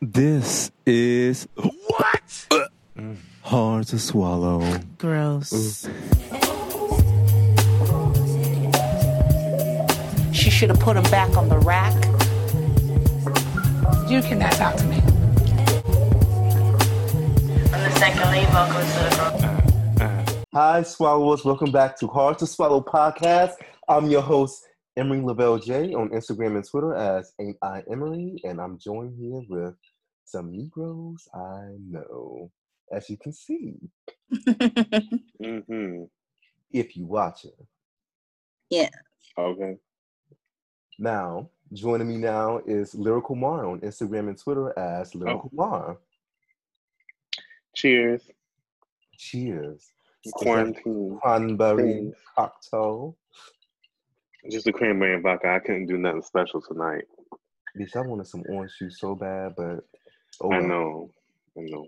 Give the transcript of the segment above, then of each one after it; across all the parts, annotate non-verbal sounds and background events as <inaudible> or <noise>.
This is What? hard to swallow. Gross. She should have put him back on the rack. You cannot talk to me. On the second lead vocals to the group. Hi, swallowers. Welcome back to Hard to Swallow podcast. I'm your host, Emery Lavelle J, on Instagram and Twitter as Ain't I Emery, and I'm joined here with some Negroes I know, as you can see <laughs> Mm-hmm. if you watch it. Yeah. Okay. Now, joining me now is Lyrical Mar on Instagram and Twitter as Lyrical Mar. Cheers. Cheers. Quarantine. Cranberry Cheers. cocktail. Just a cranberry and vodka. I couldn't do nothing special tonight. Bitch, I wanted some orange juice so bad, but oh I know. I know.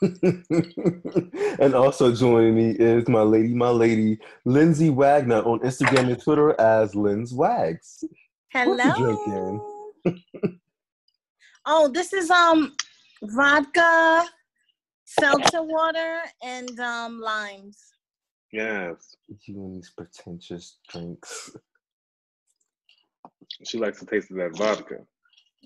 <laughs> and also joining me is my lady, my lady, Lindsay Wagner on Instagram and Twitter as Linz Wags. What you Hello. <laughs> oh, this is um vodka, seltzer water, and um limes. Yes. You and these pretentious drinks. She likes the taste of that vodka.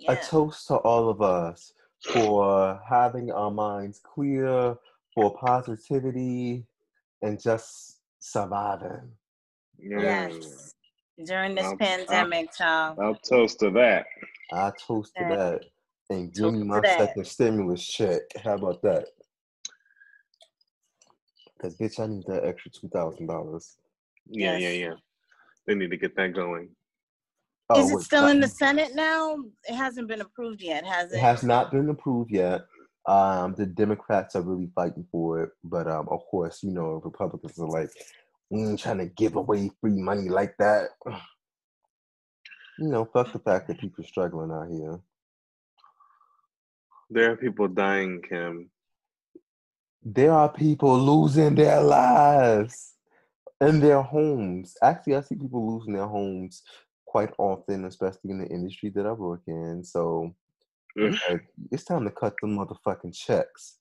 A toast to all of us for having our minds clear, for positivity, and just surviving. Yes. During this I'll- pandemic, child. I'll toast to that. I toast to that. And give me my second stimulus check. How about that? Because, bitch, I need that extra $2,000. Yeah, yeah, yeah. They need to get that going. Oh, is it wait, still in the Senate now? It hasn't been approved yet, has it? It has not been approved yet. Um, the Democrats are really fighting for it, but um, of course, you know, Republicans are like, we ain't trying to give away free money like that. You know, fuck the fact that people are struggling out here. There are people dying, Kim. There are people losing their lives in their homes. Actually, I see people losing their homes quite often, especially in the industry that I work in. So mm-hmm. like, it's time to cut the motherfucking checks.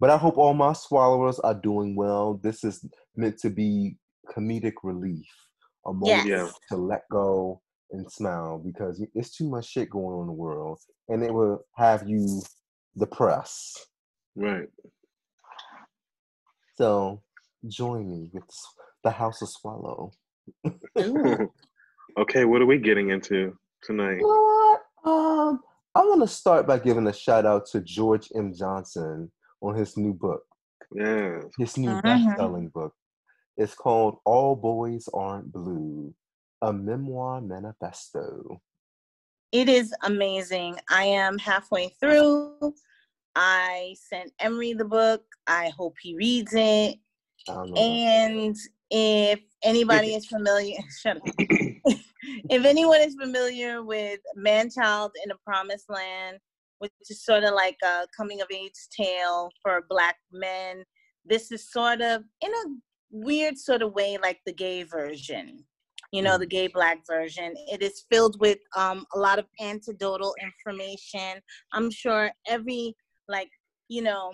But I hope all my swallowers are doing well. This is meant to be comedic relief, a moment Yes. to let go and smile because it's too much shit going on in the world, and it will have you depressed. Right. So join me with the House of Swallow. <laughs> <laughs> Ooh. okay, what are we getting into tonight? You know what? Um, I want to start by giving a shout out to George M. Johnson on his new book, Yes. his new Mhm. best-selling book. It's called All Boys Aren't Blue, a memoir manifesto. It is amazing. I am halfway through. I sent Emery the book. I hope he reads it. I don't know. And if anybody is familiar, <laughs> shut up. if anyone is familiar with Manchild in the Promised Land, which is sort of like a coming of age tale for black men, this is sort of in a weird sort of way like the gay version. You know, the gay black version. It is filled with um, a lot of anecdotal information. I'm sure every like, you know,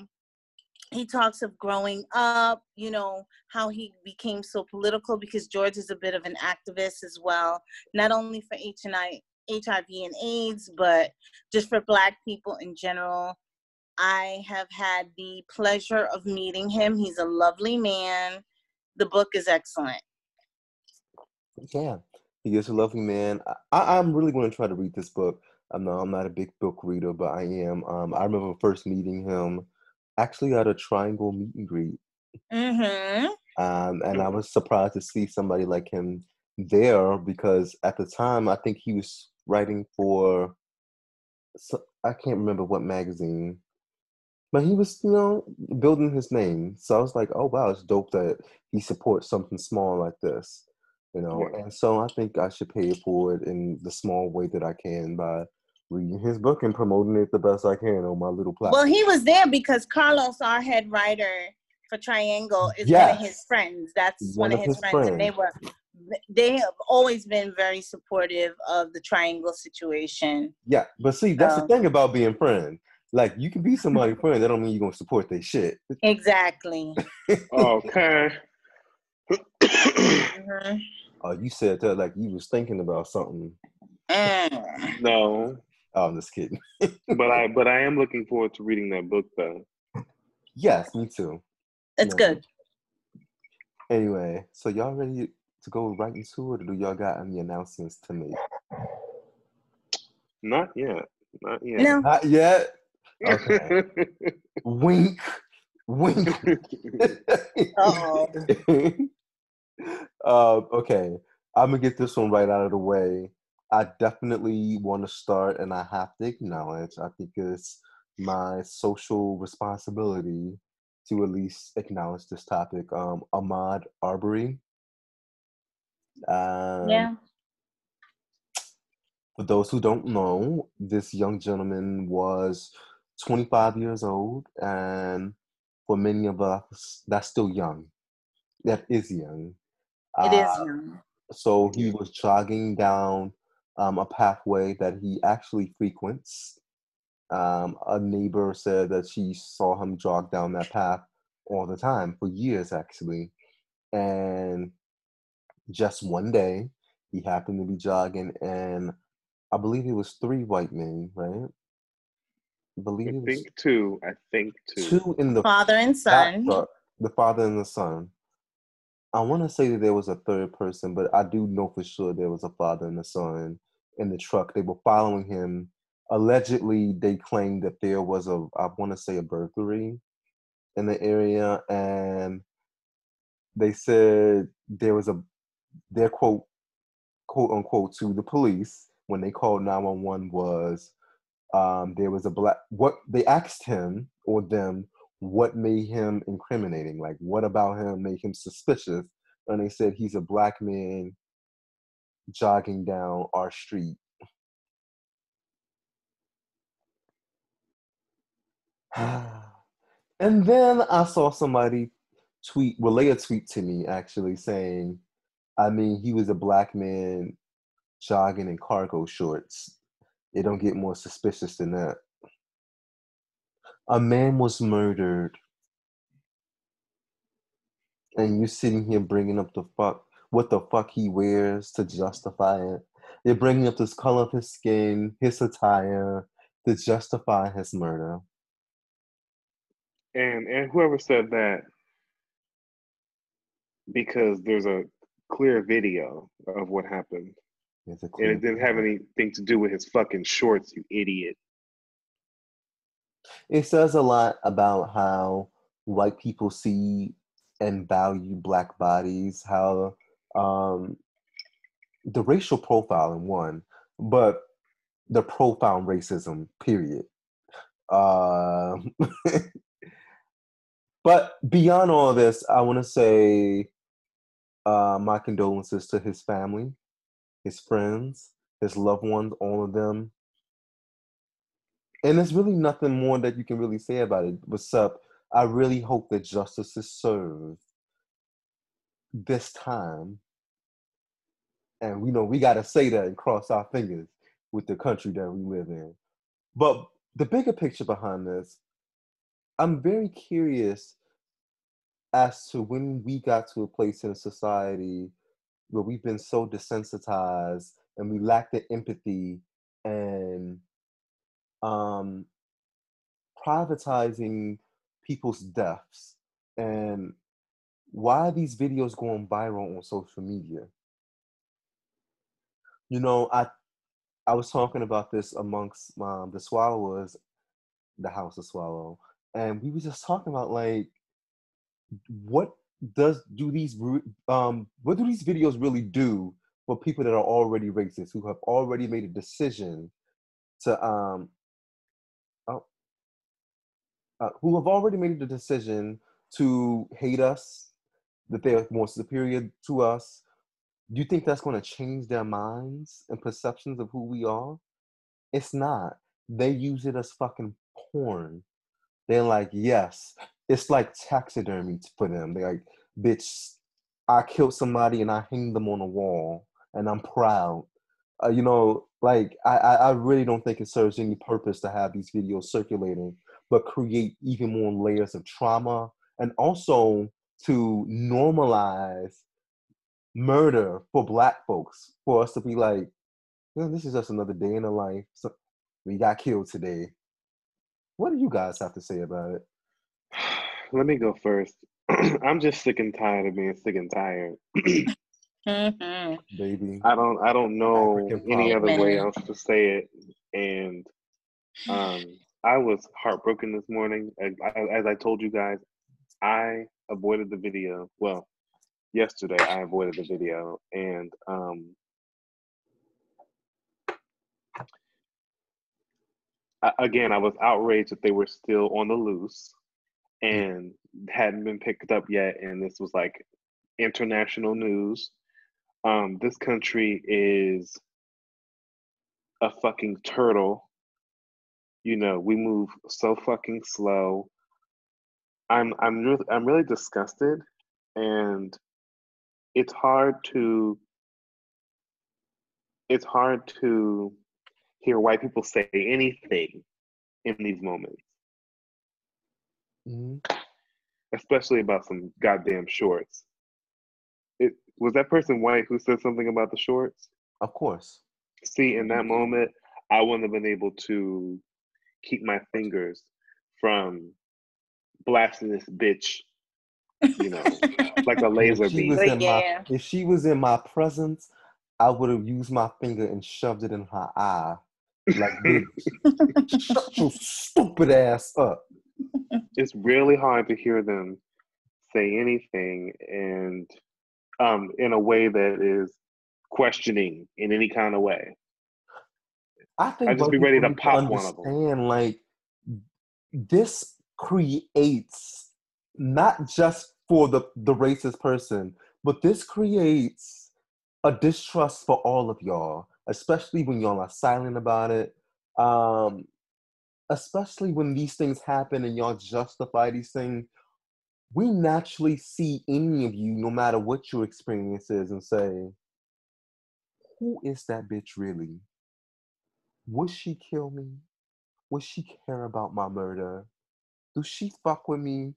he talks of growing up, you know, how he became so political because George is a bit of an activist as well, not only for HIV and AIDS, but just for Black people in general. I have had the pleasure of meeting him. He's a lovely man. The book is excellent. Yeah, he is a lovely man. I, I'm really going to try to read this book. I'm not, I'm not a big book reader, but I am. Um, I remember first meeting him actually at a Triangle meet and greet. Mm-hmm. Um, and I was surprised to see somebody like him there because at the time I think he was writing for so, I can't remember what magazine, but he was you know building his name. So I was like, oh wow, it's dope that he supports something small like this, you know. And so I think I should pay for it forward in the small way that I can by reading his book and promoting it the best I can on my little platform. Well, he was there because Carlos, our head writer for Triangle, is one of his friends. That's One one, of of his, his friends, and they were they have always been very supportive of the triangle situation. Yeah, but see, that's the Um, thing about being friends. Like you can be <laughs> somebody's friend, that don't mean you're gonna support their shit. Exactly. <laughs> Okay. Mhm. Oh, you said that like you was thinking about something. Mm. no, Oh, I'm just kidding. but I <laughs> but I am looking forward to reading that book though. Yes, me too. It's Yeah. good. Anyway, so y'all ready to go right into it, or do y'all got any announcements to make? Not yet. Not yet. No. Not yet. Okay. <laughs> Wink, wink. Uh-oh. <laughs> uh, okay, I'm gonna get this one right out of the way. I definitely want to start, and I have to acknowledge. I think it's my social responsibility to at least acknowledge this topic. Um, Ahmaud Arbery. Um, yeah. For those who don't know, this young gentleman was 25 years old, and for many of us, that's still young. That is young. It is Uh, young. so he was jogging down um, a pathway that he actually frequents. Um, a neighbor said that she saw him jog down that path all the time for years, actually. And just one day, he happened to be jogging, and I believe it was three white men, right? I believe I it was think two. I think two. two in the Father and son. truck, the father and the son. I want to say that there was a third person, but I do know for sure there was a father and a son in the truck. They were following him. Allegedly, they claimed that there was a, I want to say, a burglary in the area, and they said there was a, their quote, quote unquote, to the police when they called 911 was um, there was a black, what they asked him or them what made him incriminating? Like, what about him made him suspicious? And they said he's a black man jogging down our street. <sighs> and then I saw somebody tweet, relay a tweet to me actually saying, I mean, he was a black man jogging in cargo shorts. It don't get more suspicious than that. A man was murdered, and you're sitting here bringing up the fuck what the fuck he wears to justify it. You're bringing up this color of his skin, his attire to justify his murder. And and whoever said that because there's a clear video of what happened. And it didn't have anything to do with his fucking shorts, you idiot. It says a lot about how white people see and value black bodies, how um, the racial profile in one, but the profound racism, period. Um, <laughs> but beyond all this, I want to say uh, my condolences to his family, his friends, his loved ones, all of them. And there's really nothing more that you can really say about it. What's up? I really hope that justice is served this time. And we know we got to say that and cross our fingers with the country that we live in. But the bigger picture behind this, I'm very curious as to when we got to a place in society where we've been so desensitized and we lack the empathy and um, privatizing people's deaths and why are these videos going viral on social media? You know i i was talking about this amongst um, the swallowers the house of swallow and we were just talking about like what does do these um what do these videos really do for people that are already racist who have already made a decision to um uh, who have already made the decision to hate us that they're more superior to us do you think that's going to change their minds and perceptions of who we are? It's not. They use it as fucking porn. They're like yes it's like taxidermy for them. They're like bitch i killed somebody and i hanged them on a wall and i'm proud. Uh, you know, like I I really don't think it serves any purpose to have these videos circulating, but create even more layers of trauma and also to normalize murder for black folks for us to be like, you know, this is just another day in the life. So we got killed today. What do you guys have to say about it? <sighs> Let me go first. <clears throat> I'm just sick and tired of being sick and tired. <clears throat> Mhm. Baby. I don't I don't know any other problem. way else to say it. And um, I was heartbroken this morning. As, as I told you guys, I avoided the video. Well, yesterday I avoided the video, and um, again I was outraged that they were still on the loose and hadn't been picked up yet. And this was like international news. Um, this country is a fucking turtle. You know, we move so fucking slow. I'm I'm really I'm really disgusted, and it's hard to it's hard to hear white people say anything in these moments, Mhm. especially about some goddamn shorts. It was that person white who said something about the shorts. Of course. See, in that moment, I wouldn't have been able to keep my fingers from blasting this bitch, you know, <laughs> like a laser if she beam. was in yeah. my if she was in my presence, I would have used my finger and shoved it in her eye. Like, <laughs> bitch, shut your stupid ass up. it's really hard to hear them say anything and um, in a way that is questioning in any kind of way. I think I'd just be ready to pop one of 'em. understand, Like this creates not just for the the racist person, but this creates a distrust for all of y'all, especially when y'all are silent about it. Um, especially when these things happen and y'all justify these things. We naturally see any of you, no matter what your experience is, and say, "Who is that bitch really?" Would she kill me? Would she care about my murder? Do she fuck with me?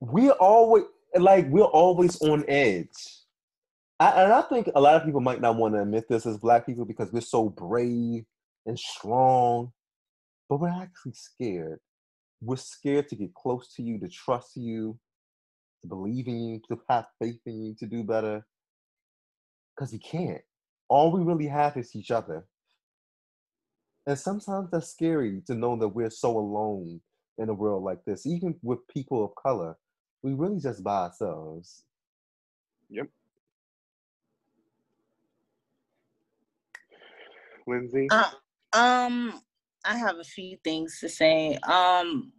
We're always like we're always on edge. I, and I think a lot of people might not want to admit this as black people because we're so brave and strong, but we're actually scared. We're scared to get close to you, to trust you, to believe in you, to have faith in you, to do better. Because we can't. All we really have is each other. And sometimes that's scary to know that we're so alone in a world like this, even with people of color. We really just by ourselves. Yep. Lindsay, Uh, um, I have a few things to say. Um,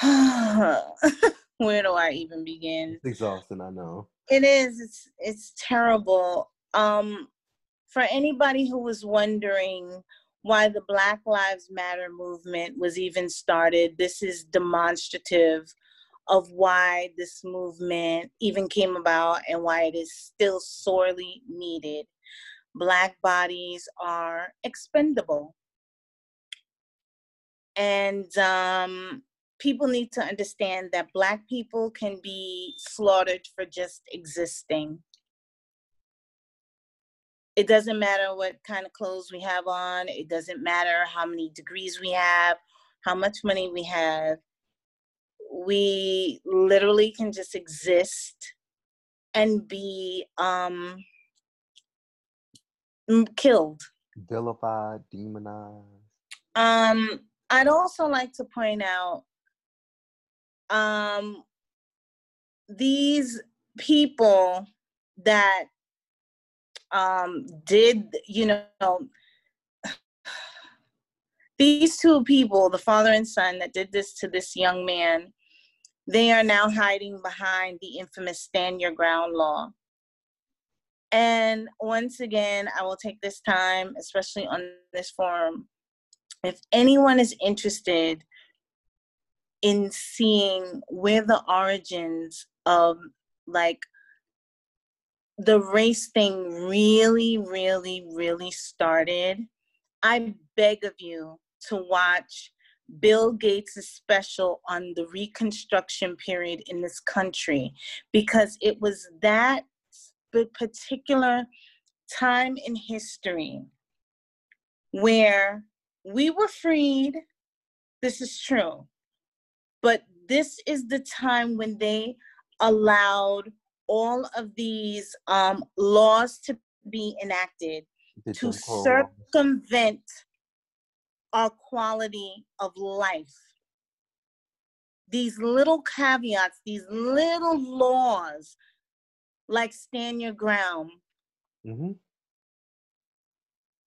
<sighs> where do I even begin? It's exhausting, I know. It is. It's it's terrible. Um, for anybody who was wondering why the Black Lives Matter movement was even started, this is demonstrative of why this movement even came about and why it is still sorely needed. Black bodies are expendable. And um, people need to understand that Black people can be slaughtered for just existing. It doesn't matter what kind of clothes we have on, it doesn't matter how many degrees we have, how much money we have. We literally can just exist and be um, killed. Vilified, demonized. Um, I'd also like to point out um, these people that um, did, you know, <sighs> these two people, the father and son that did this to this young man, they are now hiding behind the infamous stand your ground law. And once again, I will take this time, especially on this forum, if anyone is interested in seeing where the origins of like the race thing really, really, really started, I beg of you to watch Bill Gates' special on the Reconstruction period in this country because it was that particular time in history where we were freed. This is true. But this is the time when they allowed all of these um, laws to be enacted to Jim Crow laws. circumvent our quality of life. These little caveats, these little laws, like stand your ground, Mhm.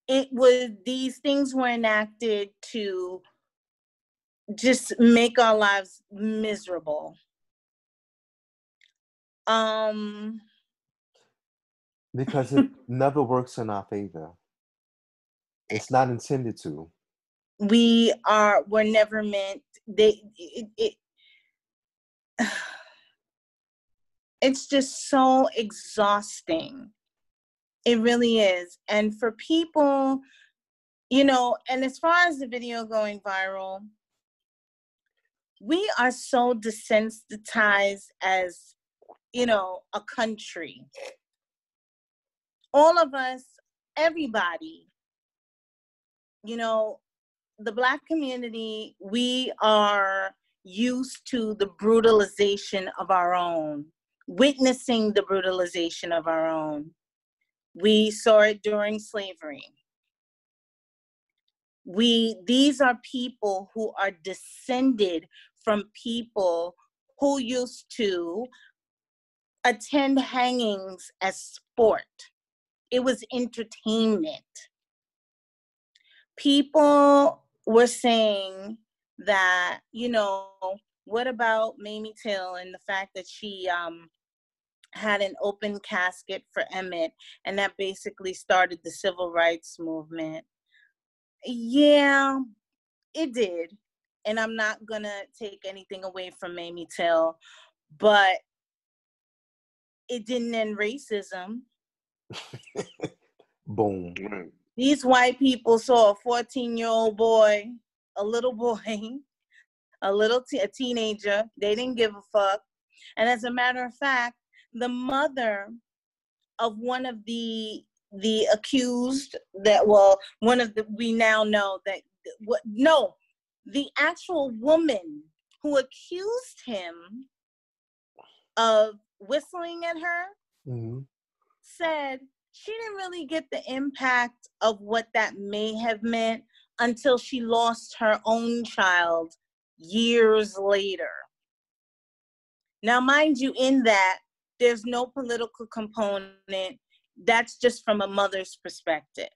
it was these things were enacted to just make our lives miserable. Um, Because it <laughs> never works in our favor. It's not intended to. we are were never meant they it, it <sighs> it's just so exhausting it really is and for people you know and as far as the video going viral we are so desensitized as you know a country. All of us everybody you know the black community we are used to the brutalization of our own witnessing the brutalization of our own. We saw it during slavery. We these are people who are descended from people who used to attend hangings as sport. It was entertainment. People were saying that you know what about mamie till and the fact that she um had an open casket for emmett and that basically started the civil rights movement? Yeah it did. And i'm not gonna take anything away from mamie till but it didn't end racism. <laughs> Boom. These white people saw a 14 year old boy a little boy <laughs> a little te- a teenager. They didn't give a fuck. And as a matter of fact the mother of one of the the accused that well one of the we now know that what no the actual woman who accused him of whistling at her Mhm. said she didn't really get the impact of what that may have meant until she lost her own child years later. Now, mind you, in that, there's no political component. That's just from a mother's perspective.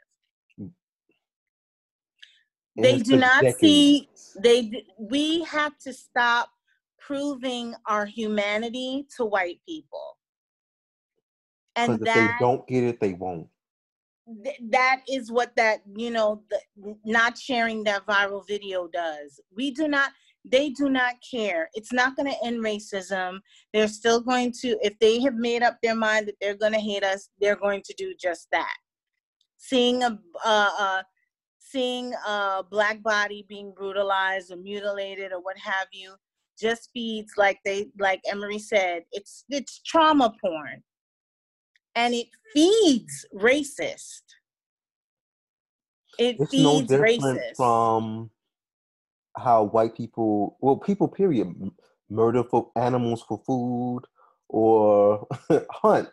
And They do not see, they, we have to stop proving our humanity to white people. And if that they don't get it, they won't. th- that is what that you know the, not sharing that viral video does we do not they do not care it's not going to end racism they're still going to if they have made up their mind that they're going to hate us they're going to do just that seeing a uh, uh seeing a black body being brutalized or mutilated or what have you just feeds like they like emery said it's it's trauma porn and it feeds racist. It It's no feeds different racist. from how white people, well, people, period, murder for animals for food or <laughs> hunt.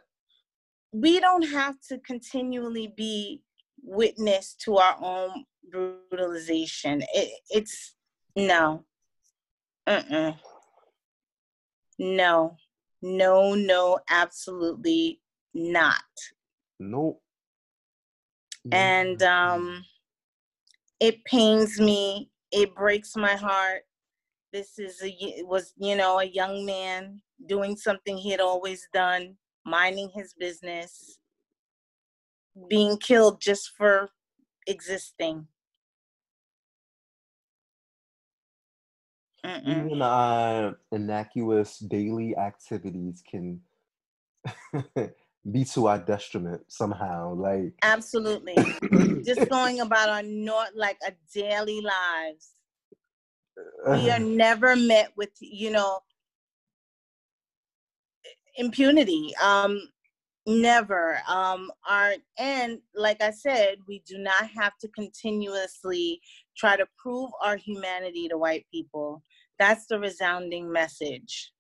we don't have to continually be witness to our own brutalization. It, it's no, uh-uh. no, no, no, absolutely not. Nope. and um it pains me it breaks my heart this is a was you know a young man doing something he had always done minding his business being killed just for existing Mm-mm. even our innocuous daily activities can <laughs> be to our detriment somehow. Like Absolutely. <coughs> Just going about our not like a daily lives. We are <laughs> never met with, you know, impunity. Um, never. Um, our and like I said, we do not have to continuously try to prove our humanity to white people. That's the resounding message.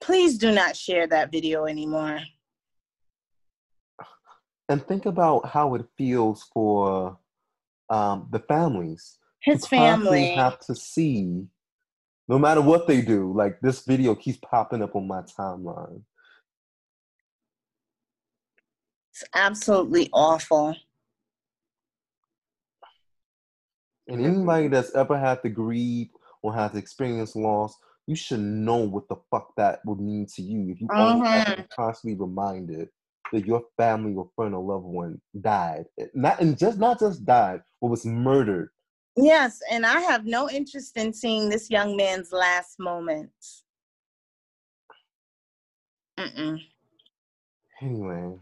Please do not share that video anymore. and think about how it feels for um, the families. His family. have to see, no matter what they do. Like this video keeps popping up on my timeline. It's absolutely awful. And anybody that's ever had to grieve or has experienced loss, you should know what the fuck that would mean to you if you to mm-hmm. constantly reminded that your family or friend or loved one died. Eh, not and just not just died, but was murdered. Yes, and I have no interest in seeing this young man's last moments. Mm-mm. Anyway,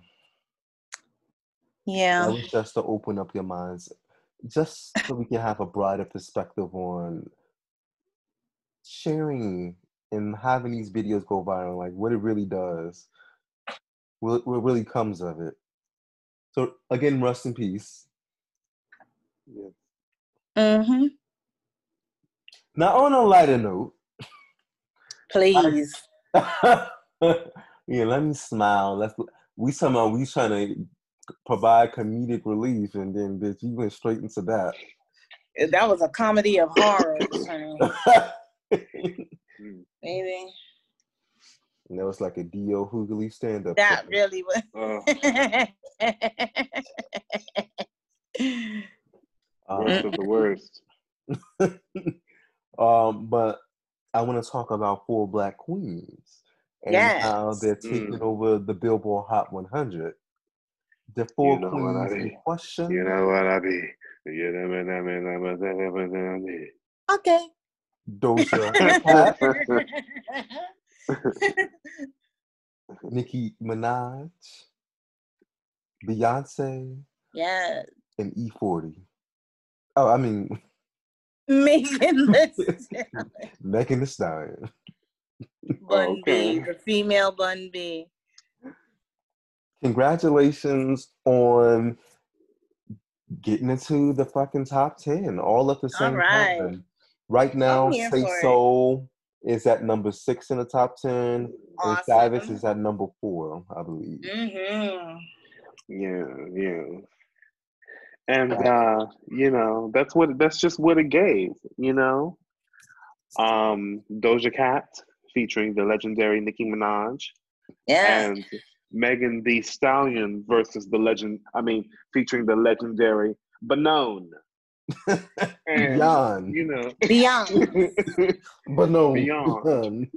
Yeah. just to open up your minds, just so we can have a broader perspective on sharing and having these videos go viral, like what it really does, what, what really comes of it. So again, rest in peace. Yeah. Mm-hmm. Now, on a lighter note, Please. <laughs> yeah, let me smile. Let's we somehow we trying to provide comedic relief, and then bitch, you went straight into that. That was a comedy of horrors, honey. Mm. And that was like a D.L. Hughley stand up. That really was. Oh, <laughs> worst of the worst. <laughs> um, but I want to talk about four black queens and how they're taking Mm. over the Billboard Hot 100. The four know what I queens in question. You know what I mean? You know what I mean? I mean, I mean, I mean. okay. Doja Cat, <laughs> <laughs> Nicki Minaj, Beyonce, yes. and E40. Oh, I mean <laughs> Megan Thee Megan Thee Stallion. Bun okay. B, the female Bun B. Congratulations on getting into the fucking top ten all at the same right. time. Right now, here Say. Soul is at number six in the top ten, and Savage is at number four, I believe. Mm-hmm. Yeah, yeah. And uh, you know, that's what that's just what it gave, you know. Um Doja Cat featuring the legendary Nicki Minaj Yeah. and Megan Thee Stallion versus the legend I mean featuring the legendary Benone. <laughs> And Beyond. you know Beyond. <laughs> But no, Beyond. beyond.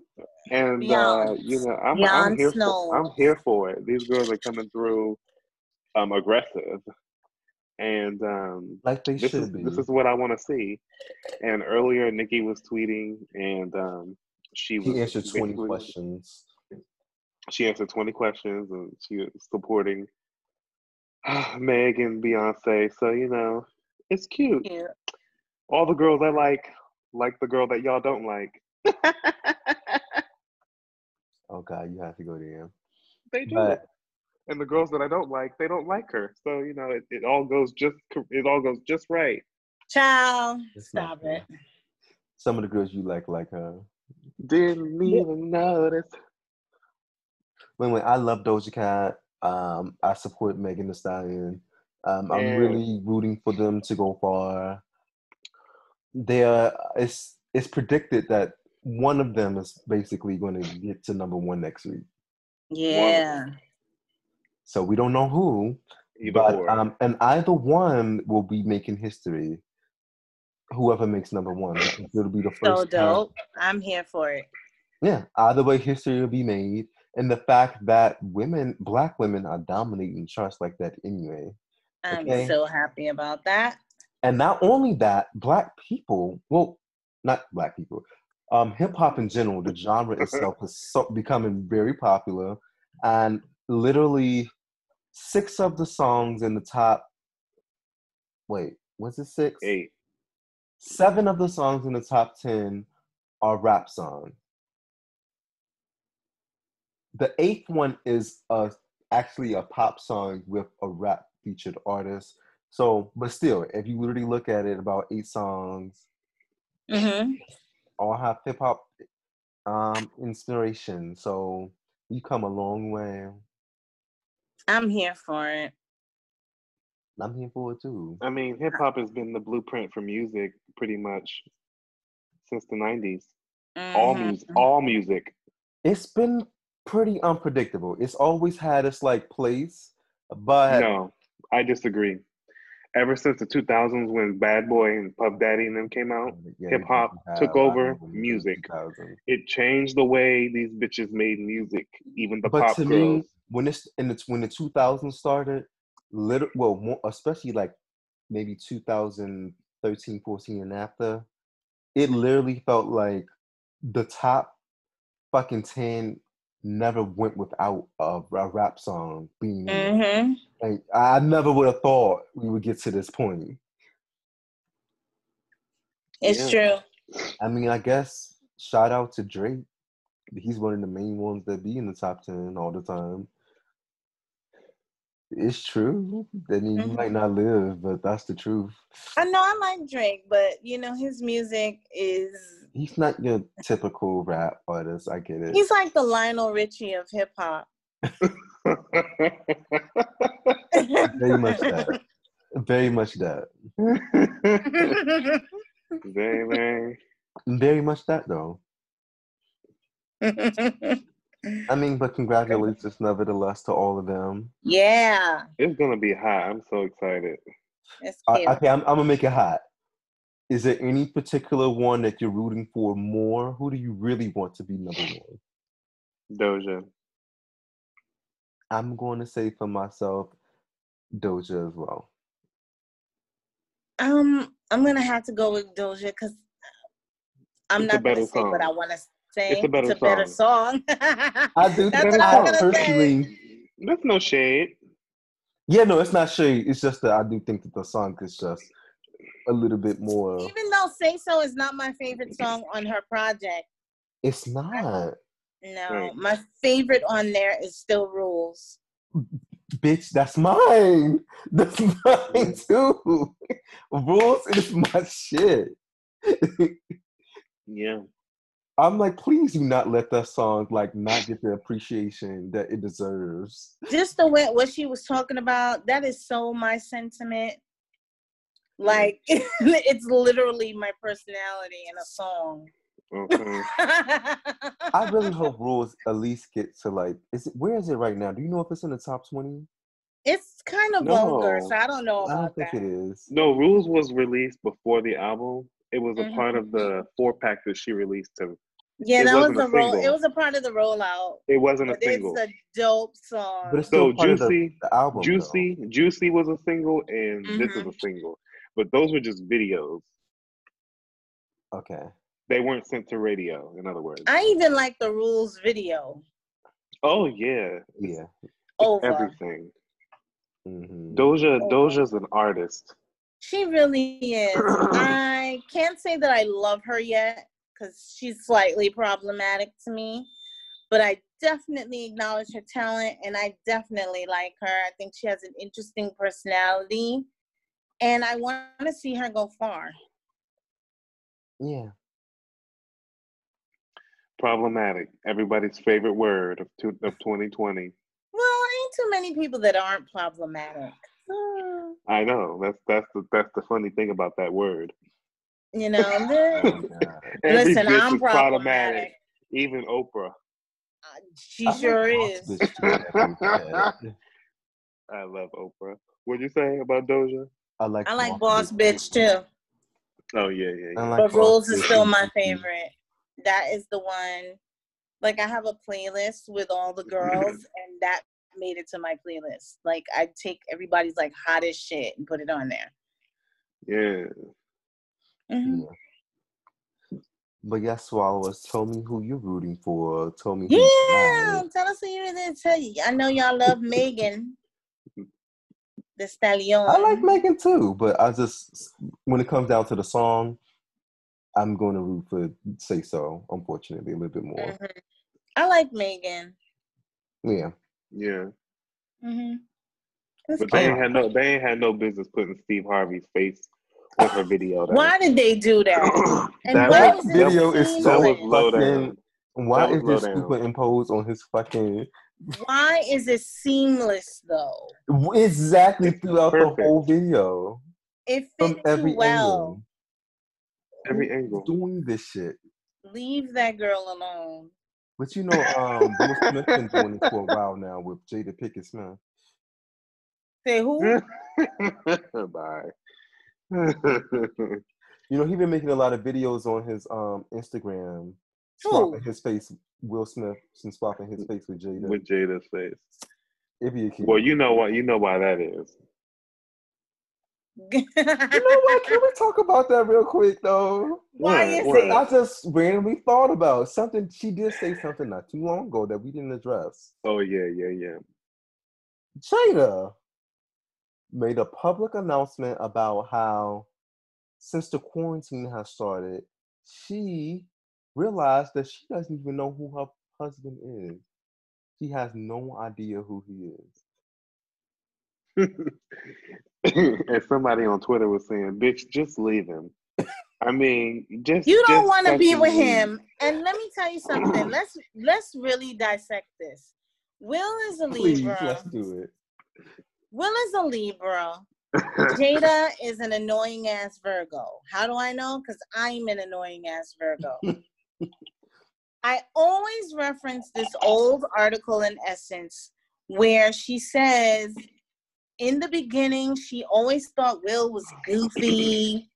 and uh, you know I'm, I'm Beyond here Snow. for I'm here for it. These girls are coming through um aggressive. And um like they this should is be. this is what I want to see. And earlier, Nicki was tweeting, and um, she was he answered twenty questions. She answered twenty questions, and she was supporting ah, Meg and Beyonce. So you know, it's cute. Cute. All the girls I like like the girl that y'all don't like. <laughs> Oh God, you have to go there. They do. But and the girls that I don't like, they don't like her. So you know, it, it all goes just it all goes just right. Child. It's not Stop fair. it. some of the girls you like like her. Didn't even notice. Anyway, I love Doja Cat. Um, I support Megan Thee Stallion. Um, I'm Yeah. really rooting for them to go far. There, it's it's predicted that one of them is basically going to get to number one next week. Yeah. So we don't know who, Either but or. um, and either one will be making history. Whoever makes number one, it'll be the first. So time- dope. I'm here for it. Yeah, either way, history will be made, and the fact that women, black women, are dominating charts like that anyway. I'm so happy about that. And not only that, black people, well, not black people, um, hip hop in general, the genre <laughs> itself is so, becoming very popular, and literally six of the songs in the top. Wait, was it six? Eight. Seven of the songs in the top ten are rap songs. The eighth one is a, actually a pop song with a rap featured artist. So, but still, if you literally look at it, about eight songs hmm all have hip hop um, inspiration. So you come a long way. I'm here for it. I'm here for it too. I mean, hip hop has been the blueprint for music pretty much since the '90s. All Mhm. music, all music. It's been pretty unpredictable. It's always had its like place, but No, I disagree. Ever since the 2000s, when Bad Boy and Puff Daddy and them came out, Yeah, hip hop took over of them in the music. it changed the way these bitches made music. Even the but pop to girls. me, when it's in the when the 2000s started, little well, more, especially like maybe 2013, 14, and after, it literally felt like the top fucking 10 never went without a, a rap song being in it. hmm Like I never would have thought we would get to this point. It's Yeah. true. I mean, I guess shout out to Drake. He's one of the main ones that be in the top ten all the time. It's true. I mean, you Mhm. might not live, but that's the truth. I know I like Drake, but you know his music is He's not your typical rap artist. I get it. he's like the Lionel Richie of hip hop. <laughs> Very much that. Very much that. Baby. Very Very much that though. I mean, but congratulations nevertheless to all of them. yeah, It's gonna be hot. I'm so excited. it's Uh, cute. okay, I'm, I'm gonna make it hot. Is there any particular one that you're rooting for more? Who do you really want to be number <sighs> one? Doja. I'm going to say for myself, Doja as well. Um, I'm gonna have to go with Doja because I'm It's not gonna better say what I want to say. It's a better it's a better song. <laughs> I do That's think what I I say. personally, That's no shade. yeah, no, it's not shade. It's just that I do think that the song is just a little bit more. Even though "Say So" is not my favorite song on her project, It's not, no, my favorite on there is still "Rules." bitch. That's mine. <laughs> That's mine too. <laughs> Rules is my shit. <laughs> Yeah. I'm like, please do not let that song like not get the appreciation that it deserves. Just the way what she was talking about, that is so my sentiment. Mm-hmm. Like <laughs> it's literally my personality in a song. Okay. Mm-hmm. <laughs> I really hope Rules at least get to like, is it where is it right now? Do you know if it's in the top twenty? it's kind of vulgar, so I don't know I don't think that. it is. No, Rules was released before the album. It was a Mhm. part of the mm-hmm. four pack that she released to Yeah, It that was a a roll. It was a part of the rollout. it wasn't a But single. it's a dope song. But it's still So part of the, Juicy the album. though. Juicy, Juicy was a single and this is a single. But those were just videos. Okay. They weren't sent to radio, in other words. I even like the rules video oh yeah. Yeah. over. Everything. hmm Doja Oh. Doja's an artist. She really is. <clears throat> I can't say that I love her yet because she's slightly problematic to me, but I definitely acknowledge her talent and I definitely like her. I think she has an interesting personality and I want to see her go far. Yeah. Problematic. Everybody's favorite word of two, of 2020. Well, ain't too many people that aren't problematic. Uh, I know. That's that's the that's the funny thing about that word. You know, <laughs> <laughs> Oh, listen, I'm is problematic. Even Oprah. Uh, She I sure is. Bitch too, that we said. <laughs> I love Oprah. What'd you say about Doja? I like. I like Boss Bitch too. Oh yeah, yeah, I yeah. like but Boss Rules is still my favorite. That is the one. Like I have a playlist with all the girls, <laughs> and that made it to my playlist. Like I take everybody's like hottest shit and put it on there. Yeah. Mhm. Yeah. But yes, swallowers, tell me who you're rooting for. Tell me who's Yeah, bad. tell us who you did tell you. I know y'all love Megan, the stallion. I like Megan too, but I just when it comes down to the song, I'm going to root for Say So. Unfortunately, a little bit more. Mhm. I like Megan. Yeah, Yeah, hmm but they ain't had no they ain't had no business putting Steve Harvey's face on her video. though. Why did they do that? <clears throat> And that why was, is that it video is seamless? that so was low fucking- down. why That is was this low down. superimposed on his fucking Why is it seamless though? exactly throughout Perfect. the whole video It from every too well. angle? Every angle. doing this shit. Leave that girl alone. But you know, um, Will Smith been doing it for a while now with Jada Pinkett Smith. Say who? <laughs> Bye. <laughs> You know, he been making a lot of videos on his um Instagram, Who? Swapping his face. Will Smith and swapping his face with Jada. With Jada's face. It'd be a cute. Well, you know what? You know why that is. <laughs> You know what? Can we talk about that real quick though? Why is What? it? I just randomly thought about something. She did say something not too long ago that we didn't address. Oh yeah, yeah, yeah. Jada made a public announcement about how since the quarantine has started, she realized that she doesn't even know who her husband is. She has no idea who he is. <laughs> and somebody on Twitter was saying, "Bitch, just leave him." I mean, just You don't want to be with leave. him. And let me tell you something. <clears throat> Let's let's really dissect this. Will is a Please, Libra. let's do it. Will is a Libra. <laughs> Jada is an annoying ass Virgo. How do I know? Because I'm an annoying ass Virgo. <laughs> I always reference this old article in Essence where she says, in the beginning, she always thought Will was goofy.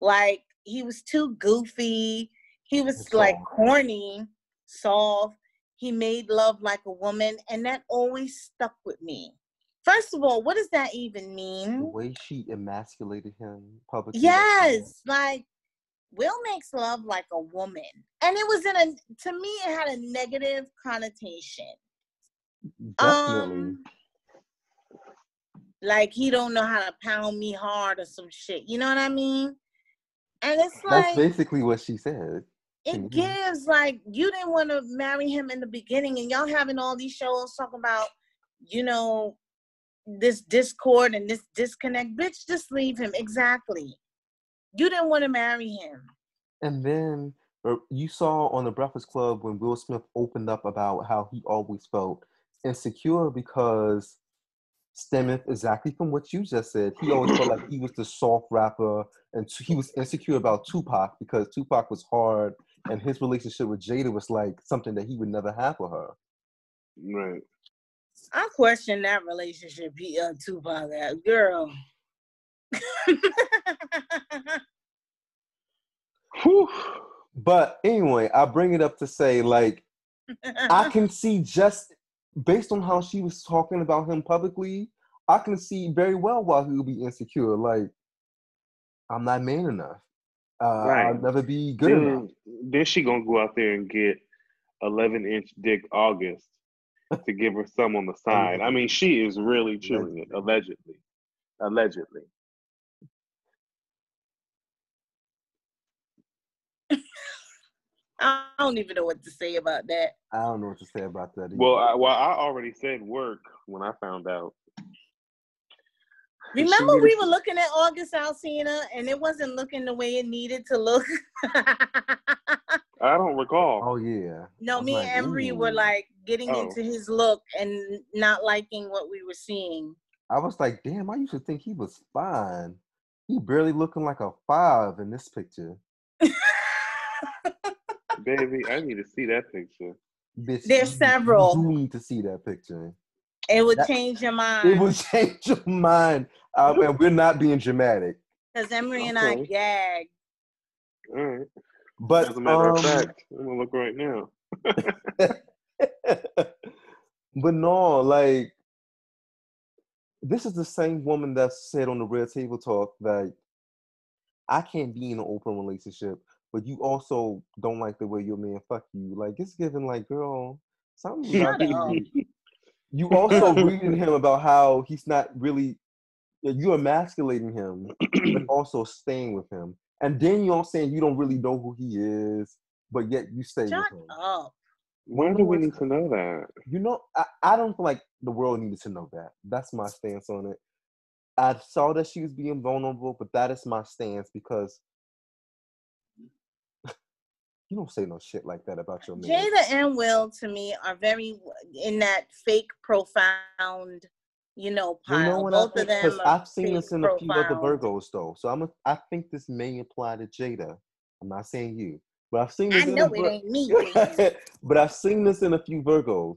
Like he was too goofy. He was like corny, soft. He made love like a woman. And that always stuck with me. First of all, what does that even mean? The way she emasculated him publicly. Yes, like Will makes love like a woman. And it was in a to me it had a negative connotation. Definitely. Um like he don't know how to pound me hard or some shit. You know what I mean? And it's like That's basically what she said. it gives like you didn't want to marry him in the beginning and y'all having all these shows talking about you know this discord and this disconnect bitch just leave him exactly you didn't want to marry him And then uh, you saw on the Breakfast Club when Will Smith opened up about how he always felt insecure because stemming exactly from what you just said. He always felt like he was the soft rapper and he was insecure about Tupac because Tupac was hard and his relationship with Jada was like something that he would never have with her. right. i question that relationship he uh tupac had girl <laughs> <laughs> Whew. But anyway, I bring it up to say like I <laughs> can see just based on how she was talking about him publicly, I can see very well why he would be insecure. Like, I'm not man enough. Uh, I'll never be good enough. Then, then she gonna go out there and get 11 inch dick August to give her some on the <laughs> side. I mean, she is really chewing it allegedly. Allegedly. I don't even know what to say about that I don't know what to say about that. Either. Well, I, well, I already said work when I found out. She remember we were looking at august alcina and it wasn't looking the way it needed to look <laughs> I don't recall. oh yeah. No, I'm me like, and Embry were like getting Oh. into his look and not liking what we were seeing. I was like, damn. I used to think he was fine. He barely looking like a five in this picture. <laughs> Baby, I need to see that picture. Bitch, There's you- several. You need to see that picture. It would That- change your mind. It will <laughs> change your mind. Uh, and we're not being dramatic. Because Emery and I Okay. gagged. All right. But As a matter um, of fact, I'm gonna look right now. <laughs> but no, like this is the same woman that said on the Red Table Talk that I can't be in an open relationship but you also don't like the way your man fuck you. Like it's giving like, girl, something Shut about you. You also reading him about how he's not really you emasculating him, but <clears throat> also staying with him. And then you're saying you don't really know who he is, but yet you stay Shut with him. up. Why do we need to know that? You know, I, I don't feel like the world needed to know that. That's my stance on it. I saw that she was being vulnerable, but that is my stance because you don't say no shit like that about your man. Jada and Will to me are very in that fake profound, you know, You know what I Both of them I've seen this in a few other profound. Virgos though. So I'm a, I think this may apply to Jada. I'm not saying you, but I've seen this. I in know a it ain't me. <laughs> but I've seen this in a few Virgos.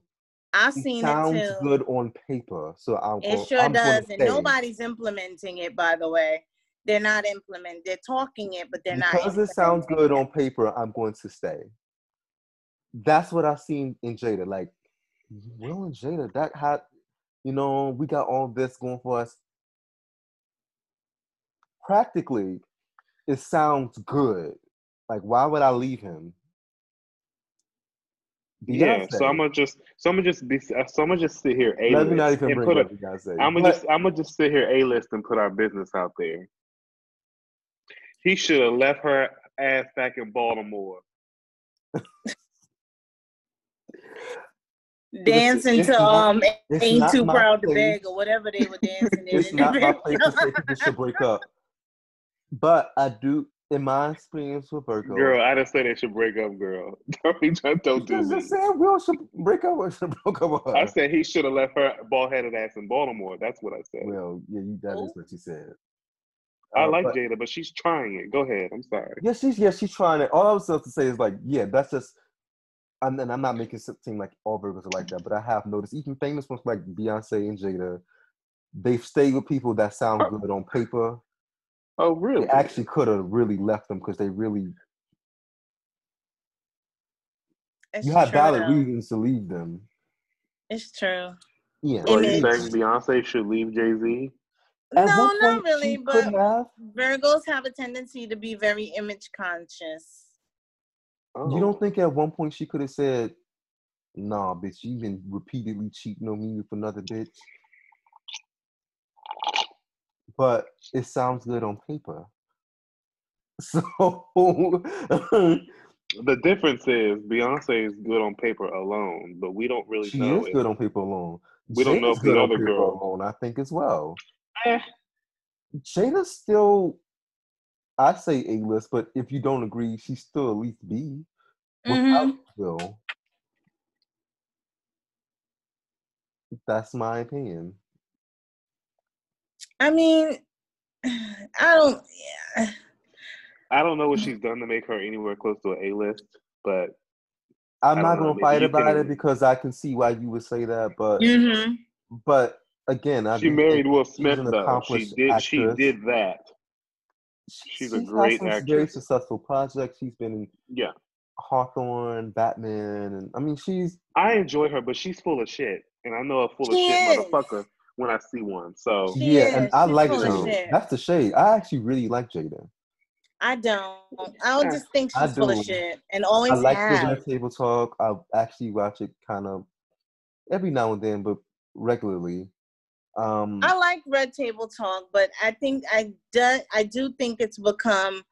I've It seen sounds it too. good on paper, so I'm. It sure I'm does, and nobody's implementing it. By the way, they're not implementing. They're talking it, but they're not. because it sounds good it. on paper, I'm going to stay. That's what I've seen in Jada. Like Will and Jada, that had, you know, we got all this going for us. Practically, it sounds good. Like, why would I leave him? Yeah, so I'm gonna just, so I'm gonna just be, uh, so I'm gonna just sit here a Let me not list even and bring put up. I'm gonna just, I'm gonna just sit here a list and put our business out there. He should have left her ass back in Baltimore. dancing it's to not- um it's ain't too my proud to beg or whatever they were dancing in. it's in the not my video. place to say people should break up. <laughs> But I do, in my experience with Virgo, Girl, I didn't say they should break up, girl. <laughs> Don't, be- don't do Because me. just saying Will should break up with <laughs> should broke up. I said he should have left her bald headed ass in Baltimore. That's what I said. well, yeah, you, that is Who? what you said. I Uh, like but- Jada, but she's trying it. Go ahead. I'm sorry. Yeah, she's yeah, she's trying it. All I was supposed to say is like, yeah, that's just. And then I'm not making it seem like all Virgos are like that, but I have noticed even famous ones like Beyonce and Jada, they've stayed with people that sound good on paper. Oh, really? They actually could have really left them because they really It's you had true, valid though. reasons to leave them. It's true. Yeah. So are you Image. saying Beyonce should leave Jay Z? At no, not really. But have. Virgos have a tendency to be very image conscious. Oh. You don't think at one point she could have said, "Nah, bitch, you've been repeatedly cheating on me with another bitch." But it sounds good on paper. <laughs> So The difference is Beyonce is good on paper alone, but we don't really she know is if- good on paper alone. We don't know if the other girl- alone, I think as well. Eh, Jada's still, I say A list, but if you don't agree, she's still at least B. Without. Will, that's my opinion. I mean, <sighs> I don't. Yeah. I don't know what she's done to make her anywhere close to an A list, but I'm not know, gonna maybe fight about can- it because I can see why you would say that, but Mhm. but again, I she do married Will Smith though. She accomplished did. She did that. She's a had great some Very successful projects. She's been in Yeah, Hawthorne, Batman, and I mean, she's I enjoy her, but she's full of shit, and I know a full of shit is. motherfucker when I see one. So She yeah, and. I She's like Jada. That's the shade. I actually really like Jada. I don't. I would just think she's full of shit and always I like the have. Red Table Talk. I actually watch it kind of every now and then, but regularly. Um, I like Red Table Talk, but I think I do. I do think it's become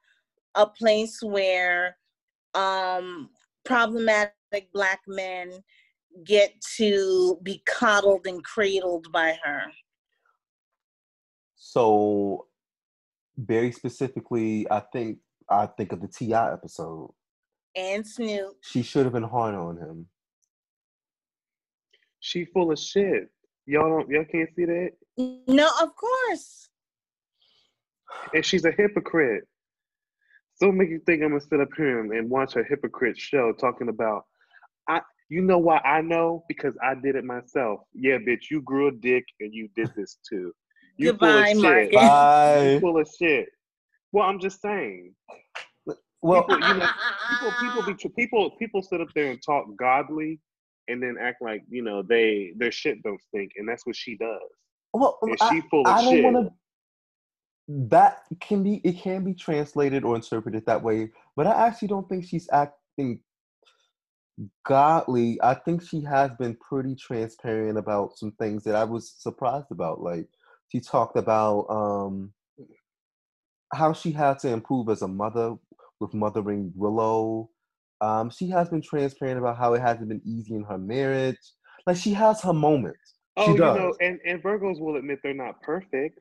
a place where um, problematic black men get to be coddled and cradled by her. so very specifically, I think I think of the Ti episode. And Snoop. She should have been hard on him. she full of shit. Y'all don't. Y'all can't see that. No, of course. and she's a hypocrite. So make you think I'm gonna sit up here and, and watch a hypocrite show talking about I you know why I know? Because I did it myself. Yeah, bitch, you grew a dick and you did this too. You Goodbye, full of Marcus. shit. You Bye. full of shit. Well, I'm just saying. Well, People, you know, people, people, be, <laughs> people, people sit up there and talk godly, and then act like you know they their shit don't stink, and that's what she does. well, And I, she full of I don't shit. want to. that can be it can be translated or interpreted that way, but I actually don't think she's acting godly. I think she has been pretty transparent about some things that I was surprised about. Like she talked about um how she had to improve as a mother with mothering Willow. Um, she has been transparent about how it hasn't been easy in her marriage. Like she has her moments. Oh, she you does. know, and, and Virgos will admit they're not perfect.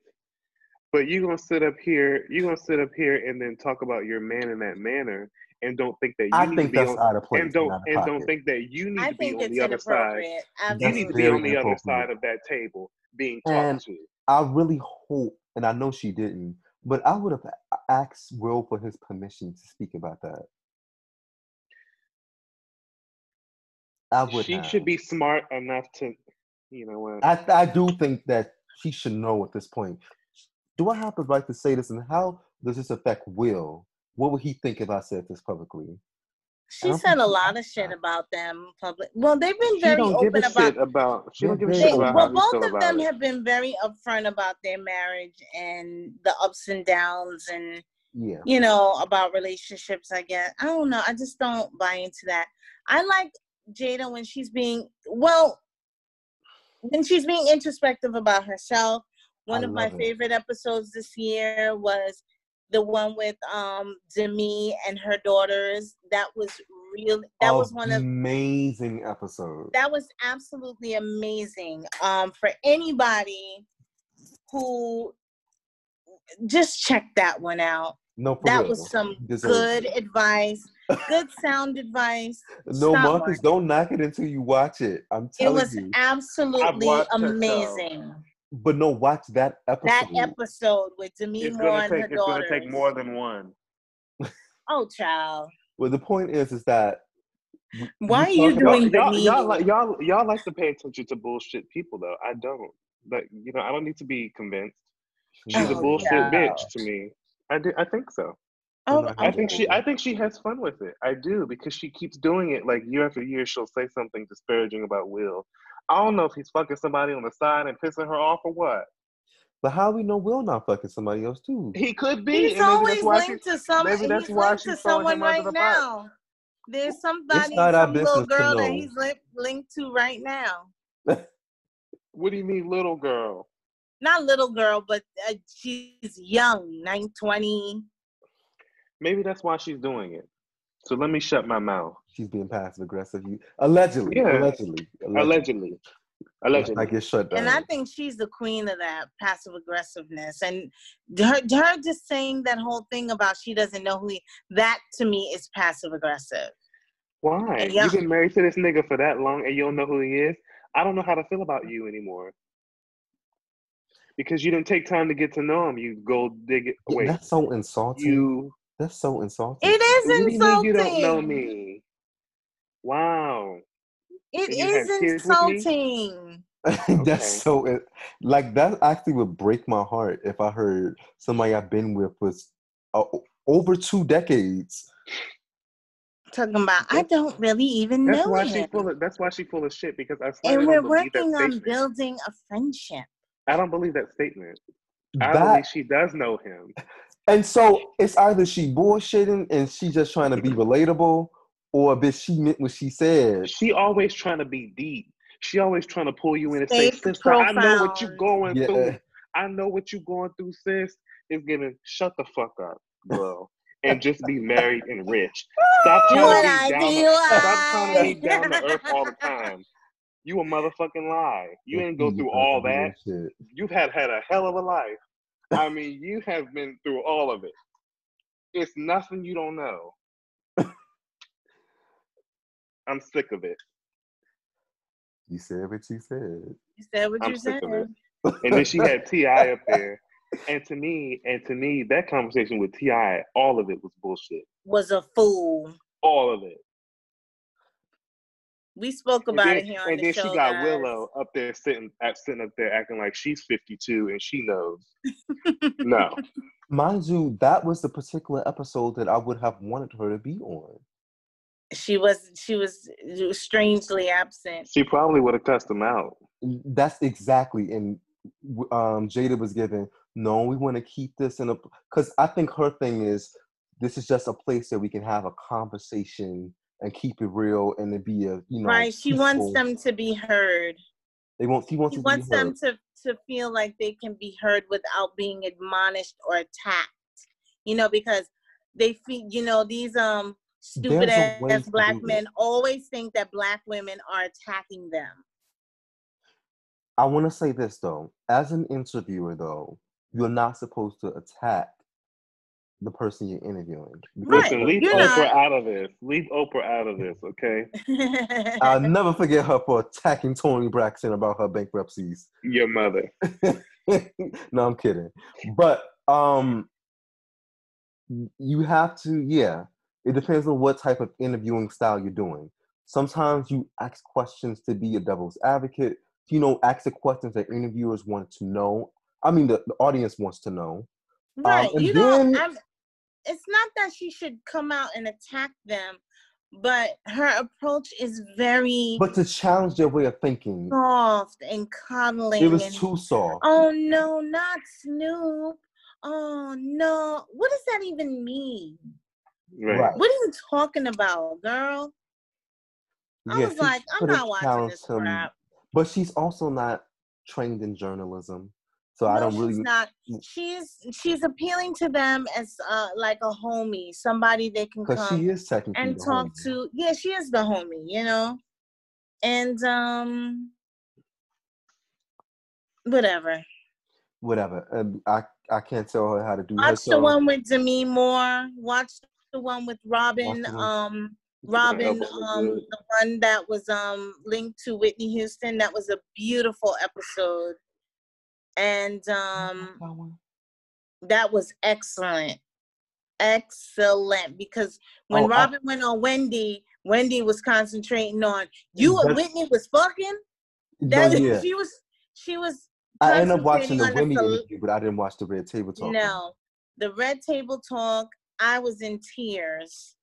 But you're gonna sit up here, you're gonna sit up here and then talk about your man in that manner and don't think that you I need think to be that's on out of place. and don't out of and don't think that you need I to be on the other side. inappropriate. You need to be on the other side of that table being talked And to. I really hope, and I know she didn't, but I would have asked Will for his permission to speak about that. I would She have. should be smart enough to you know what I, I do think that she should know at this point. Do I have the right to say this, and how does this affect Will? What would he think if I said this publicly? She said a lot of shit that. about them public. Well, they've been she very don't give open a about. shit about she don't give a shit about well, both of them it. have been very upfront about their marriage and the ups and downs, and Yeah, you know about relationships. I guess I don't know. I just don't buy into that. I like Jada when she's being well, when she's being introspective about herself. One I of my it. favorite episodes this year was the one with um Demi and her daughters. That was real. That was one of amazing episode. that was absolutely amazing um for anybody who just check that one out no, that real. was some deserves good it. advice good sound advice No, Stop, Marcus, Marcus. don't knock it until you watch it. I'm telling you. it was you. absolutely watched it, though. amazing But no, watch that episode. that episode with Demi It's Moore gonna and take her it's gonna take more than one. <laughs> oh child Well, the point is, is that Why are you talk Y'all, about- doing the y'all, y'all, like, y'all, y'all like to pay attention to bullshit people though. I don't. But you know, I don't need to be convinced. She's a Oh, bullshit yeah. bitch to me. I do. I think so. Oh, I think she. I think she has fun with it. I do because she keeps doing it. Like year after year, she'll say something disparaging about Will. I don't know if he's fucking somebody on the side and pissing her off or what. But how we know Will not fucking somebody else too? He could be. he's always that's why she- linked to some maybe that's he's why linked to she's throwing someone right the bus. now there's somebody not some little girl that he's linked linked to right now <laughs> What do you mean, little girl? not little girl but uh, she's young 9 20 Maybe that's why she's doing it. So let me shut my mouth. She's being passive aggressive. You allegedly, Yeah. allegedly, Allegedly. I Allegedly. get shut down. and i think she's the queen of that passive aggressiveness and her, her just saying that whole thing about she doesn't know who he that to me is passive aggressive Why? You've been married to this nigga for that long and you don't know who he is? I don't know how to feel about you anymore. Because you didn't take time to get to know him. You gold dig it. Yeah, Wait, that's so insulting. you. That's so insulting. it is What do you insulting you don't know me? Wow. And you is had kids with me? insulting <laughs> that's Okay. so it- like that actually would break my heart if I heard somebody I've been with was uh, over two decades. talking about i don't really even That's know why him she full of that's why she full of shit because I and we're don't believe that working on building a friendship I don't believe that statement. I That believe she does know him. And so it's either she bullshitting and she just trying to be relatable, or bitch she meant what she said. She always trying to be deep. She always trying to pull you in and say, Fake sister, I know what you're going Yeah. through. I know what you're going through, sis. It's giving shut the fuck up, girl. and just be married and rich. Stop Do <laughs> trying what to be down do, to, stop trying to be down to earth all the time. You a motherfucking lie. You didn't go through all that. You've had had a hell of a life. I mean, you have been through all of it. It's nothing you don't know. <laughs> I'm sick of it. You said what you said. You said what I'm you sick said. of it. And then she had Ti up <laughs> there, and to me, and to me, that conversation with Ti, all of it was bullshit. Was a fool. All of it. We spoke about then, it here on and the then show. she got guys. Willow up there sitting, at, sitting up there acting like she's 52 and she knows. <laughs> no, Mind you, that was the particular episode that I would have wanted her to be on. She was she was strangely absent. she probably would have cussed him out. That's exactly. And um, Jada was given no, we want to keep this in a because I think her thing is this is just a place that we can have a conversation and keep it real and it be a you know right. She wants them to be heard. They want he wants She to wants them to to feel like they can be heard without being admonished or attacked. You know, because they feel you know these um stupid There's ass black men always think that black women are attacking them. I want to say this though, as an interviewer though, you're not supposed to attack the person you're interviewing. because Right. Listen, leave You're Oprah not- out of this. Leave Oprah out of this, okay? I'll <laughs> never forget her for attacking Toni Braxton about her bankruptcies. Your mother. <laughs> no, I'm kidding. But um you have to, yeah. It depends on what type of interviewing style you're doing. Sometimes you ask questions to be a devil's advocate. You know, ask the questions that interviewers want to know. I mean, the, the audience wants to know. Um, right. and you know, I'm, it's not that she should come out and attack them, but her approach is very But to challenge their way of thinking, soft and cuddling. it was and, too soft. oh no, not Snoop. Oh no. What does that even mean? Right. Right. What are you talking about, girl? I Yeah, was like, I'm not watching challenged this him, crap. But she's also not trained in journalism. So I don't really she's not. She's she's appealing to them as uh like a homie, somebody they can come she is technically and talk homie. to. Yeah, she is the homie, you know. And um, whatever. whatever. And I I can't tell her how to do Watch the one with Demi Moore. Watch the one with Robyn. One- Um, Robyn. Um, the one that was um linked to Whitney Houston. That was a beautiful episode. And um, That was excellent excellent because when Oh, I- robyn went on wendy wendy was concentrating on you and That's- whitney was fucking No, that yeah. she was she was I ended up watching concentrating the on the Wendy sol- interview, but I didn't watch the Red Table Talk. one. no the red table talk i was in tears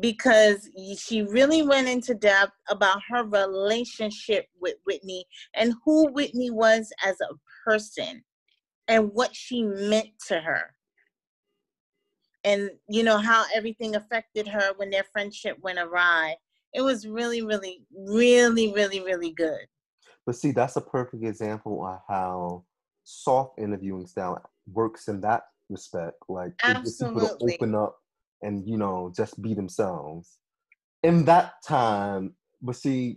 because she really went into depth about her relationship with whitney and who whitney was as a person and what she meant to her. And you know how everything affected her when their friendship went awry. It was really really really really really good. But see, that's a perfect example of how soft interviewing style works in that respect. Like it gets people to open up and you know just be themselves. In that time, but see,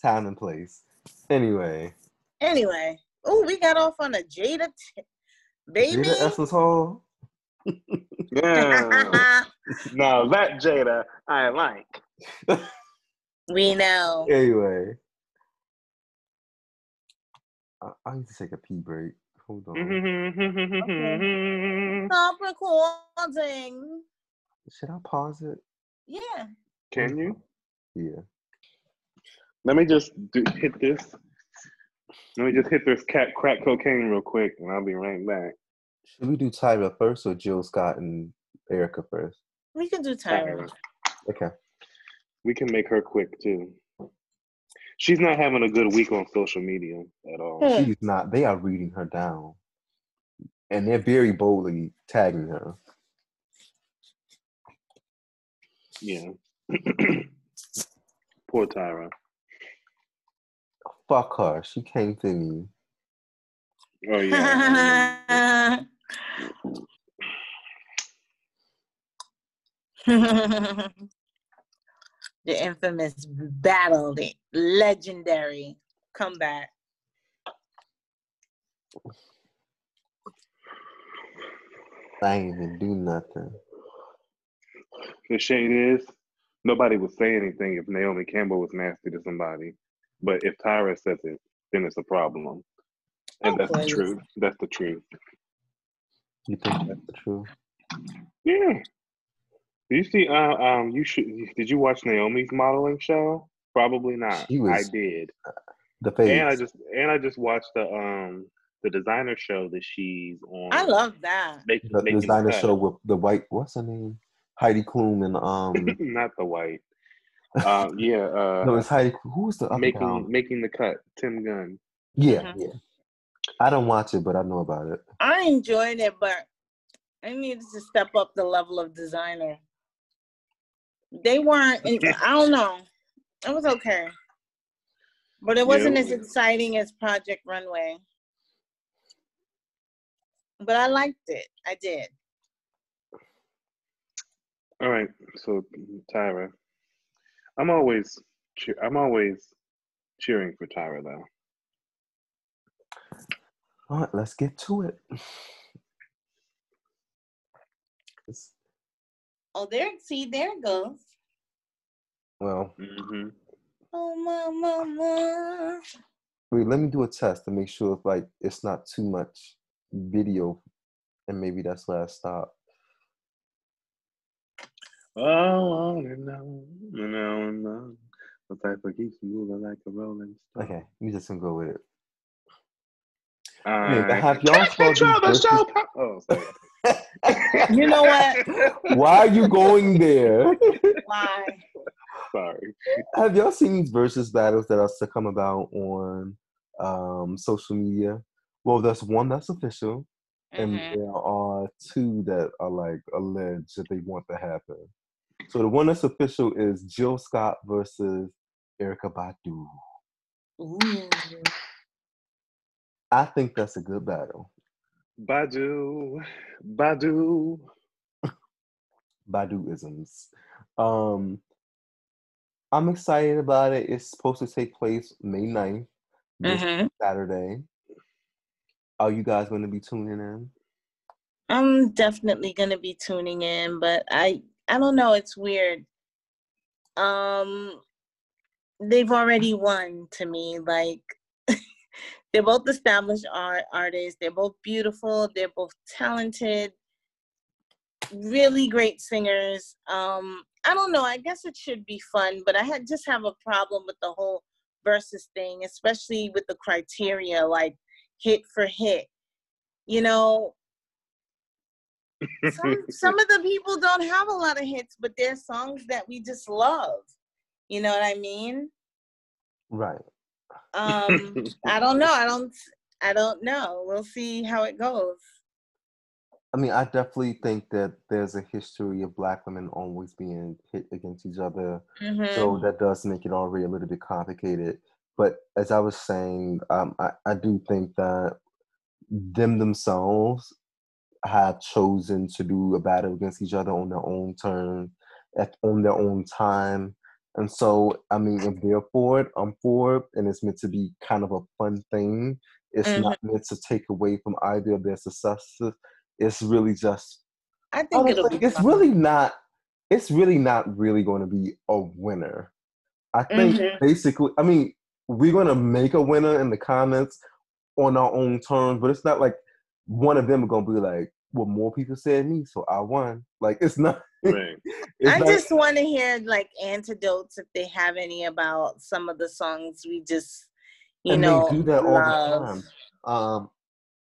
time and place. Anyway, anyway oh we got off on a jada t- baby Jada Essence Hall. <laughs> Yeah. now that Jada I like. we know Anyway, I, I need to take a pee break. Hold on. stop recording Should I pause it? yeah Can you? Yeah. Let me just do, hit this. Let me just hit this cat crack cocaine real quick, and I'll be right back. Should we do Tyra first or Jill Scott and Erykah first? we can do Tyra. Okay. We can make her quick too. She's not having a good week on social media at all. She's not. They are reading her down. And they're very boldly tagging her. Yeah. <clears throat> Poor Tyra. Fuck her. She came to me. Oh yeah. <laughs> <laughs> the infamous battle, the legendary comeback. I ain't even do nothing. the shade is nobody would say anything if Naomi Campbell was nasty to somebody, but if Tyra says it, then it's a problem, and Oh, that's the truth. That's the truth. You think that's the truth? Yeah. Do you see? Uh, um, you should. Did you watch Naomi's modeling show? Probably not. She was I did, The face. and I just and I just watched the um the designer show that she's on. I love that. Make, the Making designer Cut. show with the white what's her name? Heidi Klum and um <laughs> not the white. Um, yeah. Uh, <laughs> no it's Heidi who's the other making guy? making the cut. Tim Gunn. Yeah, Mhm. yeah. I don't watch it, but I know about it. I enjoyed it, but I needed to step up the level of designer. They weren't. <laughs> I don't know. It was okay, but it wasn't Yeah. as exciting as Project Runway. But I liked it. I did. All right, so Tyra, I'm always cheer- I'm always cheering for Tyra though. All right, let's get to it. It's- Oh, there. See, there it goes. well, hmm Oh, my mama. wait, let me do a test to make sure if like it's not too much video, and maybe that's where I stop. Oh, I wanna know, you know, know what type of keeps moving like a rolling stone. Okay, we just gonna go with it. I Wait, have y'all can't saw these the verses? show. Oh, sorry. You know what? Why are you going there? Why? sorry. Have y'all seen these versus battles that are to come about on um, social media? Well, there's one that's official, and Mhm. there are two that are like alleged that they want to happen. So the one that's official is Jill Scott versus Erykah Badu. Ooh. I think that's a good battle. Badu, Badu. Baduisms. Um, I'm excited about it. It's supposed to take place May 9th, this Mhm. Saturday. Are you guys going to be tuning in? I'm definitely gonna be tuning in, but I I don't know. It's weird. Um, they've already won to me. Like they're both established art artists. They're both beautiful. They're both talented. Really great singers. Um, I don't know. I guess it should be fun, but I had just have a problem with the whole versus thing, especially with the criteria like hit for hit. You know, some <laughs> some of the people don't have a lot of hits, but they're songs that we just love. You know what I mean? Right. Um, <laughs> I don't know. I don't. I don't know. We'll see how it goes. I mean, I definitely think that there's a history of black women always being hit against each other. Mhm. So that does make it already a little bit complicated. But as I was saying, um, I, I do think that them themselves have chosen to do a battle against each other on their own terms, at on their own time. And so, I mean, if they're for it, I'm for it, and it's meant to be kind of a fun thing. It's Mhm. not meant to take away from either of their successes. It's really just I think it'll honestly, be. it's fun. really not it's really not really going to be a winner i think Mhm. basically i mean we're going to make a winner in the comments on our own terms but it's not like one of them are going to be like well more people said me so i won like it's not Right. <laughs> I not- just want to hear like antidotes if they have any about some of the songs we just, you and know, they do that all love. the time um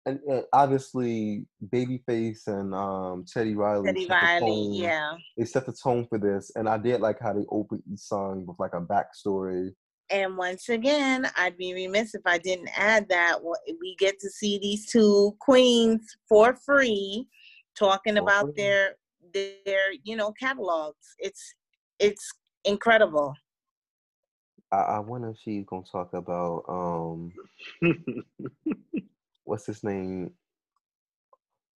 and, and obviously babyface and um teddy riley Teddy set the Riley, tone- yeah. they set the tone for this and i did like how they opened each song with like a backstory And once again, I'd be remiss if I didn't add that we get to see these two queens for free talking For about free. their their you know catalogs. It's it's incredible. I, I wonder if she's gonna talk about um <laughs> what's his name?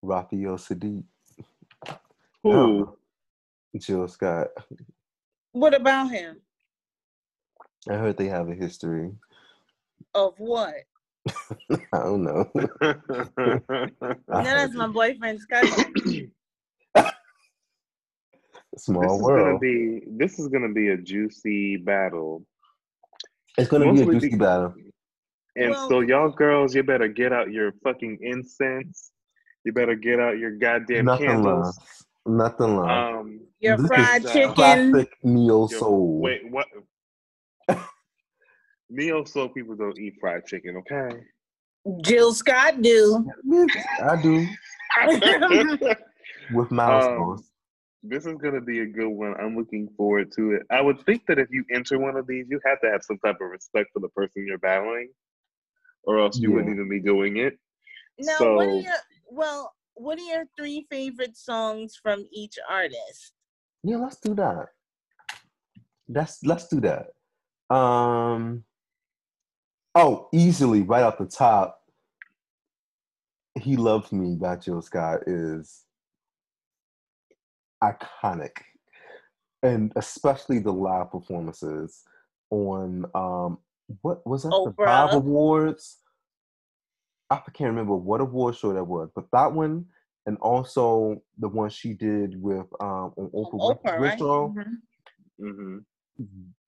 Raphael Saadiq, Who? Jill Scott. What about him? I heard they have a history. Of what? <laughs> I don't know. <laughs> No, that's my it. boyfriend's cousin. <clears throat> this Small is gonna be this is gonna be a juicy battle. It's gonna be a juicy be- battle. And Well- so y'all girls, you better get out your fucking incense. You better get out your goddamn Nothing candles. less. Nothing less. Um Your This is fried uh, chicken. Classic neo your- soul. wait, what <laughs> Neo soul people don't eat fried chicken, okay? Jill Scott do. I do <laughs> <laughs> with mouse Um, sauce. This is gonna be a good one. I'm looking forward to it. I would think that if you enter one of these, you have to have some type of respect for the person you're battling, or else you wouldn't even be doing it. Now, what are your well? What are your three favorite songs from each artist? Yeah, let's do that. Let's let's do that. Um oh, easily right off the top. He Loves Me by Jill Scott is iconic. And especially the live performances on um what was that the Bob Awards? I can't remember what award show that was, but that one and also the one she did with um on Oprah, Oprah, Winfrey right? Show Mhm. hmm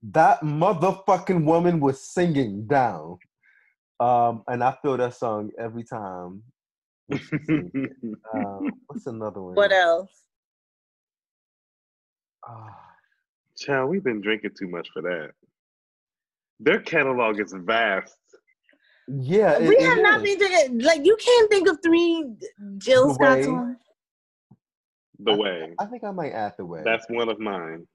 that motherfucking woman was singing down. Um, and I feel that song every time. when she sings it. <laughs> um, what's another one? What else? Ah, Child, we've been drinking too much for that. Their catalog is vast. yeah, it- we it have not is. been thinking like you can't think of three Jill The Scott Way. songs. The I- way. I think I might add the way. That's one of mine.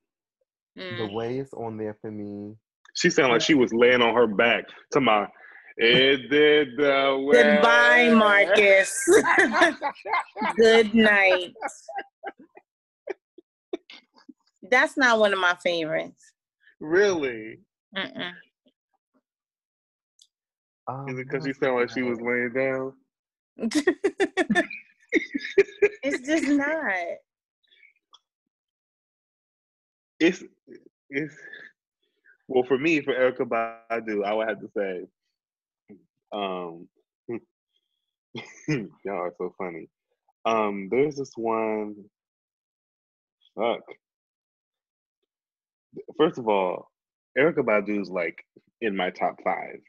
the Mm. way is on there for me. She sounded like she was laying on her back. To my, it did the way. Goodbye, Marcus. <laughs> Good night. <laughs> That's not one of my favorites. Really? Mm-mm. Um, Is it because what she sounded like she was laying down? <laughs> it's just not. It's it's well for me, for Erykah Badu, I would have to say, um, <laughs> y'all are so funny. Um, there's this one. Fuck. First of all, Erykah Badu's like in my top five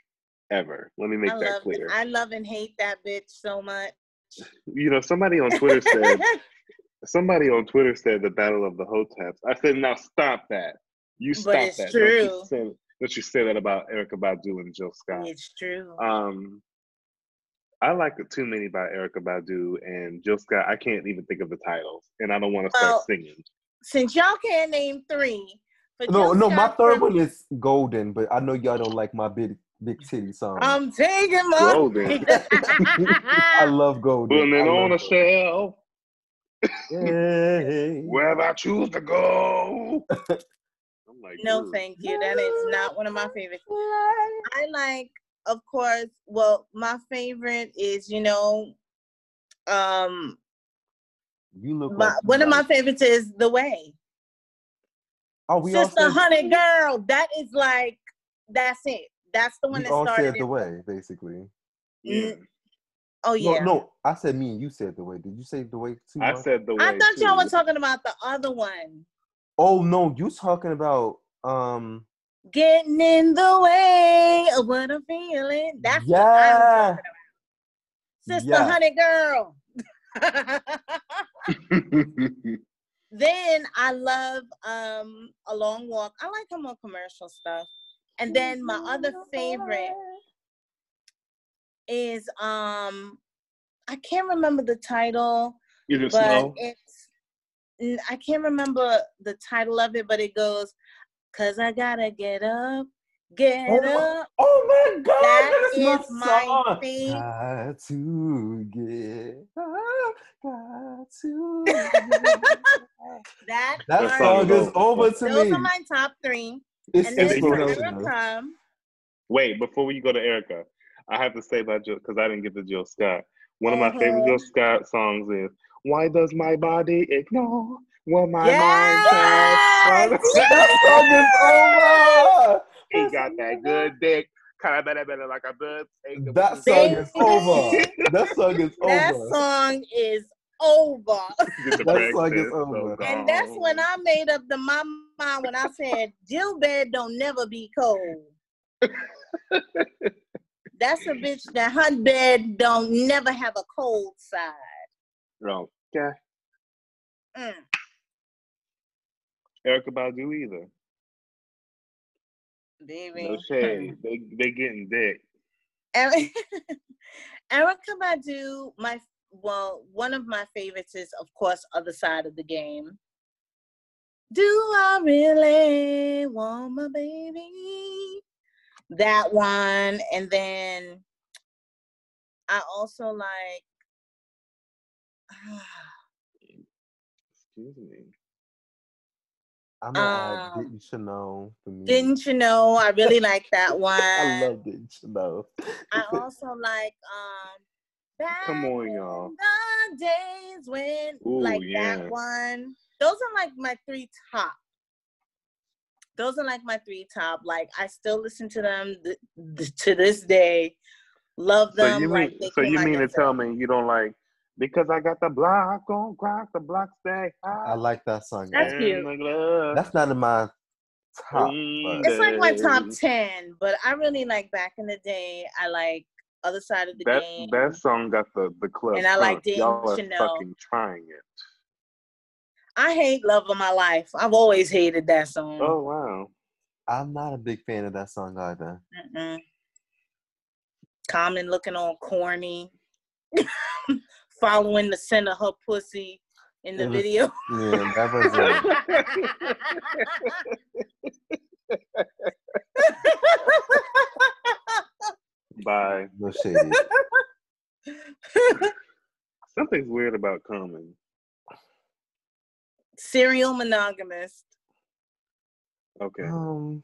ever. Let me make I that love clear. I love and hate that bitch so much. <laughs> you know, somebody on Twitter said <laughs> somebody on Twitter said the Battle of the Hoteps. I said, now stop that. You stop But it's that. true. Don't you, say, don't you say that about Erykah Badu and Jill Scott. it's true. Um, I like the Too Many by Erykah Badu and Jill Scott. I can't even think of the titles, and I don't want to start singing. Since y'all can't name three, for No, no, my third one is Golden, but I know y'all don't like my big big titty song. I'm taking my. Golden. <laughs> <laughs> I love Golden. Putting it on a shelf, Hey. wherever I choose to go. <laughs> I'm like, No, dude. thank you. That is not one of my favorites. I like, of course. Well, my favorite is you know, um, You look my, like one of my favorites is The Way. Oh, we all Sister said, Honey Girl. That is like, that's it. That's the one we that all started said it. the way, basically. Yeah. Oh yeah. No, no, I said me and you said the way. Did you say the way too? I Mark? said the way. I thought y'all were talking about the other one. Oh no, you talking about um Getting in the way of what I'm feeling. That's what I'm talking about. Sister Yeah. Honey Girl. <laughs> <laughs> <laughs> then I love um a long walk. I like her more commercial stuff. And then my other favorite is um I can't remember the title, Is it but slow? it's n- I can't remember the title of it, but it goes, Cause I gotta get up, get Oh, up. Oh my god, That that is is my my song. favorite. Got to get up, got to <laughs> get up. That, That That song is over. over to those me. are my top three. It's And then inspirational. Erykah, Wait, before we go to Erykah, I have to say about Jill because I didn't get to Jill Scott. One of my favorite Uh-huh. Jill Scott songs is "Why Does My Body Ignore What My Yes! Mind Says?" <laughs> that song is over. He got that good dick, kind of better, better like a bird. <laughs> That song is over. That song is over. that over. song is over. <laughs> That song is over. And that's when I made up the my mind when I said Jill bed don't never be cold. <laughs> That's a bitch that her bed don't never have a cold side. Oh, yeah. Mm. Erykah Badu either. Baby. No <laughs> shade. they they getting dick. Eri- <laughs> Erykah Badu, my well, one of my favorites is of course Other Side of the Game. Do I really want my baby? That one, and then I also like. <sighs> Excuse me. Add Um, Didn't You Know for me. Didn't you know? I really like that <laughs> one. I love Didn't You Know. I <laughs> also like um. Back Come on, y'all. The days when Ooh, like yeah. that one. Those are like my three top. Those are like my three top. Like I still listen to them th- th- to this day. Love So them. you mean they so you mean to tell me you don't like because I got the block on crack, the block stay high. I like that song. That's yeah. cute. and the glove That's not in my top. But It's like my top ten, but I really like back in the day. I like other side of the That game. that song got the the club. And I like crunk. Y'all are Didn't You Know. fucking trying it. I hate Love of My Life. I've always hated that song. Oh wow. I'm not a big fan of that song either. Mm-mm. Common looking all corny, <laughs> following the scent of her pussy in the was- video. Yeah, that was it. Bye. No shady. <laughs> Something's weird about Common. Serial monogamist. Okay, Um,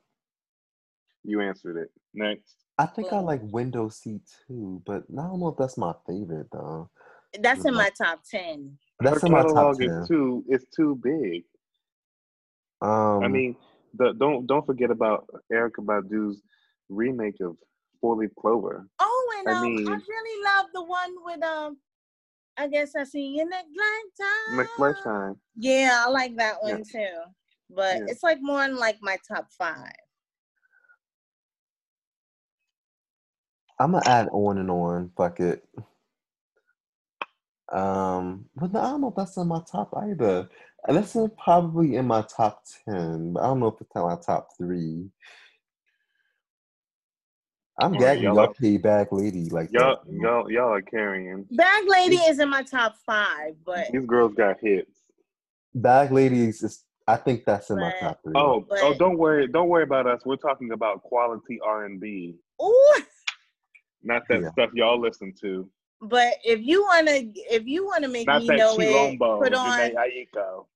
you answered it. Next. I think I like Window Seat too, but I don't know if that's my favorite though. That's in Mhm. my top ten. That's Her in my top ten. is too it's too big. Um, I mean, the don't don't forget about Erykah Badu's remake of Four Leaf Clover. Oh, and I um, I really love the one with um. I guess I see you next lifetime. Next lifetime. Yeah, I like that one too. But Yeah. it's like more in like my top five. I'm gonna add on and on. Fuck it. Um, but no, I don't know if that's in my top either. And That's in- probably in my top ten, but I don't know if it's in my top three. I'm Alright, gagging. y'all Y'all pay back lady like Y'all that. y'all y'all are carrying. Bag Lady is in my top five, but These girls got hits. Bag ladies is. I think that's in my top three. Oh, oh, don't worry, don't worry about us. We're talking about quality R and B, ooh, not that Yeah. stuff y'all listen to. But if you wanna, if you wanna make Not me that know it, put on. Aiko.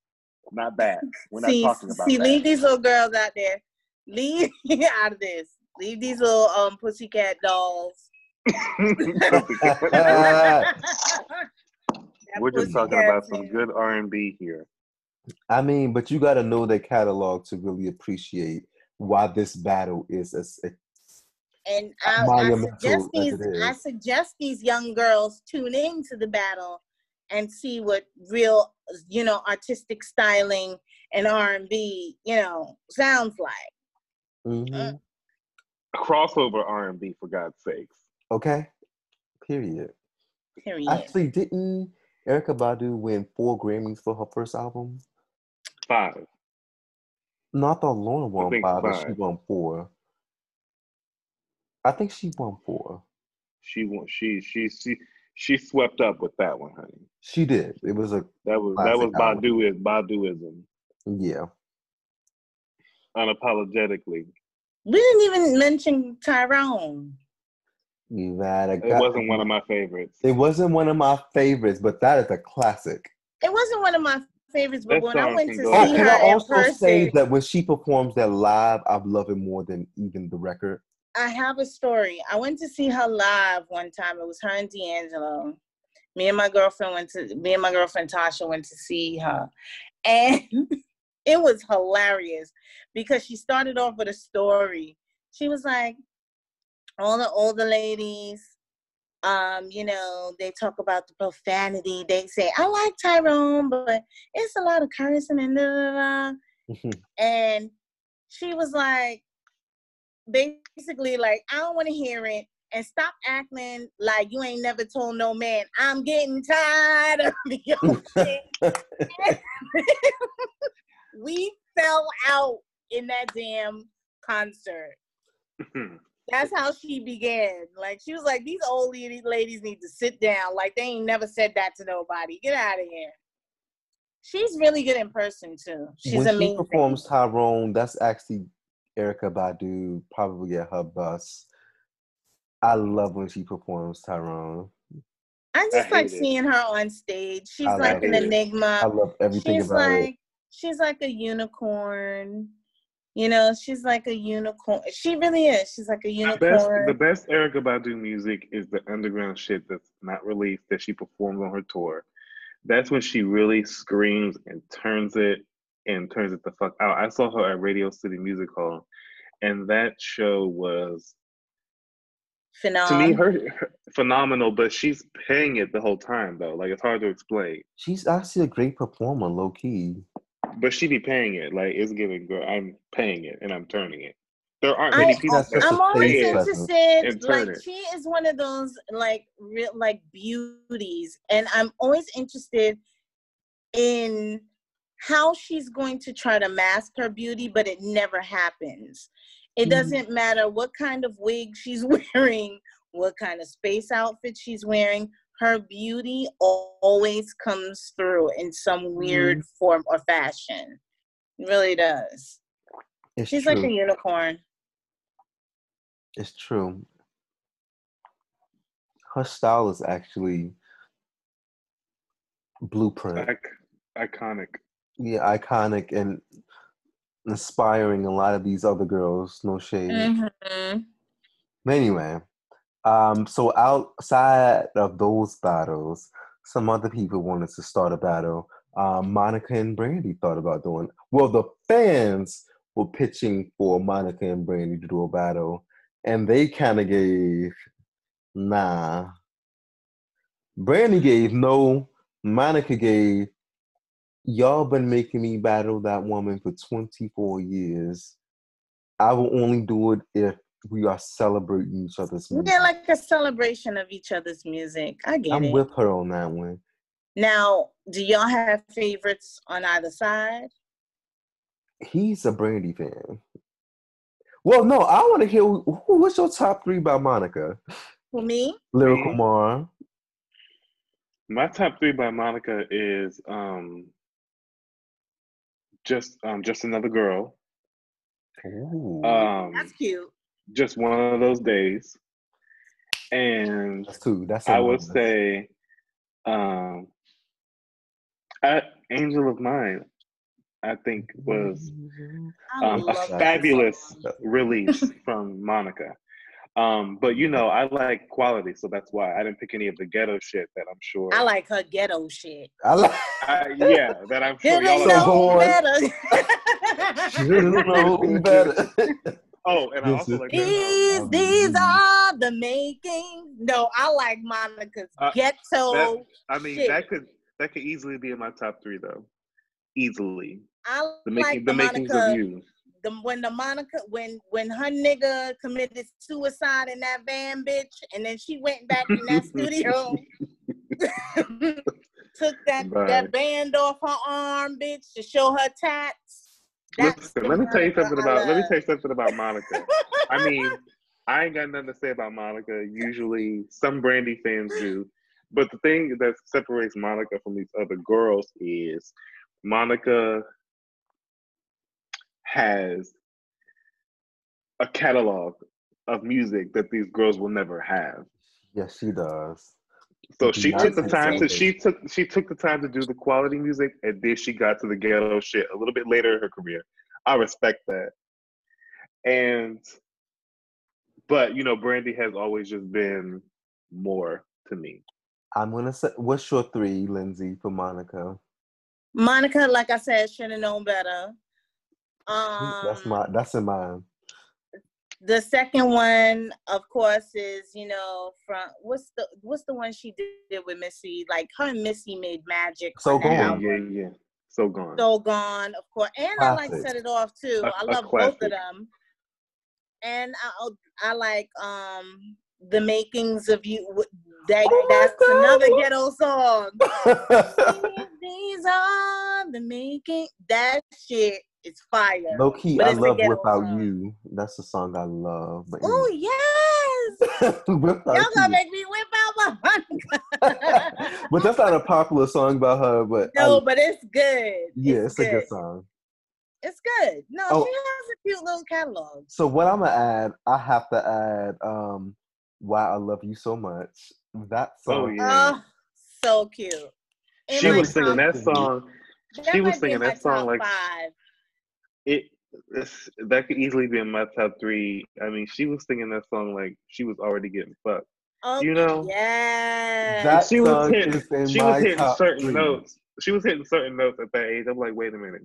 Not that. We're not see, talking about see, that. leave these little girls out there. Leave <laughs> out of this. Leave these little um pussycat dolls. <laughs> We're just talking pussycat about some good R and B here. I mean, but you got to know their catalog to really appreciate why this battle is as And I, I suggest these, I suggest these young girls tune into the battle and see what real, you know, artistic styling and R and B, you know, sounds like. Mhm. Crossover R and B for God's sakes. Okay. Period. Period. Actually, didn't Erykah Badu win four Grammys for her first album? Five. Not the thought Lauren won think five, but she won four. I think she won four. She won. She she she she swept up with that one, honey. She did. It was a That was that was Classic album. Badu is Baduizm yeah. unapologetically. we didn't even mention Tyrone. You had a It wasn't one of my favorites. It wasn't one of my favorites, but that is a classic. It wasn't one of my favorites, but That when I went to go Oh, see on. can her I in also person, say that when she performs that live, I love it more than even the record. I have a story. I went to see her live one time. It was her and D'Angelo. Me and my girlfriend went to me and my girlfriend Tasha went to see her. <laughs> And it was hilarious because she started off with a story. She was like, all the older ladies, um, you know, they talk about the profanity. They say, I like Tyrone, but it's a lot of cursing and da da da. And she was like, basically, like, I don't want to hear it. And stop acting like you ain't never told no man, I'm getting tired of <laughs> your shit. <laughs> we fell out in that damn concert. <clears throat> That's how she began. Like she was like, these old ladies need to sit down. Like they ain't never said that to nobody. Get out of here. She's really good in person too. She's when amazing. she performs Tyrone, that's actually Erykah Badu probably at her best. I love when she performs Tyrone. I just I like hate it. seeing her on stage. She's I like like an it. enigma. I love everything she's about like it. she's like a unicorn. You know, she's like a unicorn. She really is. She's like a The best, unicorn. the best Erykah Badu music is the underground shit that's not released that she performs on her tour. That's when she really screams and turns it and turns it the fuck out. I saw her at Radio City Music Hall, and that show was phenomenal. to me her, her phenomenal. But she's paying it the whole time though. Like it's hard to explain. She's actually a great performer, low key. But she be paying it. Like it's giving girl. I'm paying it and I'm turning it. There aren't I, many people. That's just I'm always stage it. presence. interested. And Like it. she is one of those like real like beauties, and I'm always interested in how she's going to try to mask her beauty, but it never happens. It Mhm. doesn't matter what kind of wig she's <laughs> wearing, what kind of space outfit she's wearing. Her beauty always comes through in some weird form or fashion. It really does. It's She's true. like a unicorn. It's true. Her style is actually blueprint. Ic- iconic. Yeah, iconic and inspiring a lot of these other girls. No shade. hmm Anyway, um, so outside of those battles, some other people wanted to start a battle. Um, Monica and Brandy thought about doing. Well, the fans were pitching for Monica and Brandy to do a battle, and they kind of gave nah. Brandy gave no. Monica gave. Y'all been making me battle that woman for 24 years. I will only do it if we are celebrating each other's music. Yeah, like a celebration of each other's music. I get I'm it. with her on that one. now, do y'all have favorites on either side? He's a Brandy fan. Well, no, I want to hear who, what's your top three by Monica? For me, Lyrical Me? Mar. My top three by Monica is um just um just another girl. Ooh, Um that's cute. just one of those days. And that's two. That's I would say um I, Angel of Mine, I think was um, a fabulous <laughs> release from Monica. Um, but you know, I like quality, so that's why I didn't pick any of the ghetto shit that I'm sure. I like her ghetto shit. I like. I, yeah, that I'm sure Didn't y'all So are. know better. Should've known better. <laughs> Oh, and I also is- like these, these are the making. No, I like Monica's Uh, ghetto. I mean, shit. that could that could easily be in my top three though. Easily, I the like making the, the makings Monica. of you. The when the Monica when when her nigga committed suicide in that van, bitch, and then she went back in that <laughs> studio, <laughs> took that Right. that band off her arm, bitch, to show her tats. Listen, let me tell you something about let me tell you something about Monica. I <laughs> mean, I ain't got nothing to say about Monica. Usually, some Brandy fans do, but the thing that separates Monica from these other girls is Monica has a catalog of music that these girls will never have. yes, she does. So she not took the time to she took she took the time to do the quality music, and then she got to the ghetto shit a little bit later in her career. I respect that. And but you know, Brandy has always just been more to me. I'm gonna say, what's your three, Lindsay, for Monica? Monica, like I said, should have known better. Um, that's my. That's in mine. the second one, of course, is you know from what's the what's the one she did with Missy? Like her and Missy made magic. So Gone. Yeah, yeah. So gone. So gone, of course, and I like Classic. Set It Off too. A- I love both of them. And I I like um the makings of you. That Oh that's God. another ghetto song. <laughs> These are the making. That shit is fire. Low key, I love Without song. You. That's the song I love. Oh yes. <laughs> Without Y'all gonna make me whip out my <laughs> Monica. <laughs> but that's not a popular song by her. But no, I- but it's good. yeah, it's, a good song. It's good. No, Oh. she has a cute little catalog. So what I'm gonna add, I have to add um "Why I Love You So Much." That Oh, song. yeah. Oh, so cute. In She was singing that song. that She was singing that song like five. It. It's, that could easily be in my top three. I mean, she was singing that song like she was already getting fucked. Oh, You know? yeah. That she was song hitting. is in She was hitting certain three. notes. She was hitting certain notes at that age. I'm like, wait a minute.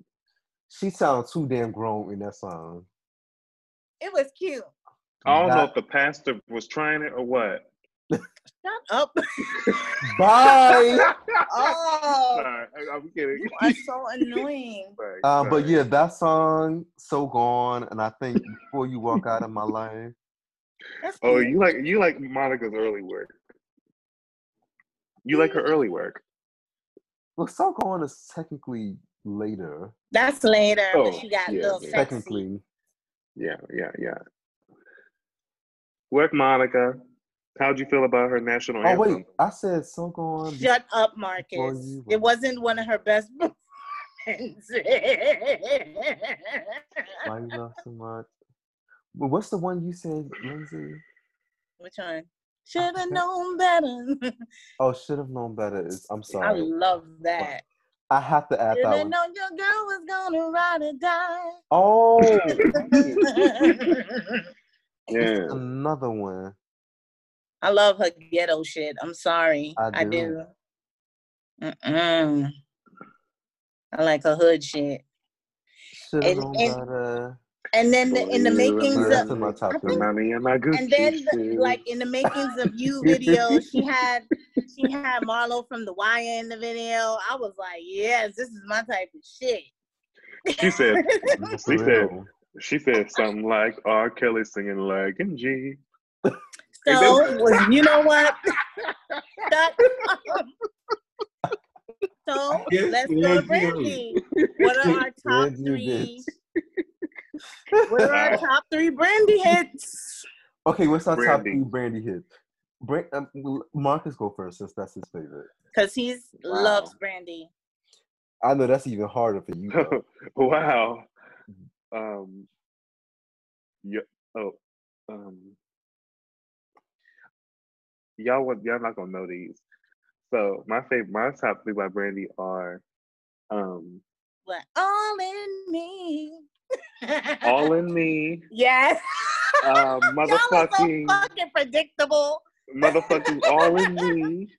She sounds too damn grown in that song. it was cute. I don't know if the pastor was trying it or what. Shut up. Bye. <laughs> oh, Sorry, I, I'm kidding. you are so <laughs> annoying. Sorry, Um, but yeah, that song so gone, and I think before you walk out of my life, Oh, you like you like Monica's early work. You like her early work. well, so gone is technically later. That's later, Oh, but she got a yeah, little yeah. sexy. Technically, Yeah, yeah, yeah. Work Monica. How'd you feel about her national anthem? oh wait, I said so on." Shut up, Before Marcus. It wasn't one of her best <laughs> performances. Why you love so much? Well, what's the one you said, Lindsay? Which one? Should have known better. <laughs> Oh, should have known better. Is I'm sorry. I love that. I have to add Should that have one. known your girl was gonna ride or die. Oh, <laughs> Yeah. another one. I love her ghetto shit. I'm sorry. I I do. do. Mm-mm. I like her hood shit. Should And- and- better. And then the, in the makings Yeah, of my top think- Mommy and my Gucci and then the, like in the makings of <laughs> you video, she had she had Marlo from the Wire in the video. I was like, yes, this is my type of shit. she said <laughs> she said she said something like R. Kelly singing like and <laughs> G. So was, you know what? <laughs> Shut up. <laughs> So Yes, let's go yes, to Brandy. <laughs> What are our top Yes, three? did. What are our top three Brandy hits? Okay, what's our top Brandy. three brandy hits? Bra- um, Marcus go first since that's his favorite. Because he Wow. loves Brandy. I know that's even harder for you. wow. Um. Yeah. Oh. Um. Y'all would y'all not gonna know these. So my favorite, my top three by Brandy are, um, What? All in me. <laughs> All in Me, Yes. um, <laughs> Y'all are so motherfucking, fucking predictable. motherfucking All in Me.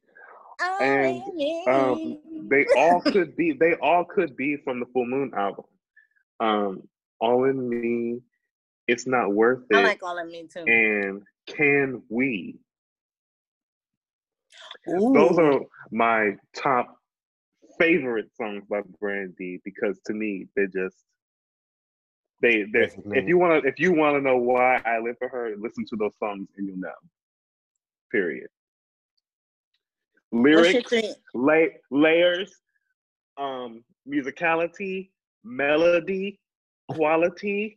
All And, in me. um, They all could be. They all could be from the Full Moon album. Um, All in Me. It's not worth it. I like all in me too. and Can We? Those are my top favorite songs by Brandy because to me they just they they Basically. if you want to if you want to know why I live for her, listen to those songs and you'll know. Period. Lyrics, three? lay, layers, um, musicality, melody, quality,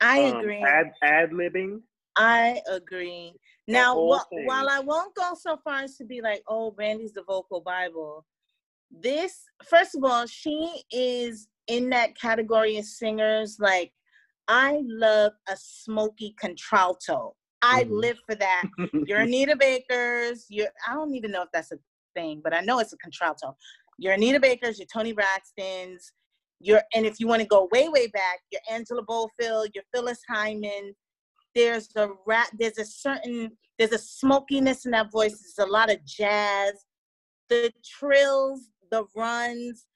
I um, agree. ad ad libbing. I agree. Now, wh- while I won't go so far as to be like, oh, Brandy's the vocal Bible, this, first of all, she is in that category of singers. Like, I love a smoky contralto. I Mhm. live for that. <laughs> Your Anita Baker's, your, I don't even know if that's a thing, but I know it's a contralto. Your Anita Baker's, your Toni Braxton's, your, and if you want to go way, way back, your Angela Bofill, your Phyllis Hyman, there's a rap there's a certain there's a smokiness in that voice. There's a lot of jazz. The trills the runs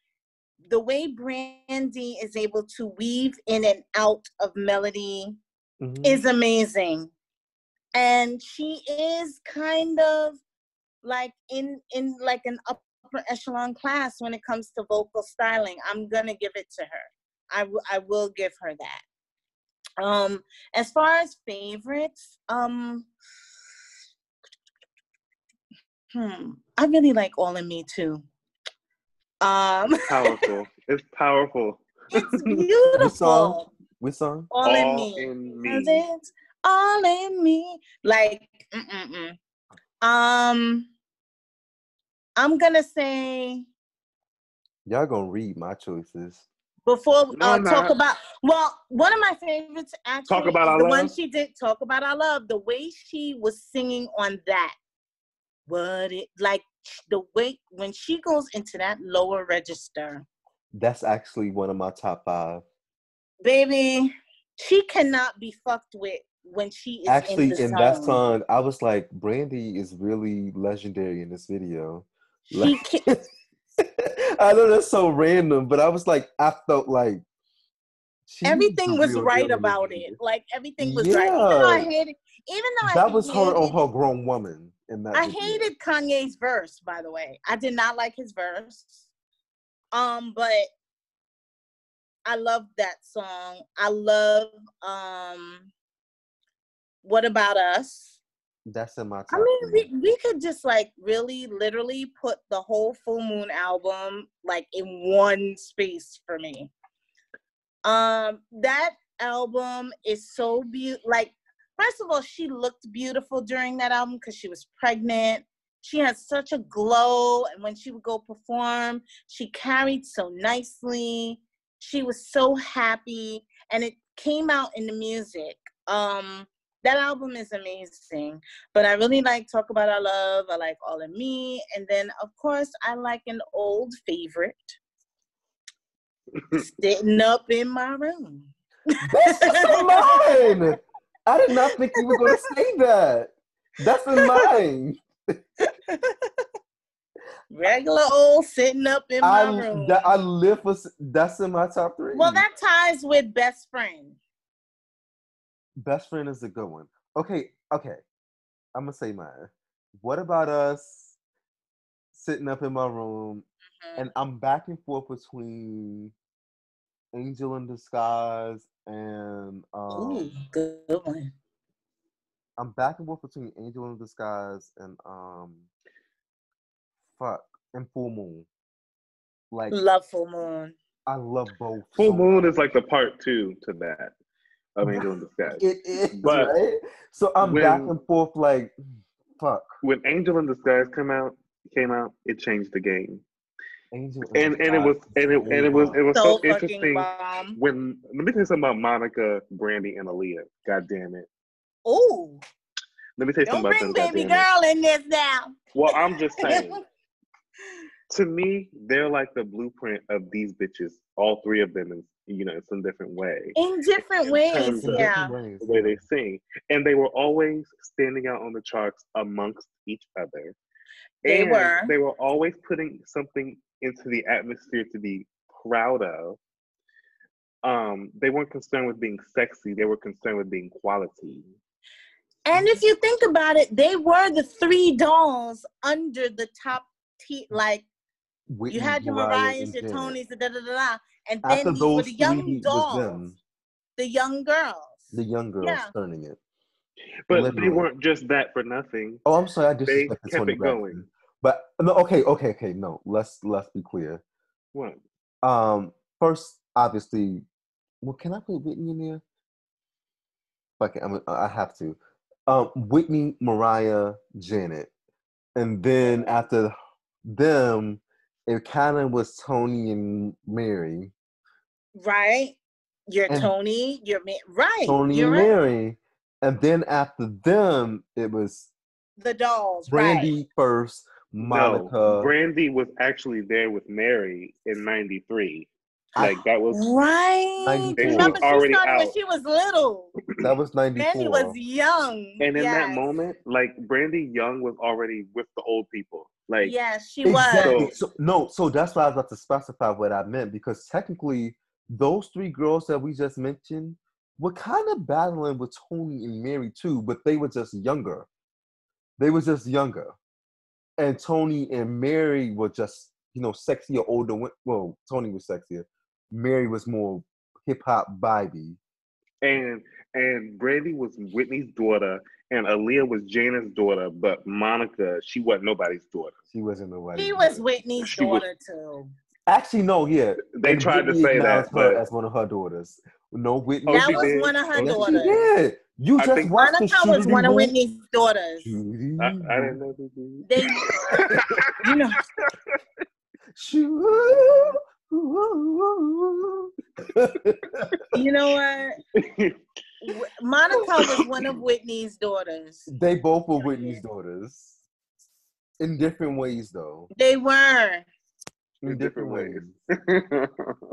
the way brandy is able to weave in and out of melody Mhm. is amazing. And she is kind of like in in like an upper echelon class when it comes to vocal styling. I'm gonna give it to her. I w- I will give her that um, as far as favorites, um, hmm, I really like All in Me too. Um, powerful. <laughs> It's powerful. it's <laughs> beautiful. Which song? All, All in me. in 'Cause me. It's all in me. Like, mm-mm-mm. um, I'm gonna say Y'all gonna read my choices. Before No, uh, I'm talk about well one of my favorites actually Talk About is Our the one she did talk about our love the way she was singing on that what it like the way when she goes into that lower register, That's actually one of my top five. baby, she cannot be fucked with when she is Actually, in, the in that song, I was like, Brandy is really legendary in this video. She Like, can, <laughs> I know that's so random, but I was like, I felt like everything was right about it. Like everything was right. Even though I hated, even though I That was her hated, on her grown woman in that. I video. hated Kanye's verse, by the way. I did not like his verse. Um, but I love that song. I love um What About Us? That's in my top I mean, three. we, we could just like really literally put the whole Full Moon album like in one space for me. Um, that album is so beautiful. Like, first of all, she looked beautiful during that album because she was pregnant. She had such a glow, and when she would go perform, she carried so nicely. She was so happy, and it came out in the music. Um, that album is amazing. But I really like Talk About Our Love. I like All of Me. And then, of course, I like an old favorite <laughs> Sitting Up in My Room. That's in <laughs> mine. I did not think you were going to say that. That's in mine. <laughs> Regular old sitting up in my room. that, I live for. That's in my top three. well, that ties with Best Friend. Best friend is a good one. Okay, okay. I'm gonna say mine. What about us sitting up in my room Mhm. and I'm back and forth between Angel in Disguise and Ooh, um good one. I'm back and forth between Angel in Disguise and um fuck and Full Moon. Like Love Full Moon. I love both. Full so Moon much. is like the part two to that of Angel in Disguise. It is But right. So I'm back and forth like fuck. When Angel in Disguise come out, came out, it changed the game. Angel in And and it was and it, and it was it was So so, interesting bomb. when let me tell you something about Monica, Brandy, and Aaliyah. God damn it. Ooh, Let me tell you don't something about bring them. baby goddamn it. girl in this now. Well, I'm just <laughs> saying. to me, they're like the blueprint of these bitches. All three of them, in you know, in some different way. in different In ways, terms of- yeah. Ways, The way they sing, and they were always standing out on the charts amongst each other. They and were. They were always putting something into the atmosphere to be proud of. Um, they weren't concerned with being sexy. They were concerned with being quality. And if you think about it, they were the three dolls under the top t like Whitney, you had your Mariah, Mariah's, your Janet. Tonys, da da da da, and After then these were those the young three dolls, them, the young girls. the young girls Yeah. turning it. But Literally. they weren't just that for nothing. Oh, I'm sorry, I They disrespected kept it Braxton. going. But no, okay, okay, okay. No, let's let's be clear. What? Um, first, obviously, well, can I put Whitney in there? Fuck it, I'm, I have to. Um, Whitney, Mariah, Janet, and then after them, it kind of was Toni and Mary. right? Your And- Toni, your ma- right. Toni you're and right. Mary, and then after them, it was The dolls, Brandy right? first, Monica. No, Brandy was actually there with Mary in '93. Like that was Right. 94. Remember, she Already started when she was little. that was ninety Brandy was young. And in that moment, like Brandy Young was already with the old people. Like yes, she Exactly. was. So, no, so that's why I was about to specify what I meant because technically, those three girls that we just mentioned were kind of battling with Toni and Mary too, but they were just younger. They were just younger, and Toni and Mary were just you know sexier, older. wo- Well, Toni was sexier. Mary was more hip hop vibey. and and Brandy was Whitney's daughter, and Aaliyah was Janet's daughter, but Monica, she wasn't nobody's daughter. She wasn't nobody. She was Whitney's She was- daughter too. Actually, no, yeah. They and tried to say that, but as one of her daughters. No, Whitney. Oh, that was did? one of her Oh, she she daughters. did. You I just think- watched the Monica was one of Doo- Whitney's daughters. Shooty I, I didn't know they did. They, you know, you know what? <laughs> Wh- Monica was <laughs> one of Whitney's daughters. they both were Whitney's daughters. In different ways, though. They were. In, In different, different ways. <laughs>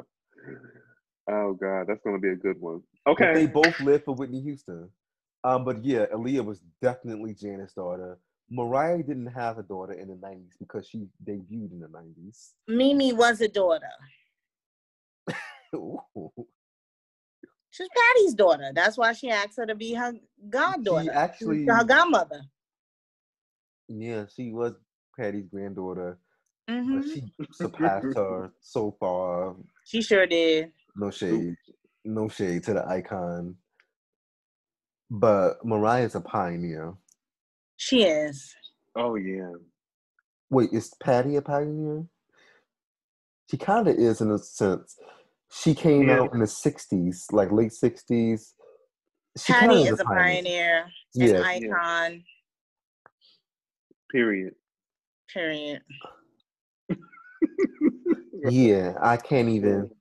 oh God, that's gonna be a good one. But Okay. they both lived for Whitney Houston. Um, but yeah, Aaliyah was definitely Janet's daughter. Mariah didn't have a daughter in the '90s because she debuted in the '90s. Mimi was a daughter. <laughs> Ooh. She's Patty's daughter. That's why she asked her to be her goddaughter. She actually, her godmother. yeah, she was Patty's granddaughter, hmm but she <laughs> surpassed her so far. She sure did. No shade, no shade to the icon. But Mariah's a pioneer. She is. Oh yeah. Wait, is Patty a pioneer? She kind of is in a sense. She came Yeah. out in the '60s, like late '60s. She Patty is a pioneer, an Yeah. icon. Period. Period. <laughs> Yeah, I can't even.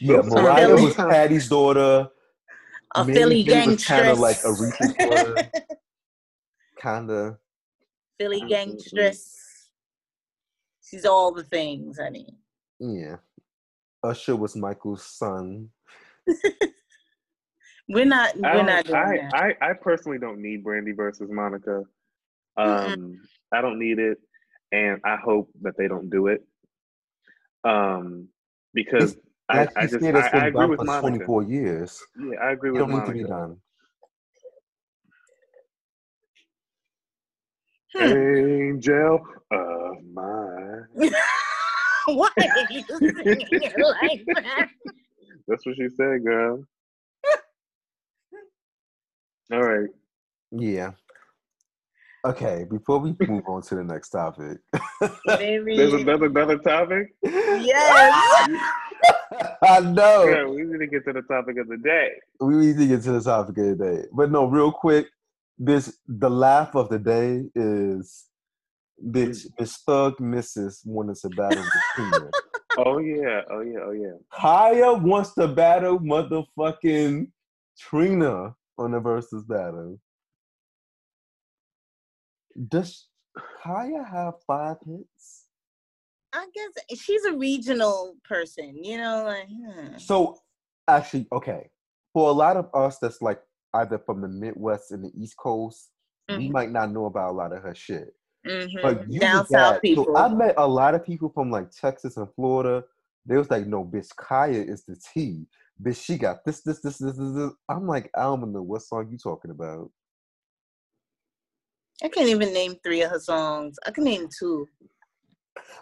Yeah, Mariah was Patty's daughter. A Mary Philly J was kinda gangstress. like Aretha's daughter. Kinda. Philly gangstress. She's all the things, honey. Yeah. Usher was Michael's son. <laughs> We're not. I, We're don't- doing I, that. I, I personally don't need Brandy versus Monica. Um, I don't need it, and I hope that they don't do it. Um, because I, I just I, it's been I agree with Monica. 24 years. Yeah, I agree It with don't need Monica. to be done. Angel of mine. <laughs> <laughs> Why are you <laughs> singing it like that? That's what she said, girl. All right. Yeah. Okay, before we move on to the next topic. Baby. There's another another topic. Yes. <laughs> I know. Yeah, we need to get to the topic of the day. we need to get to the topic of the day. But no, real quick, this the laugh of the day is bitch Miss Thug Mrs. wanted to battle with Trina. <laughs> Oh yeah, oh yeah, oh yeah. Khia wants to battle motherfucking Trina on the versus battle. Does Khia have five hits? I guess she's a regional person, you know, like hmm. So actually, okay. For a lot of us that's like either from the Midwest and the East Coast, we Mhm. might not know about a lot of her shit. Mhm. But you down south people. So I met a lot of people from like Texas and Florida. They was like, no, bitch, Khia is the T. Bitch, she got this, this, this, this, this, this. I'm like, I don't know what song you talking about. I can't even name three of her songs. I can name two.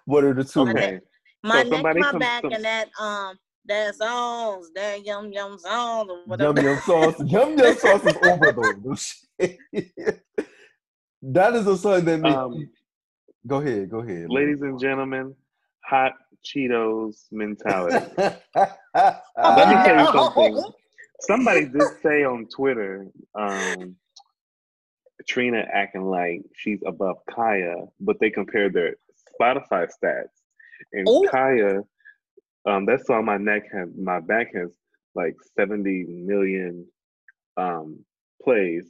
What are the two? Okay. My neck, my come- back, some- and that um that songs, that yum yum songs, or Yum whatever. Yum Sauce. Yum Yum Sauce is over though. <laughs> No shit. that is a song that makes Um, me- Go ahead, go ahead. Ladies and gentlemen, hot Cheetos mentality. Let <laughs> Let me tell you something. Somebody did say on Twitter, um, Trina acting like she's above Khia, but they compared their Spotify stats. And Ooh. Khia, um, that song my neck has my back has like 70 million um plays.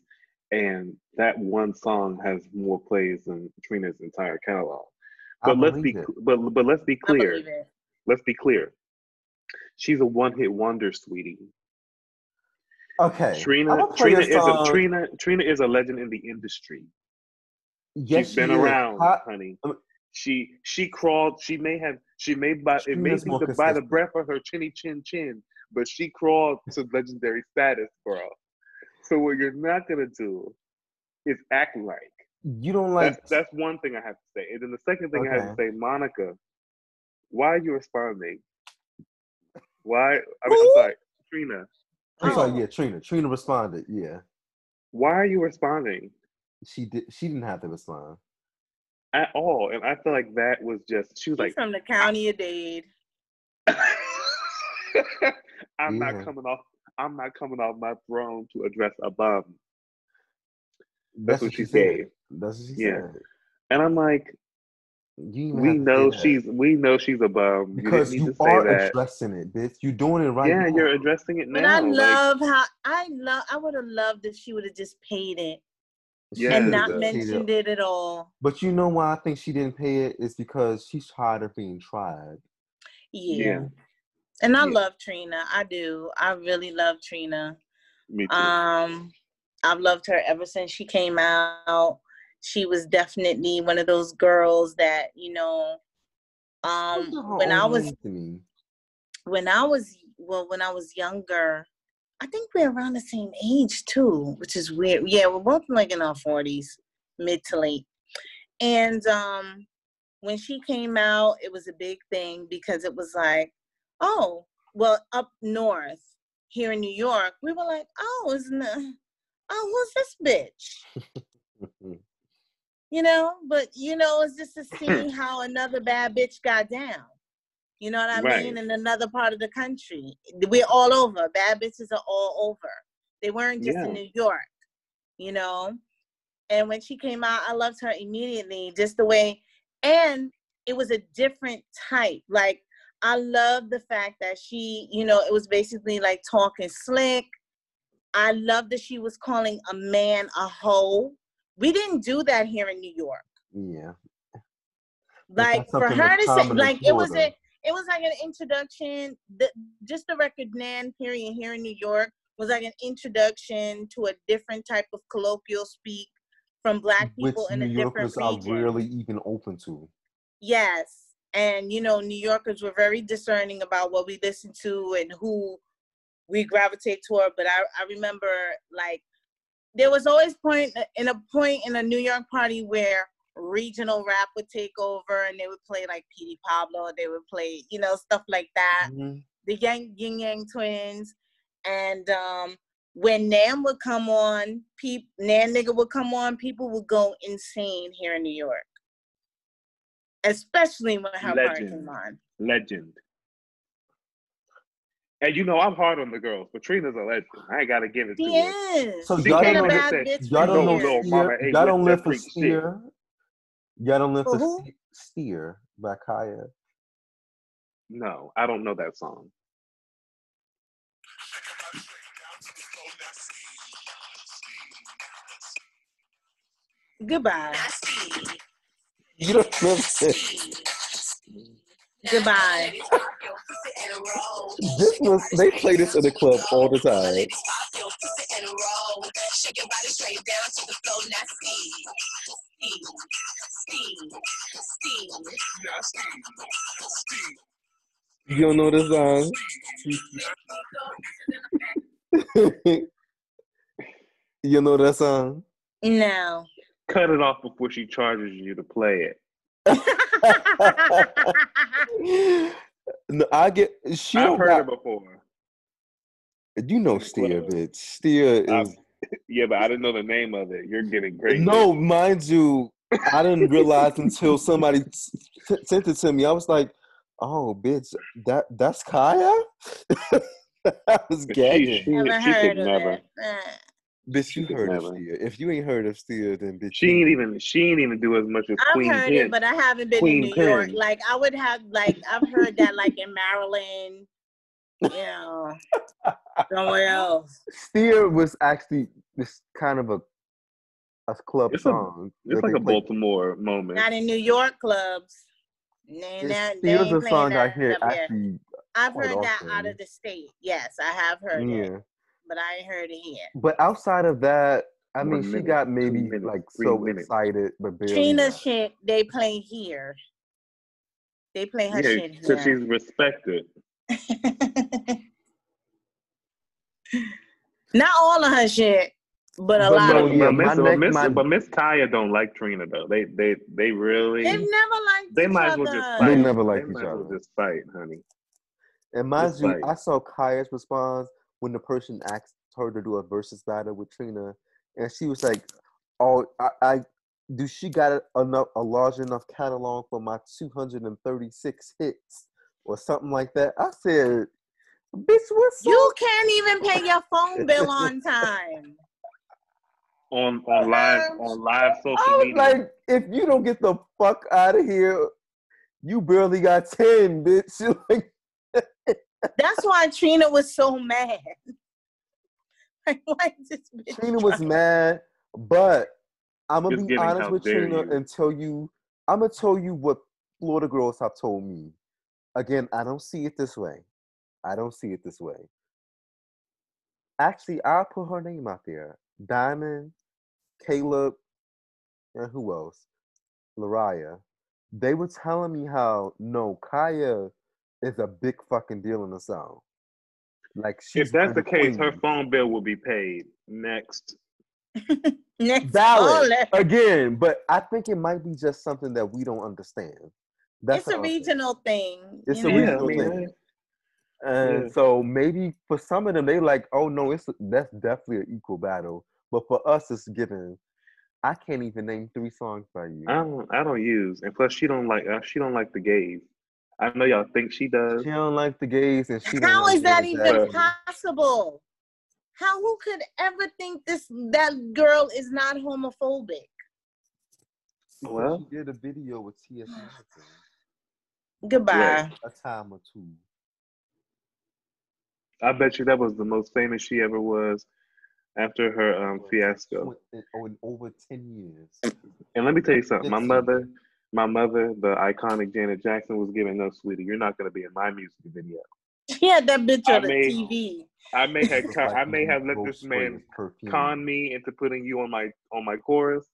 And that one song has more plays than Trina's entire catalog. But let's be it. but but let's be clear. Let's be clear. She's a one-hit wonder, sweetie. Okay. Trina Trina a is a Trina Trina is a legend in the industry. Yes, She's been she is. around, Hi- honey. um, She she crawled. She may have. She may by it may be the, by the breath of her chinny chin chin, but she crawled to legendary status, bro. So what you're not gonna do is act like. You don't like That's that's one thing I have to say. And then the second thing I have to say, Monica, why are you responding? Why? I mean, I'm Who? sorry, Trina. I'm Oh. sorry, yeah, Trina. Trina responded. Yeah. Why are you responding She did she didn't have to respond. at all? And I feel like that was just. She was She's like, from the ah. county of Dade. <laughs> I'm Yeah. not coming off. I'm not coming off my throne to address a bum. That's, what she said. said. That's what she Yeah. said. And I'm like, You we know she's. We know she's a bum. because you you, didn't need to are that. addressing it, bitch. You're doing it right yeah, now. you're addressing it now. But I like- love how I love. I would have loved if she would have just paid it. Yeah, and not mentioned it at all. But you know why I think she didn't pay it is because she's tired of being tried. Yeah. Yeah. And I Yeah. love Trina. I do. I really love Trina. Me too. Um, I've loved her ever since she came out. She was definitely one of those girls that, you know, um, when I was name to me? when I was well, when I was younger, I think we're around the same age too, which is weird. Yeah, we're both like in our forties, mid to late. And um when she came out, it was a big thing because it was like, oh, well, up north here in New York, we were like, oh, isn't it, oh, who's this bitch? <laughs> You know, but you know, it's just to see <clears throat> how another bad bitch got down. You know what I Right. mean? In another part of the country. We're all over. Bad bitches are all over. They weren't just Yeah. in New York, you know? And when she came out, I loved her immediately, just the way, and it was a different type. Like, I love the fact that she, you know, it was basically like talking slick. I love that she was calling a man a hoe. We didn't do that here in New York. Yeah. Like for her to say, like it was a, it was like an introduction. The, just the record Nan period here in New York was like an introduction to a different type of colloquial speak from black Which people in New a different Yorkers uh, are rarely even open to. Yes. And you know, New Yorkers were very discerning about what we listened to and who we gravitate toward. But I, I remember like there was always point in a point in a New York party where regional rap would take over and they would play like Petey Pablo, they would play, you know, stuff like that. Mhm. The Yang Ying Yang twins. And um when Nam would come on, peop Nan nigga would come on, people would go insane here in New York especially when her Legend. came on. legend. And you know I'm hard on the girls, but Trina's a legend. I ain't gotta give it to She her. So She's y'all don't a know- bad say- bitch Y'all don't know years. little mama ain't Y'all don't that live for freak shit. steer. Y'all don't live For for who? Steer by Khia. No, I don't know that song. Goodbye. You don't live this. Goodbye. This was they play this in the club all the time. You don't know this song? <laughs> you know that song? No. Cut it off before she charges you to play it. <laughs> <laughs> no, I get. She I've heard got- it before. You know Steer, bitch. Steer I've- <laughs> Yeah, but I didn't know the name of it. You're getting great. no, mind you. I didn't realize until <laughs> somebody s- sent it to me. I was like, "Oh, bitch, that that's Khia." <laughs> I was She- gagging. she- Never she heard could of never. it. Bitch, you could heard of never. If you ain't heard of Steer, then bitch, She ain't even she ain't even do as much as I've Queen heard Pen. it, but I haven't been Queen in New York. Like I would have, like I've heard that, like in Maryland, you know, somewhere else. Steer was actually this kind of a a club It's a- song. It's that like a play. Baltimore moment. Not in New York clubs. They, It's- not, they Steer's ain't a song I hear actually. I've quite heard that out of the state. Yes, I have heard it, Yeah, but I ain't heard it here. but outside of that, I One mean, she got maybe minutes, like so minutes. excited, but barely. Trina shit they play here. They play her Yeah, shit because here. she's respected. <laughs> Not all of her shit, but a But lot no, of yeah, it. but Miss, my but neck- Miss, my- but Miss Khia don't like Trina though. They they they really They've never liked they each might as other. well just They fight. never liked they each might as well other. just fight, honey. And mind Just you, like- I saw Khia's response when the person asked her to do a versus battle with Trina, and she was like, "Oh, I, I do. She got a- enough a large enough catalog for my 236 hits or something like that." I said, "Bitch, what's You up?" can't even pay your phone bill on <laughs> time. On on live on live social I was media. like, "If you don't get the fuck out of here, you barely got 10, bitch." <laughs> Like, That's why Trina was so mad. <laughs> Like, why is this bitch Trina was trying- mad, but I'm gonna Just be honest with Trina you. and tell you. I'm gonna tell you what Florida girls have told me. Again, I don't see it this way. I don't see it this way. Actually, I'll put her name out there. Diamond, Caleb, and who else? Lariah. They were telling me how no, Khia is a big fucking deal in the South. Like she's If that's the case, her phone bill will be paid. Next. <laughs> Next valid again, but I think it might be just something that we don't understand. That's It's a all I'm saying. regional thing. It's a know? Yeah, regional mean, thing. And Yeah. so maybe for some of them, they like, oh no, it's that's definitely an equal battle. But for us, it's given. I can't even name three songs by you. I don't. I don't use, and plus she don't like. Uh, she don't like the gays. I know y'all think she does. She don't like the gays, and she. don't How like is that even Jackson. possible? How who could ever think this that girl is not homophobic? Well. she did a video with T.S. Madison <sighs> Goodbye. a time or two. I bet you that was the most famous she ever was after her um, fiasco. In, in over ten years. And let me tell you something. My mother, my mother, the iconic Janet Jackson, was giving no sweetie. You're not going to be in my music video. She had that bitch I on the TV. I may have, Looks co- like I may have let this man con me into putting you on my on my chorus,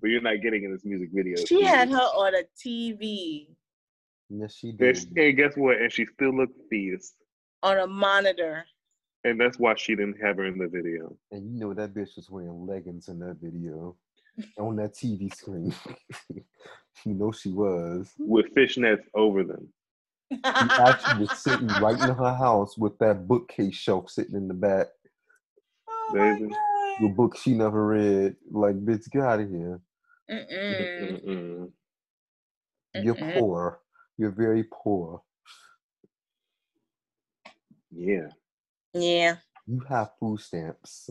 but you're not getting in this music video. She had her on a TV Yes, she And, did. sh- and guess what? And she still looked fierce, on a monitor. and that's why she didn't have her in the video. And you know that bitch was wearing leggings in that video on that TV screen. <laughs> you know she was. with fishnets over them. She <laughs> actually was sitting right in her house with that bookcase shelf sitting in the back oh my Baby. god. with books she never read. Like, bitch, get out of here. Mm-mm. Mm-mm. You're Mm-mm. poor. You're very poor. Yeah. Yeah. You have food stamps.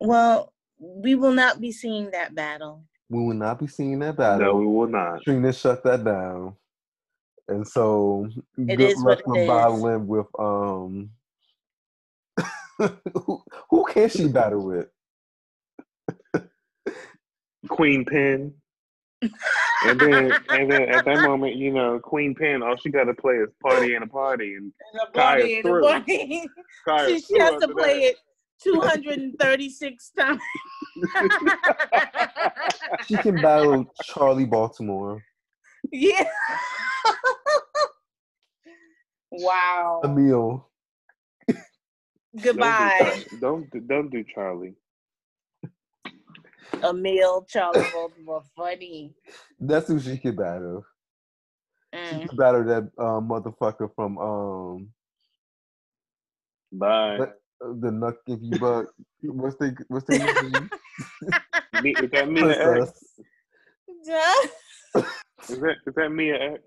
Well, we will not be seeing that battle. We will not be seeing that battle. No, battle. we will not. Trina shut that down. And so It good is luck what it for is. battling with um who, <laughs> who can she battle with? Queen Pen. and then and then at that <laughs> moment, you know, Queen Pen, all she gotta play is party and a party and Khia's Buddy, through. buddy. Khia's she, she has to play that. it 236 times. She can battle Charlie Baltimore. yeah. wow. Emil. Goodbye, Don't do, don't do Charlie. Emil, Charlie Baltimore. Funny. That's who she can battle. She can battle that uh, motherfucker from um Bye. But- the Knuck If You Buck. What's the what's the <laughs> name? Me, is that Mia X? Princess. Is that is that Mia X?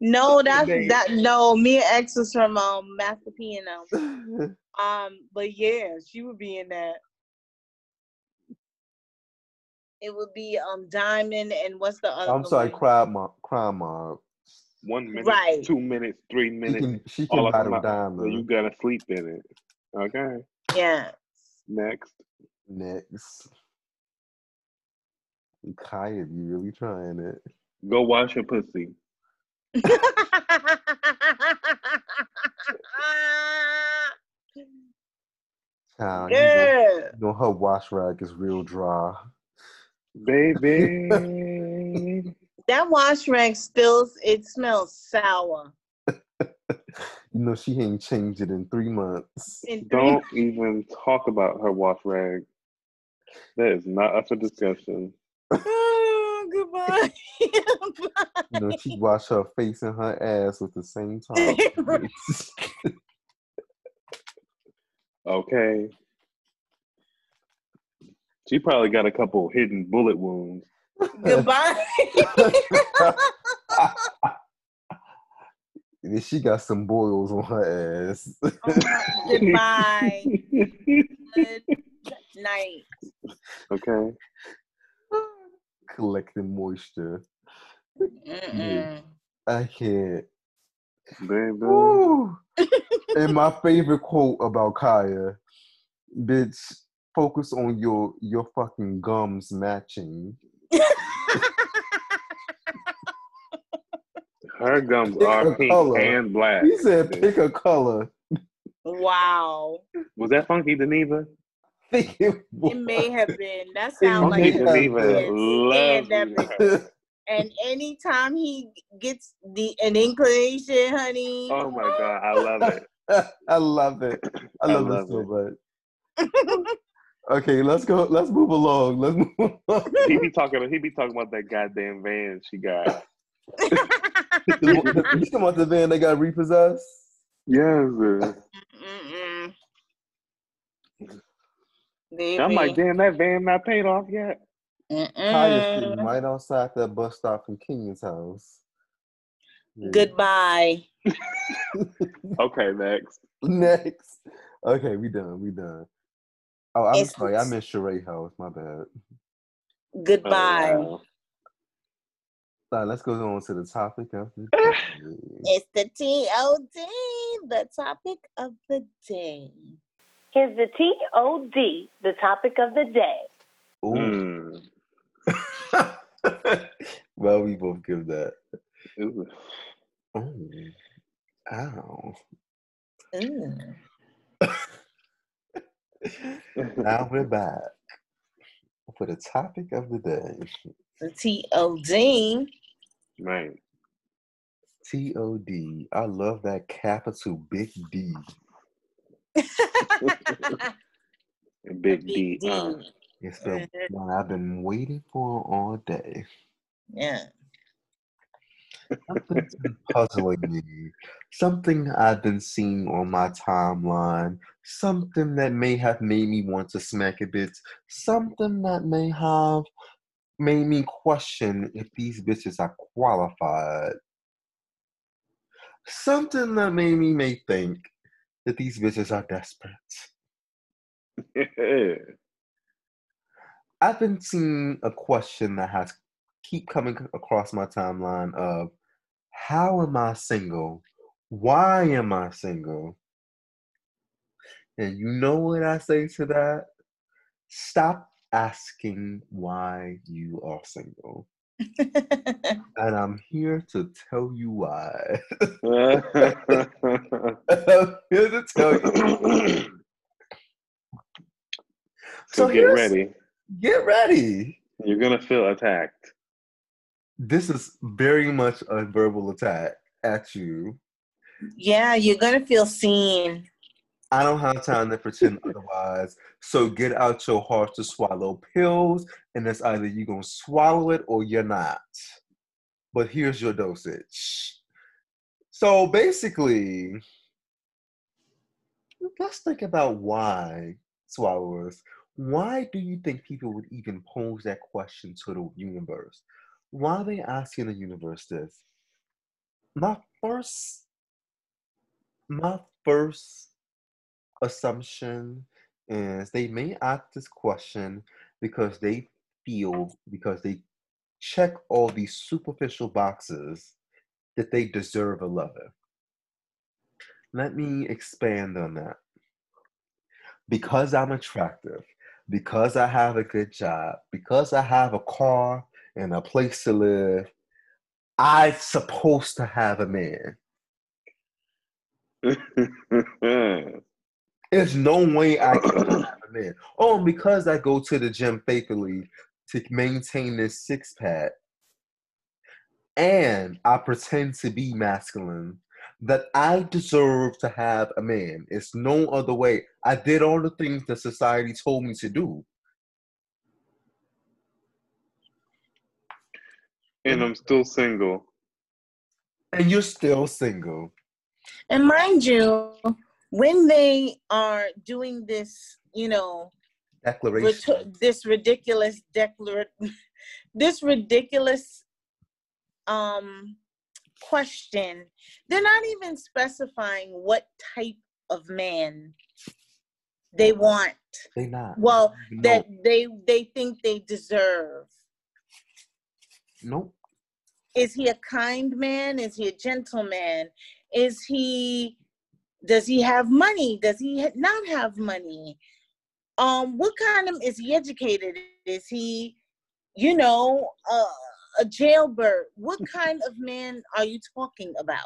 no, that's that. No, Mia X is from um Master P and um. <laughs> Um, but yeah, she would be in that. It would be um Diamond and what's the other? I'm sorry, one? crime mob. Crime mob. One minute, Right. two minutes, three She minutes. can she all can up in battle my- So you gotta sleep in it. Okay. Yeah. Next. Next. Khia, you really trying it? Go wash your pussy. <laughs> Child, you know, yeah. you know her wash rag is real dry. Baby. <laughs> That wash rag still it smells sour. <laughs> You know she ain't changed it in three months. In three- Don't even talk about her wash rag. That is not up for discussion. Oh, goodbye. <laughs> You know she wash her face and her ass with the same <laughs> time. Okay. She probably got a couple hidden bullet wounds. Goodbye. <laughs> Then she got some boils on her ass. Oh <laughs> goodbye. Good night. okay. Collecting moisture. Mm-mm. I can't. Baby. And my favorite quote about Khia, bitch, focus on your your fucking gums matching. Her gums Pick are pink color. and black. He said, "Pick a color." wow. Was that Funky Geneva? I it It may have been. That sounds like Yeah, a Geneva yeah. loves that me. And anytime he gets the an inclination, honey. Oh my god, I love it. <laughs> I love it. I I love, love it so much. <laughs> Okay, let's go. Let's move along. Let's move along. He be talking. He be talking about that goddamn van she got. <laughs> you talking about the van that got repossessed? Yes. I'm like, damn, that van not paid off yet. Tire sitting Mm-mm. right outside that bus stop from Kenya's house. Yeah. Goodbye. <laughs> Okay, next. <laughs> Next. Okay, we done. We done. Oh, I'm It's- sorry. I missed Sheree house. My bad. Goodbye. Oh, wow. All right, let's go on to the topic of the <laughs> day. It's the TOD, the topic of the day. Here's the TOD, the topic of the day. Ooh. Mm. <laughs> well, we both give that. Ooh. Oh, ow. Mm. Now we're back for the topic of the day. The TOD. Right. T O D. I love that capital big D. Big <laughs> Big D. D. Uh, It's the Mhm. one I've been waiting for all day. Yeah. Something's <laughs> been puzzling me. Something I've been seeing on my timeline. Something that may have made me want to smack a bit. Something that may have made me question if these bitches are qualified. Something that made me may think that these bitches are desperate. <laughs> I've been seeing a question that has keep coming across my timeline of how am I single? Why am I single? And you know what I say to that? Stop asking why you are single. <laughs> And I'm here to tell you why. <laughs> <laughs> I'm here to tell you. so get ready. Get ready. You're gonna feel attacked. This is very much a verbal attack at you. yeah, you're gonna feel seen. I don't have time to pretend otherwise. So get out your heart to swallow pills, and it's either you're gonna swallow it or you're not. But here's your dosage. So basically, let's think about why swallowers. Why do you think people would even pose that question to the universe? Why are they asking the universe this? My first, my first assumption is they may ask this question because they feel because they check all these superficial boxes that they deserve a lover. Let me expand on that. Because I'm attractive, because I have a good job, because I have a car and a place to live, I'm supposed to have a man. <laughs> There's no way I <clears throat> can have a man. Oh, and because I go to the gym faithfully to maintain this six pack, and I pretend to be masculine, that I deserve to have a man. It's no other way. I did all the things that society told me to do. And I'm still single. And you're still single. And mind you, when they are doing this, you know, Declaration. rit- this ridiculous declar <laughs> this ridiculous um question they're not even specifying what type of man they want They not. well No. that they they think they deserve Nope. is he a kind man is he a gentleman is he does he have money does he not have money um, what kind of is he educated? Is he, you know, uh, a jailbird? What <laughs> kind of man are you talking about?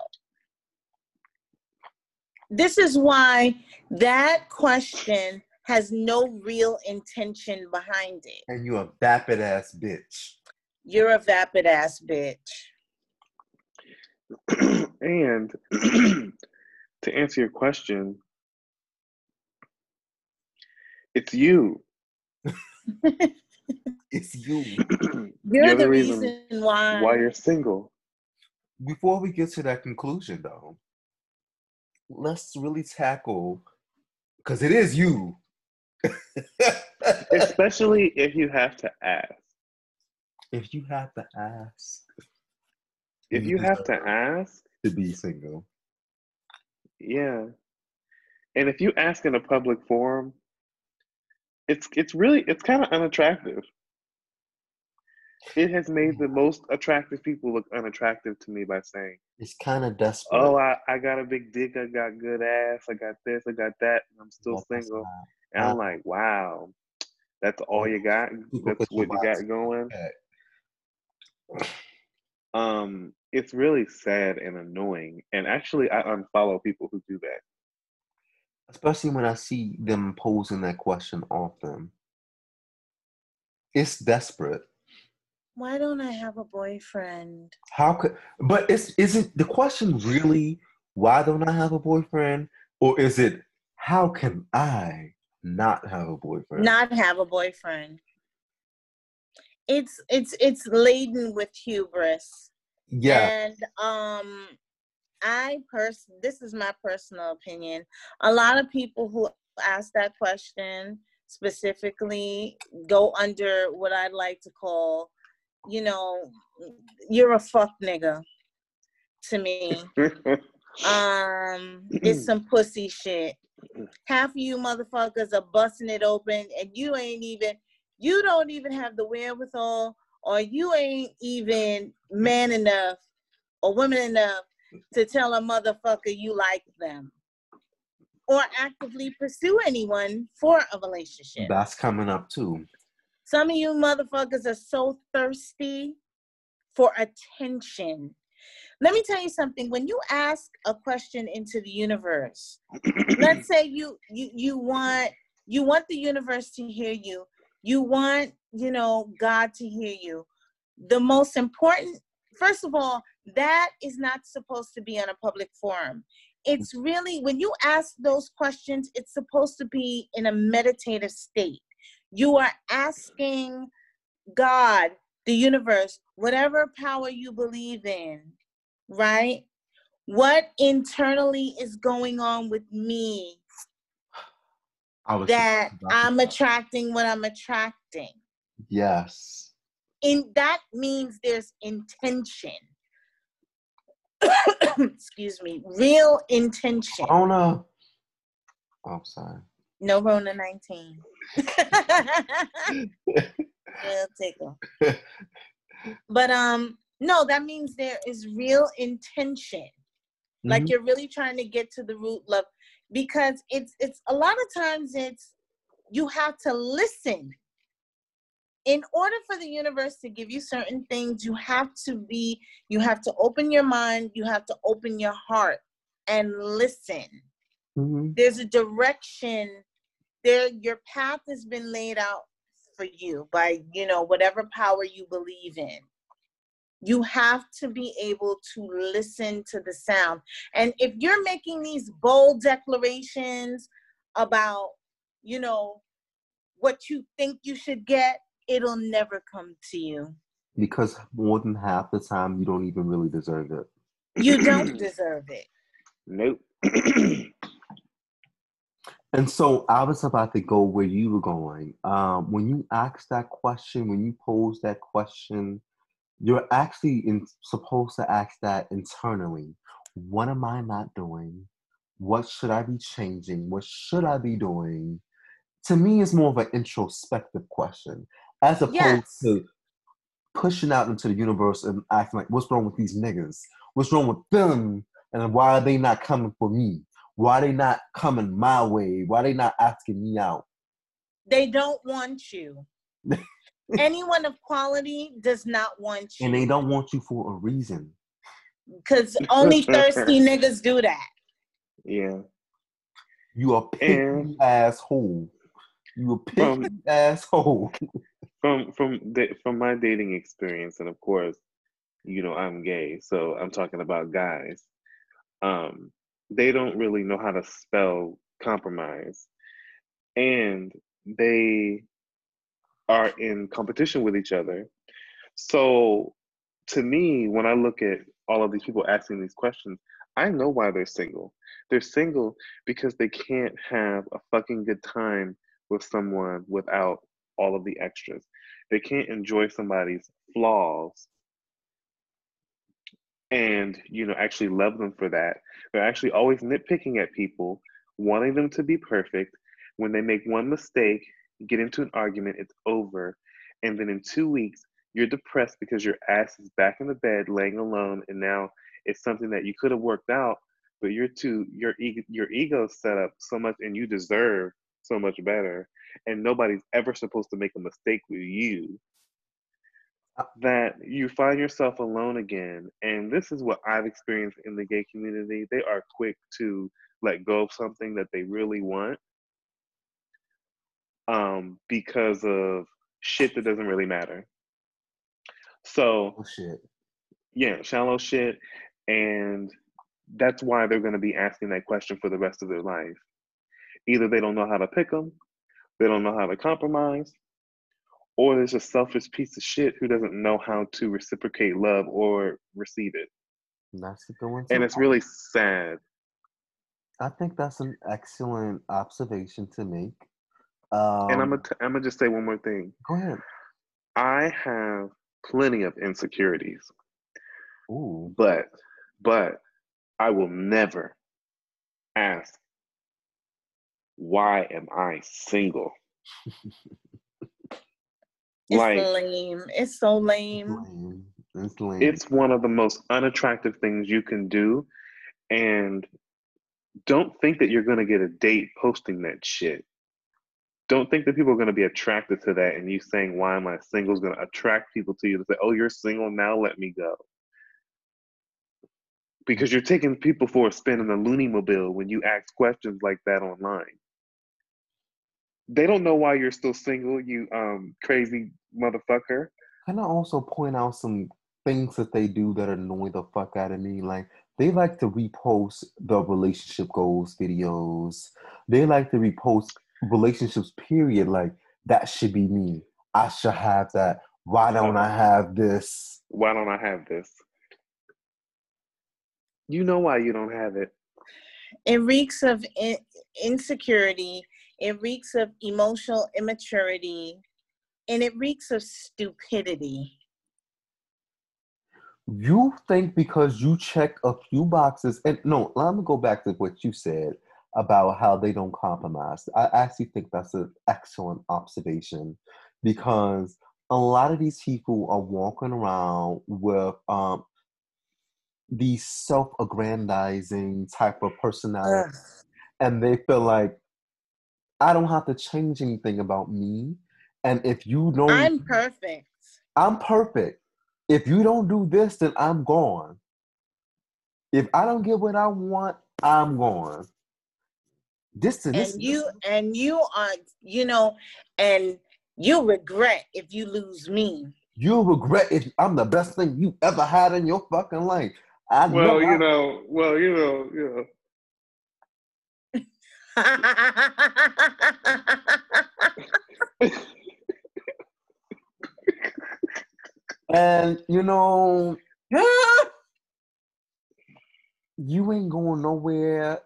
This is why that question has no real intention behind it. And you a vapid ass bitch. You're a vapid ass bitch. <clears throat> and <clears throat> to answer your question, it's you. <laughs> It's you. <clears throat> You're, the, reason, why. why you're single. Before we get to that conclusion, though, let's really tackle because it is you. <laughs> Especially if you have to ask. If you have to ask, If you have to ask, to be single, yeah. And if you ask in a public forum, it's it's really it's kind of unattractive. It has made the most attractive people look unattractive to me by saying, it's kind of desperate. "Oh, I, I got a big dick, I got good ass, I got this, I got that, and I'm still single." And I'm like, "Wow, that's all you got? That's what you got going?" Back. Um, it's really sad and annoying. And actually, I unfollow people who do that. Especially when I see them posing that question often. It's desperate. Why don't I have a boyfriend? How could but it's is it the question really why don't I have a boyfriend? Or is it how can I not have a boyfriend? Not have a boyfriend. It's it's it's laden with hubris. yeah. And um I pers this is my personal opinion. A lot of people who ask that question specifically go under what I'd like to call, you know, you're a fuck nigga to me. <laughs> Um, it's some pussy shit. Half of you motherfuckers are busting it open, and you ain't even, you don't even have the wherewithal, or you ain't even man enough or woman enough to tell a motherfucker you like them, or actively pursue anyone for a relationship. That's coming up too. Some of you motherfuckers are so thirsty for attention. Let me tell you something. When you ask a question into the universe, <clears throat> let's say you you you want you want the universe to hear you. You want, you know, God to hear you. The most important first of all, that is not supposed to be on a public forum. It's really when you ask those questions, it's supposed to be in a meditative state. You are asking God, the universe, whatever power you believe in, right? What internally is going on with me that I'm say. attracting what I'm attracting? Yes. In that means there's intention. <coughs> Excuse me, real intention. Rona. Oh, I'm sorry. No Rona 19. <laughs> Real tickle. But um, no, that means there is real intention. Like Mhm. you're really trying to get to the root love because it's it's a lot of times it's you have to listen. In order for the universe to give you certain things, you have to be, you have to open your mind, you have to open your heart and listen. Mhm. there's a direction there your path has been laid out for you by you know whatever power you believe in you have to be able to listen to the sound and if you're making these bold declarations about you know what you think you should get it'll never come to you Because more than half the time you don't even really deserve it. you don't deserve it Nope. <clears throat> And so I was about to go where you were going. Um, when you asked that question, when you posed that question, you're actually in, supposed to ask that internally. What am I not doing? What should I be changing? What should I be doing? To me, it's more of an introspective question as opposed Yes. to pushing out into the universe and acting like, what's wrong with these niggas? What's wrong with them? And why are they not coming for me? Why are they not coming my way? Why are they not asking me out? They don't want you. <laughs> Anyone of quality does not want you. And they don't want you for a reason. because only thirsty <laughs> niggas do that. Yeah. You a picky And- asshole. You a picky Um, asshole. <laughs> From from the, from my dating experience, and of course, you know I'm gay, so I'm talking about guys. Um, they don't really know how to spell compromise, and they are in competition with each other. So, to me, when I look at all of these people asking these questions, I know why they're single. They're single because they can't have a fucking good time with someone without all of the extras. They can't enjoy somebody's flaws and, you know, actually love them for that. They're actually always nitpicking at people, wanting them to be perfect. When they make one mistake, get into an argument, it's over. And then in two weeks, you're depressed because your ass is back in the bed laying alone and now it's something that you could have worked out but you're too your ego your ego's set up so much and you deserve so much better. And nobody's ever supposed to make a mistake with you that you find yourself alone again. And this is what i've experienced in the gay community. They are quick to let go of something that they really want um because of shit that doesn't really matter so Oh shit. yeah, shallow shit. And that's why they're going to be asking that question for the rest of their life. Either they don't know how to pick them, they don't know how to compromise, or there's a selfish piece of shit who doesn't know how to reciprocate love or receive it. And that's the one. And it's really sad. I think that's an excellent observation to make. Um, and I'm gonna, t- I'm gonna just say one more thing. go ahead. I have plenty of insecurities, Ooh, but, but I will never ask, why am I single? <laughs> It's like lame. It's so lame. lame. It's lame. it's one of the most unattractive things you can do and don't think that you're going to get a date posting that shit don't think that people are going to be attracted to that and you saying why am i single is going to attract people to you to say oh you're single now let me go because you're taking people for a spin in the loony mobile when you ask questions like that online they don't know why you're still single you um crazy motherfucker Can I also point out some things that they do that annoy the fuck out of me? Like they like to repost the relationship goals videos. They like to repost relationships. Period. Like that should be me. I should have that. Why don't I have this? why don't I have this? You know why you don't have it. It reeks of in- insecurity. It reeks of emotional immaturity. And it reeks of stupidity. You think because you check a few boxes, and no, let me go back to what you said about how they don't compromise. I actually think that's an excellent observation because a lot of these people are walking around with um, these self-aggrandizing type of personality, Ugh. and they feel like I don't have to change anything about me. And if you don't, I'm perfect. I'm perfect. If you don't do this, then I'm gone. If I don't get what I want, I'm gone. This this, and you and you are you know and you regret if you lose me you'll regret if I'm the best thing you ever had in your fucking life. I Well, know, you I- know, well, you know, you know. and you know, <laughs> you ain't going nowhere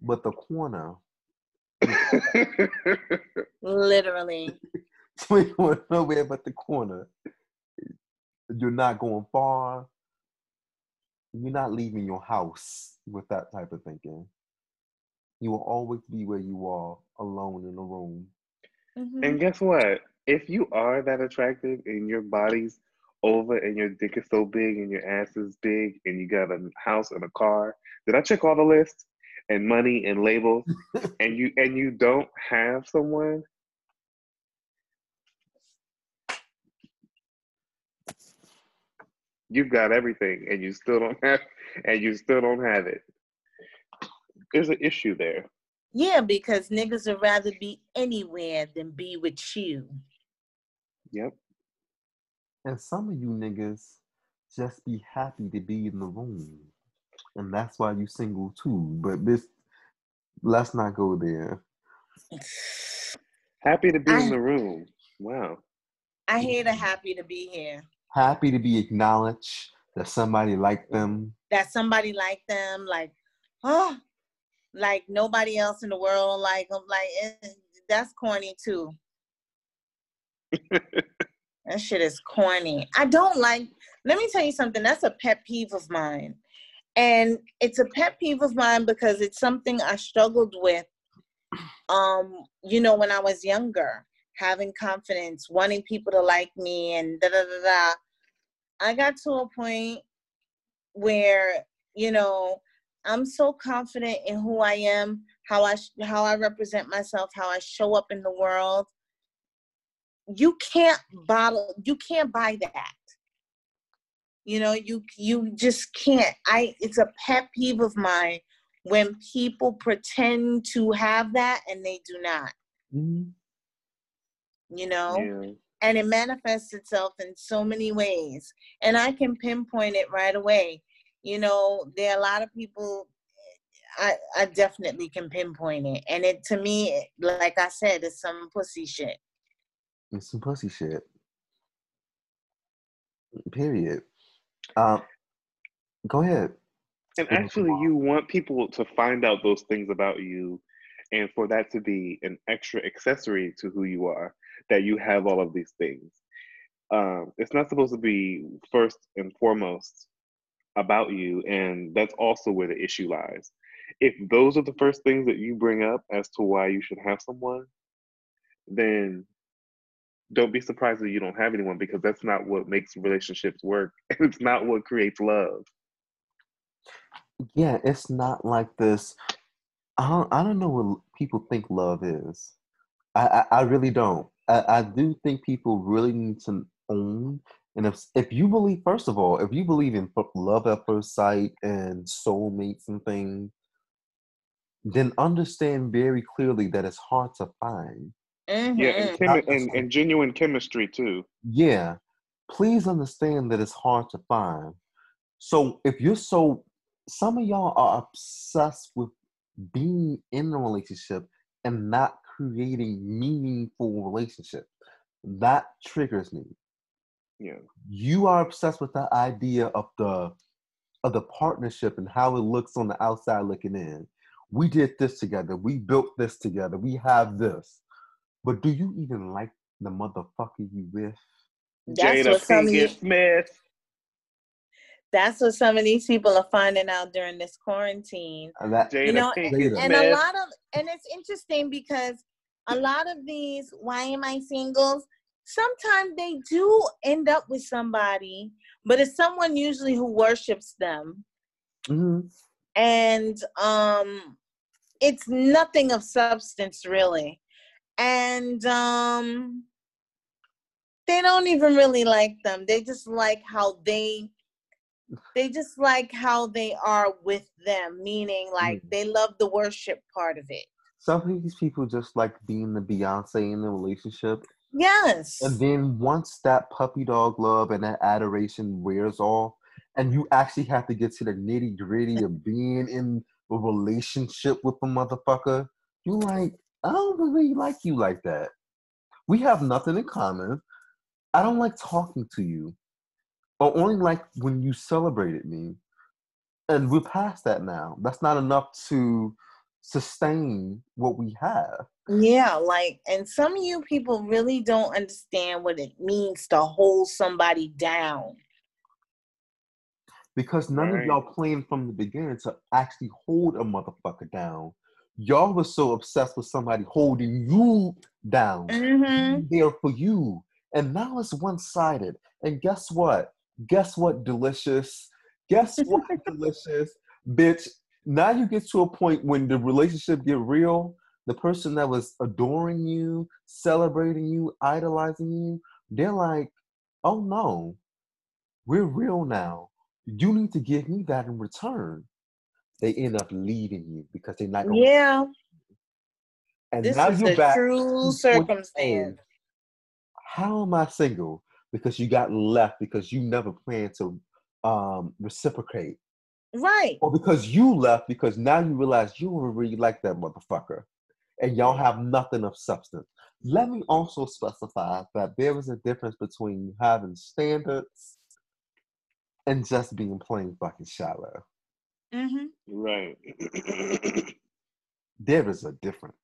but the corner. <laughs> literally <laughs> You ain't going nowhere but the corner. You're not going far. You're not leaving your house with that type of thinking. You will always be where you are, alone in a room. Mhm. and guess what? If you are that attractive and your body's over and your dick is so big and your ass is big and you got a house and a car, did I check all the lists? And money and labels, <laughs> and you and you don't have someone. You've got everything, and you still don't have, and you still don't have it. There's an issue there. Yeah, because niggas would rather be anywhere than be with you. Yep. And some of you niggas just be happy to be in the room. And that's why you single too. But this let's not go there. Happy to be I- in the room. Wow. I hate a happy to be here. Happy to be acknowledged that somebody liked them. That somebody like them, like, oh, like nobody else in the world like them. Like eh, that's corny too. <laughs> that shit is corny. I don't like. Let me tell you something. That's a pet peeve of mine, and it's a pet peeve of mine because it's something I struggled with. Um, you know, when I was younger, having confidence, wanting people to like me, and da da da da. I got to a point where you know I'm so confident in who I am, how I how I represent myself, how I show up in the world. You can't bottle. You can't buy that. You know, you you just can't. I it's a pet peeve of mine when people pretend to have that and they do not. Mhm. You know, Yeah. and it manifests itself in so many ways and i can pinpoint it right away you know there are a lot of people i i definitely can pinpoint it and it to me like i said it's some pussy shit It's some pussy shit. Period. Um, go ahead. And actually, you want people to find out those things about you, and for that to be an extra accessory to who you are, that you have all of these things. Um, it's not supposed to be first and foremost about you, and that's also where the issue lies. If those are the first things that you bring up as to why you should have someone, then don't be surprised that you don't have anyone because that's not what makes relationships work. <laughs> It's not what creates love. Yeah, it's not like this. I don't, I don't know what people think love is. I, I, I really don't. I, I do think people really need to own. And if if you believe, first of all, if you believe in love at first sight and soulmates and things, then understand very clearly that it's hard to find. Mhm. Yeah, and, chemi- and and genuine chemistry too. Yeah, please understand that it's hard to find. So if you're so, some of y'all are obsessed with being in a relationship and not creating meaningful relationship. That triggers me. Yeah, You are obsessed with the idea of the of the partnership and how it looks on the outside looking in. We did this together. We built this together. We have this. But do you even like the motherfucker you with? that's Jada what some of you, Pinkett Smith. that's what some of these people are finding out during this quarantine And that Jada you know Pinkett Jada. and a lot of and it's interesting because a lot of these why am i singles sometimes they do end up with somebody but it's someone usually who worships them Mhm. and um it's nothing of substance really and um they don't even really like them they just like how they they just like how they are with them meaning like Mm. they love the worship part of it Some of these people just like being the Beyonce in the relationship. yes And then once that puppy dog love and that adoration wears off, and you actually have to get to the nitty gritty of being in a relationship with a motherfucker, you like, I don't really like you like that. We have nothing in common. I don't like talking to you. Or only like when you celebrated me. And we're past that now. That's not enough to sustain what we have. yeah like and some of you people really don't understand what it means to hold somebody down because none of y'all planned from the beginning to actually hold a motherfucker down. Y'all were so obsessed with somebody holding you down, mm-hmm. there for you, and now it's one sided. And guess what? Guess what? Delicious. Guess <laughs> what? delicious, bitch. now you get to a point when the relationship get real. The person that was adoring you, celebrating you, idolizing you, they're like, "Oh no, we're real now. You need to give me that in return." They end up leaving you because they're not. Yeah, and this now you're a back. true to what you circumstance. How am I single? Because you got left because you never planned to um, reciprocate, Right. or because you left because now you realize you really like that motherfucker, and y'all have nothing of substance. Let me also specify that there is a difference between having standards and just being plain fucking shallow. Hmm Right. There is a difference.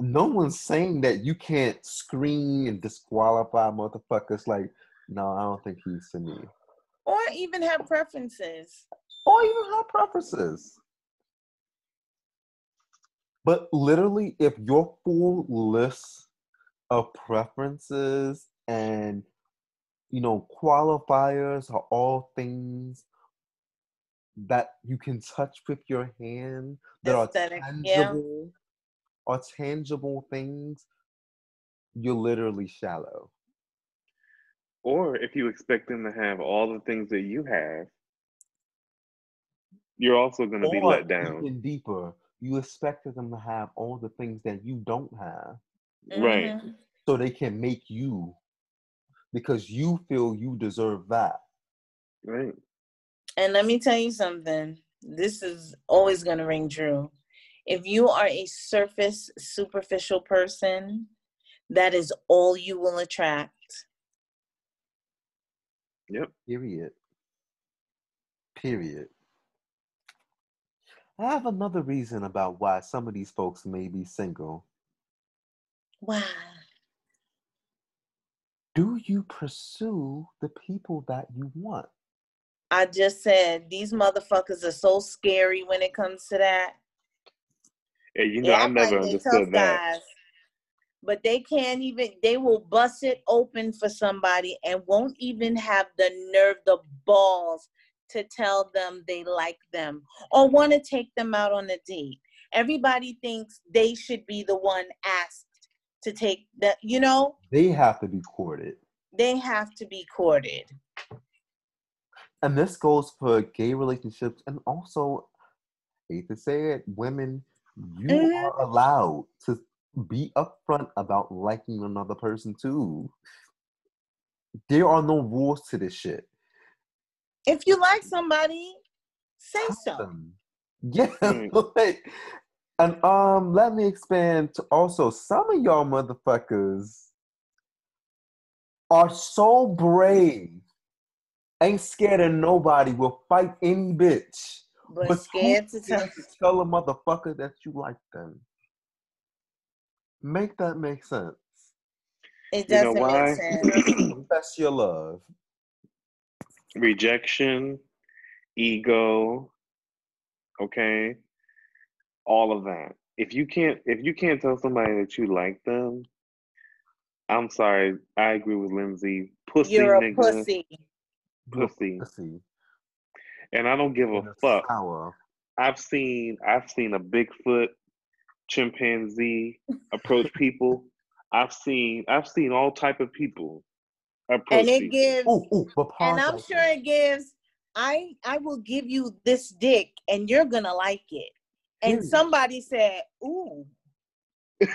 No one's saying that you can't screen and disqualify motherfuckers like, no, I don't think he's for me. Or even have preferences. Or even have preferences. But literally, if your full list of preferences and you know qualifiers are all things that you can touch with your hand that Aesthetic, are yeah. tangible are tangible things, you're literally shallow. or if you expect them to have all the things that you have, you're also going to be let down. Even deeper, you expected them to have all the things that you don't have, Right. Mhm. so they can make you because you feel you deserve that. Right. And let me tell you something. This is always going to ring true. If you are a surface, superficial person, that is all you will attract. Yep. Period. Period. I have another reason about why some of these folks may be single. Why? Do you pursue the people that you want? I just said these motherfuckers are so scary when it comes to that. Yeah, you know, They I act like never understood tough that. guys, but they can't even. They will bust it open for somebody and won't even have the nerve, the balls to tell them they like them or want to take them out on a date. Everybody thinks they should be the one asked to take the. You know, They have to be courted. they have to be courted. And this goes for gay relationships and also, hate to say it, women, you Mhm. are allowed to be upfront about liking another person too. There are no rules to this shit. If you like somebody, say Tell so. Yeah. Right. <laughs> like, and um, let me expand to also some of y'all motherfuckers are so brave, ain't scared of nobody, will fight any bitch. But too scared to tell. to tell a motherfucker that you like them. Make that make sense. It You know doesn't why? make sense. <clears throat> That's your love. Rejection, ego, okay? All of that. If you can't if you can't tell somebody that you like them, I'm sorry, I agree with Lindsay. Pussy You're a nigga, pussy. You're a pussy. pussy. And I don't give a fuck. sour. I've seen I've seen a Bigfoot chimpanzee approach <laughs> people. I've seen I've seen all type of people approach And it people. gives Ooh, ooh, but and I'm right sure it gives I I will give you this dick and you're gonna like it. And Period. somebody said, ooh. <laughs>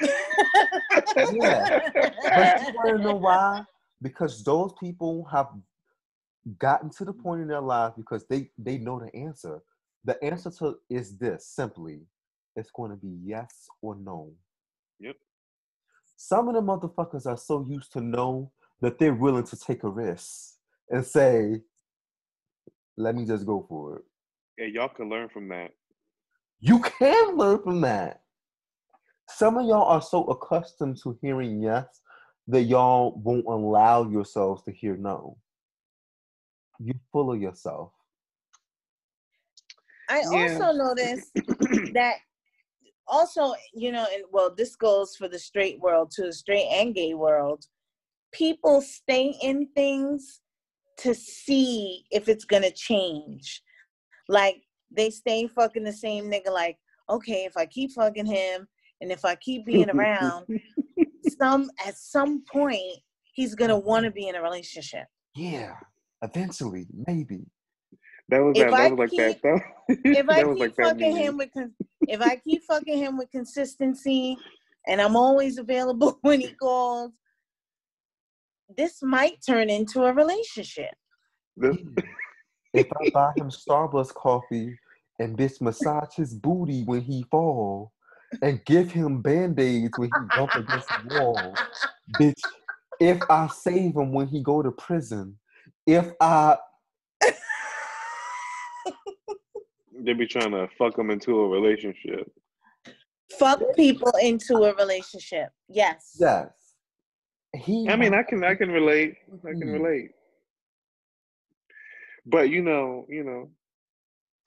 But you want to know <laughs> why? Because those people have gotten to the point in their life because they they know the answer. The answer to is this simply: it's going to be yes or no. Yep. Some of the motherfuckers are so used to no that they're willing to take a risk and say, "Let me just go for it." Yeah, y'all can learn from that. You can learn from that. Some of y'all are so accustomed to hearing yes that y'all won't allow yourselves to hear no. You're full of yourself. I Yeah. also noticed that also, you know, and well, this goes for the straight world to the straight and gay world. People stay in things to see if it's gonna change. Like they stay fucking the same nigga. Like, okay, if I keep fucking him and if I keep being <laughs> around, some at some point he's gonna want to be in a relationship. Yeah, eventually, maybe. That was If that, I that was like that. that If I keep like fucking meme. him with, if I keep fucking him with consistency, and I'm always available <laughs> when he calls, this might turn into a relationship. If I buy him Starbucks coffee and bitch massage his booty when he fall and give him band-aids when he bump against the wall, <laughs> bitch, if I save him when he go to prison, if I they be trying to fuck them into a relationship. Fuck people into a relationship. Yes. yes. He I mean, I can I can relate. I can Hmm. relate. But you know, you know,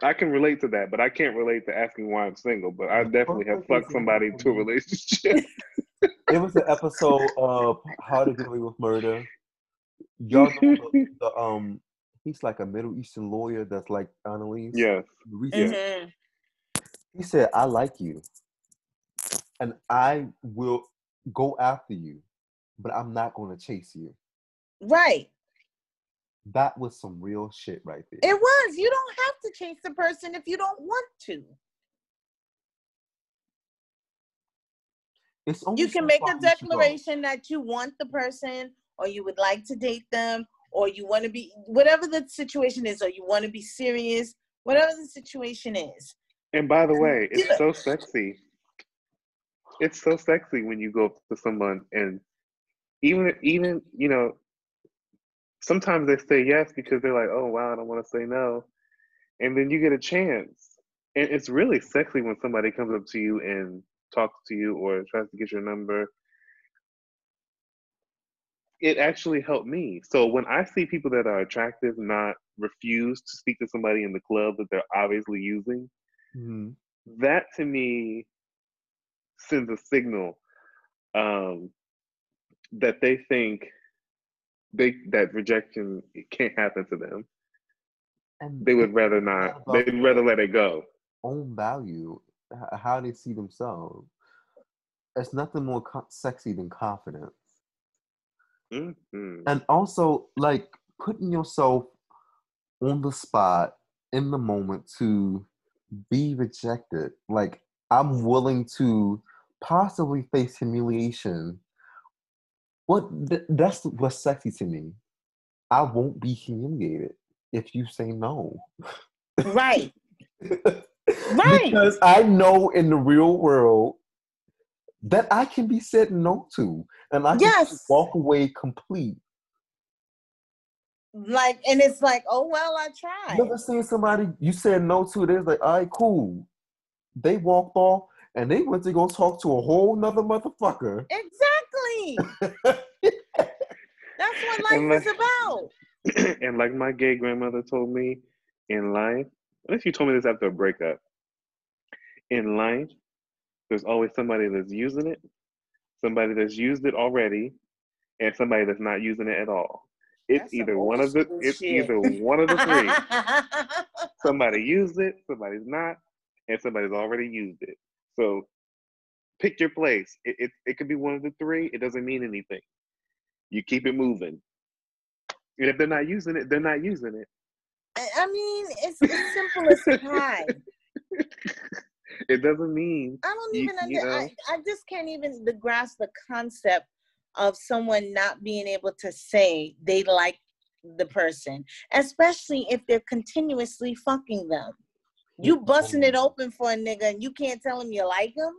I can relate to that, but I can't relate to asking why I'm single. But I definitely have fucked somebody into a relationship. <laughs> It was an episode of How to Get Away with Murder. Y'all know <laughs> the, the um he's like a Middle Eastern lawyer that's like Annalise. yes. Research. Mhm. He said, I like you. And I will go after you, but I'm not gonna chase you. Right. That was some real shit right there. It was. You don't have to chase the person if you don't want to. It's only You can so make a we should go. declaration that you want the person or you would like to date them or you want to be whatever the situation is or you want to be serious, whatever the situation is. And by the way, Yeah. it's so sexy. It's so sexy when you go up to someone and even even you know sometimes they say yes because they're like, oh wow, I don't want to say no, and then you get a chance, and it's really sexy when somebody comes up to you and talks to you or tries to get your number. It actually helped me. So when I see people that are attractive not refuse to speak to somebody in the club that they're obviously using, Mhm. that to me sends a signal um, that they think they that rejection can't happen to them. And They would rather not not. They'd rather let it go. own value, how they see themselves. It's nothing more co- sexy than confidence. Mhm. and also like putting yourself on the spot in the moment to be rejected like i'm willing to possibly face humiliation what th- that's what's sexy to me i won't be humiliated if you say no <laughs> Right. <laughs> Right. because i know in the real world that i can be said no to and i can Yes. walk away complete Like, and it's like, oh well, I You tried. ever seen somebody you said no to? They're like, all right, cool. They walked off and they went to go talk to a whole nother motherfucker. Exactly. <laughs> That's what life And is about. <clears throat> and like my gay grandmother told me in life, unless you told me this after a breakup, in life, there's always somebody that's using it, somebody that's used it already, and somebody that's not using it at all. It's That's either one of the it's shit. either one of the three. <laughs> somebody used it, somebody's not, and somebody's already used it. So pick your place. It, it, it could be one of the three. It doesn't mean anything. You keep it moving. And if they're not using it, they're not using it. I I mean, it's as simple as pie. <laughs> it doesn't mean I don't even you under, I, know? I just can't even grasp the concept of someone not being able to say they like the person, especially if they're continuously fucking them. You busting it open for a nigga and you can't tell him you like him.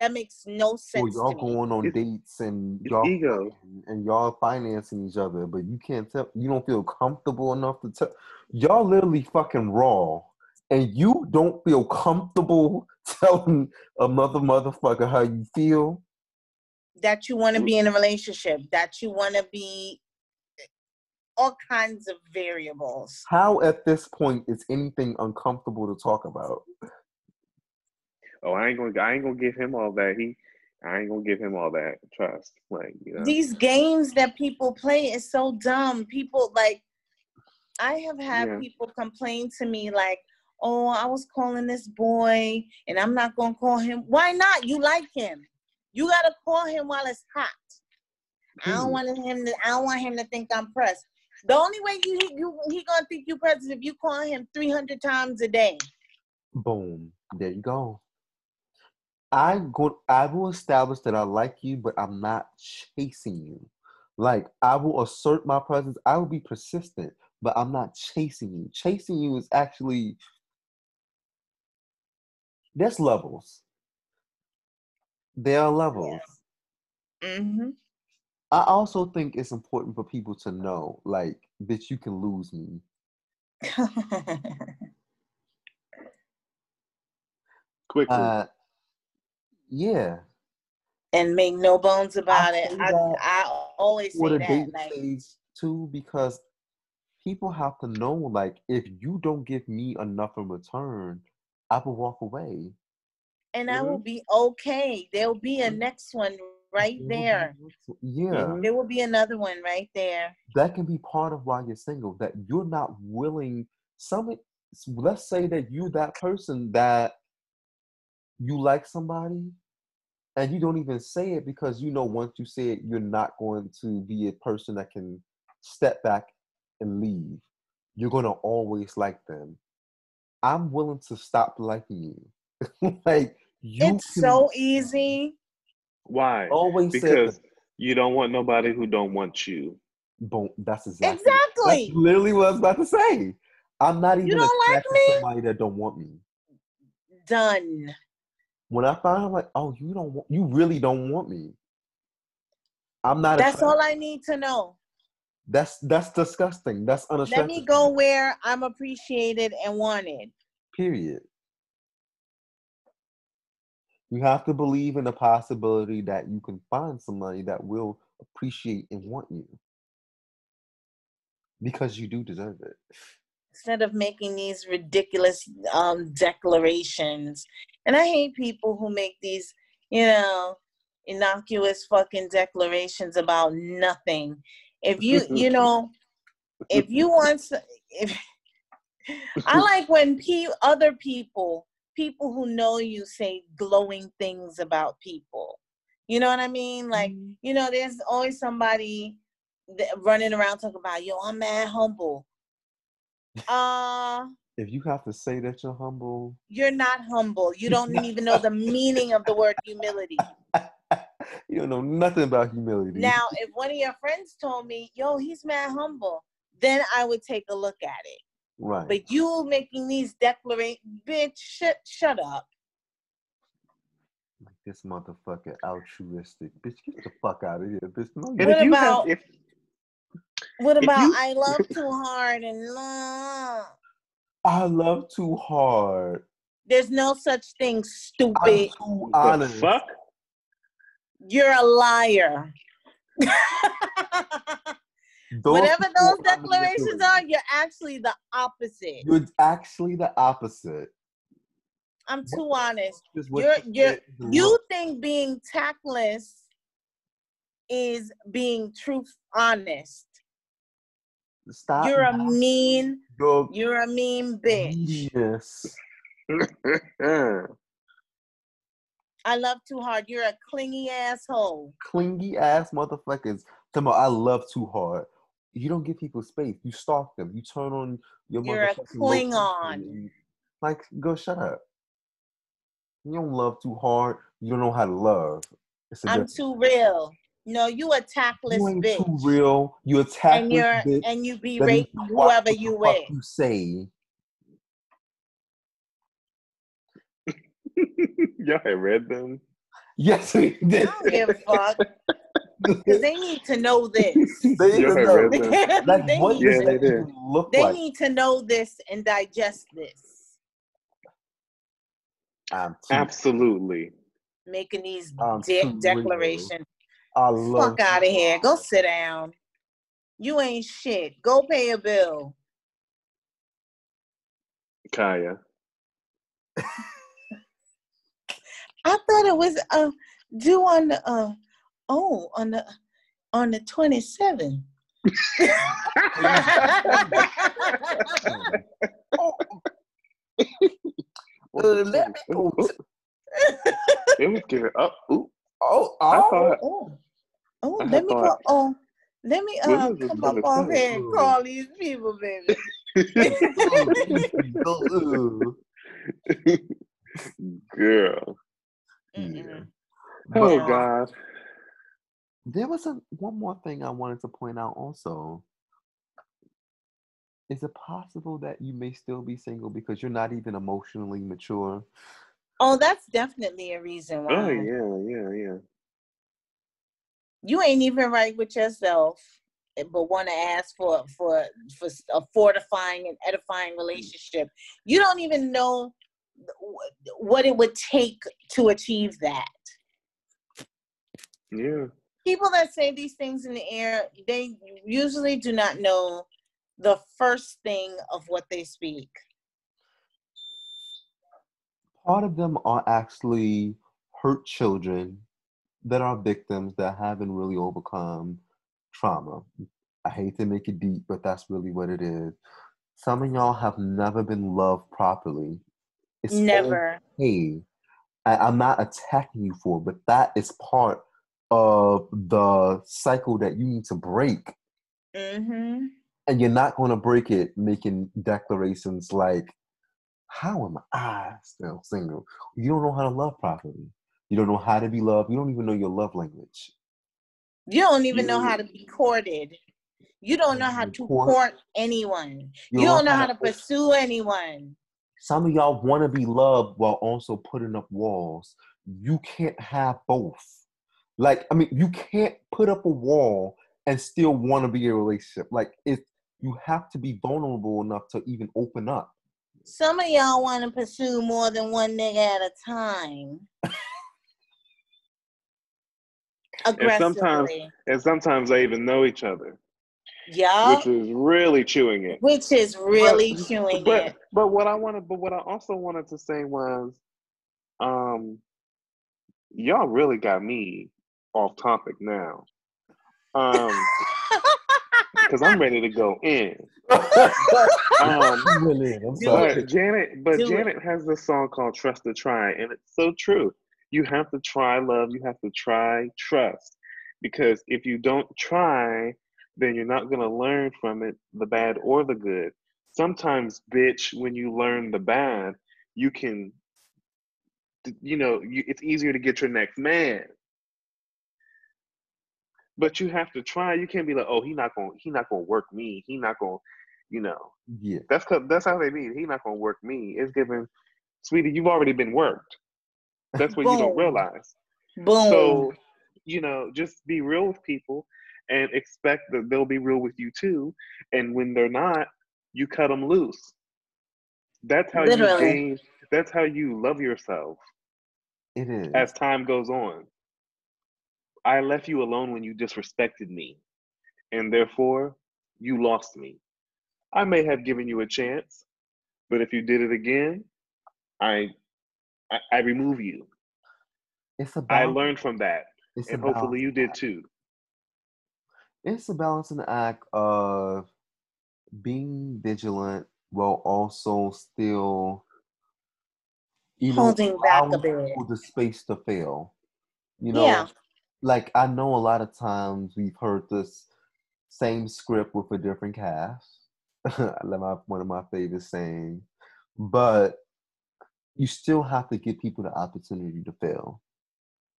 That makes no sense. sense y'all to me. going on It's- dates and y'all ego. and y'all financing each other, but you can't tell you don't feel comfortable enough to tell y'all literally fucking raw. And you don't feel comfortable <laughs> telling another motherfucker how you feel. That you want to be in a relationship. That you want to be eh, all kinds of variables. How at this point is anything uncomfortable to talk about? Oh, I ain't gonna I ain't gonna give him all that. He I ain't gonna give him all that. Trust. Like, you know. these games that people play is so dumb. People like I have had Yeah. people complain to me like, oh, I was calling this boy and I'm not gonna call him. Why not? You like him. You gotta call him while it's hot. I don't hmm. want him to. I don't want him to think I'm pressed. The only way you you he gonna think you pressed is if you call him 300 times a day. Boom. There you go. I go. I will establish that I like you, but I'm not chasing you. Like I will assert my presence. I will be persistent, but I'm not chasing you. Chasing you is actually there's levels. There are levels. Mm-hmm. I also think it's important for people to know, like, that you can lose me. <laughs> Quickly. Uh, yeah. and make no bones about it. I, I always say the that. Like, stage too, because people have to know, like, if you don't give me enough in return, I will walk away. and I Mm-hmm. will be okay. There'll be a next one right there. Yeah. There will be another one right there. that can be part of why you're single. That you're not willing. Some, let's say that you that person that you like somebody, and you don't even say it because you know once you say it, you're not going to be a person that can step back and leave. You're gonna always like them. I'm willing to stop liking you. <laughs> like you it's can so easy. Why? always say Because you don't want nobody who don't want you. Boom. That's exactly. Exactly. That's literally what I was about to say. I'm not even don't like me? to somebody that don't want me. Done. When I find out, like, oh, you don't want, you really don't want me. I'm not. That's all. I need to know. That's that's disgusting. That's unattractive. Let me go where I'm appreciated and wanted. Period. You have to believe in the possibility that you can find somebody that will appreciate and want you. Because you do deserve it. Instead of making these ridiculous um, declarations. And I hate people who make these, you know, innocuous fucking declarations about nothing. If you, you know, if you want, s- if <laughs> I like when pe- other people, people who know you, say glowing things about people. You know what I mean? Like, you know, there's always somebody that running around talking about, yo, I'm mad humble. Uh, If you have to say that you're humble, you're not humble. You don't even know the meaning of the word humility. <laughs> you don't know nothing about humility. Now, if one of your friends told me, yo, he's mad humble, then I would take a look at it. right. But you making these declarations, bitch, shut, shut up. Like this motherfucker altruistic. Bitch, get the fuck out of here, bitch. No, What if about- have, if What If about you- I love <laughs> too hard and love? I love too hard. There's no such thing, stupid. I'm stupid. too the honest. fuck, You're a liar. <laughs> Whatever those declarations are, you're actually the opposite. You're actually the opposite. I'm too honest. You're you you're you think being tactless is being truth honest. Stop. You're a mean, your you're a mean bitch. neediness. <laughs> I love too hard. You're a clingy asshole. Clingy ass motherfuckers. On, I love too hard. You don't give people space. You stalk them. You turn on your You're a Klingon. Like, go shut up. You don't love too hard. You don't know how to love. It's a I'm too real. No, you a tactless You ain't bitch. too real. You attack and you're bitch. and you berate whoever you with. You say. <laughs> y'all have read them. Yes, we I did. don't give a fuck because they need to know this. they Y'all even have know. read them. <laughs> Like, they what need, Yeah, to, they that did. look they like? need to know this and digest this. I'm Absolutely. Making these I'm de- too declarations. I love Fuck out of here. Go sit down. You ain't shit. Go pay a bill. Kaya. <laughs> I thought it was uh due on the uh oh on the on the twenty seventh. Uh, let me go. Ooh, <laughs> ooh. It was giving up. Ooh, Oh, oh. thought Oh, oh, I let me go. Oh, let me uh come up off here and call these people, baby. <laughs> <laughs> Ooh. Girl. Mm-mm. Oh Yeah. God. There was a one more thing I wanted to point out also. Is it possible that you may still be single because you're not even emotionally mature? Oh, that's definitely a reason oh, why. Oh yeah, yeah, yeah. You ain't even right with yourself, eh, but want to ask for for for a fortifying and edifying mm. relationship. You don't even know wh- what it would take to achieve that. Yeah. People that say these things in the air, they usually do not know the first thing of what they speak. Part of them are actually hurt children that are victims that haven't really overcome trauma. I hate to make it deep, but that's really what it is. Some of y'all have never been loved properly. It's Never. okay. I, I'm not attacking you for, it, but that is part of the cycle that you need to break. Mm-hmm. And you're not going to break it making declarations like, How am I still single? You don't know how to love properly. You don't know how to be loved. You don't even know your love language. You don't even know how to be courted. You don't know how to court- court anyone. You don't know how to pursue anyone. Some of y'all want to be loved while also putting up walls. You can't have both. Like, I mean, you can't put up a wall and still want to be in a relationship. Like, it, you have to be vulnerable enough to even open up. Some of y'all want to pursue more than one nigga at a time. Aggressively. sometimes- And sometimes they even know each other, Yup. which is really chewing it. Which is really But- chewing but it. but what I wanted, but what I also wanted to say was, um, y'all really got me off topic now, um, <laughs> because I'm ready to go in. <laughs> Um, Really, I'm sorry. but Janet, but Do it. Janet has this song called "Trust a Try," and it's so true. You have to try love. You have to try trust, because if you don't try, then you're not gonna learn from it, the bad or the good. Sometimes, bitch, when you learn the bad, you can, you know, you, it's easier to get your next man. But you have to try. You can't be like, oh, he not gonna, he not gonna work me. He not gonna, you know. Yeah. That's that's how they mean. He not gonna work me. It's given, sweetie. You've already been worked. That's <laughs> what you don't realize. Boom. So, you know, just be real with people and expect that they'll be real with you too. And when they're not, you cut them loose. That's how Literally. you gain. That's how you love yourself It is. as time goes on. I left you alone when you disrespected me, and therefore you lost me. I may have given you a chance, but if you did it again, I I, I remove you. it's about. I learned from that, It's and a hopefully you balancing did too. It's a balancing act of being vigilant while also still you know Holding back a bit. the space to fail you know Yeah. like i know a lot of times we've heard this same script with a different cast <laughs> I love my one of my favorite saying but you still have to give people the opportunity to fail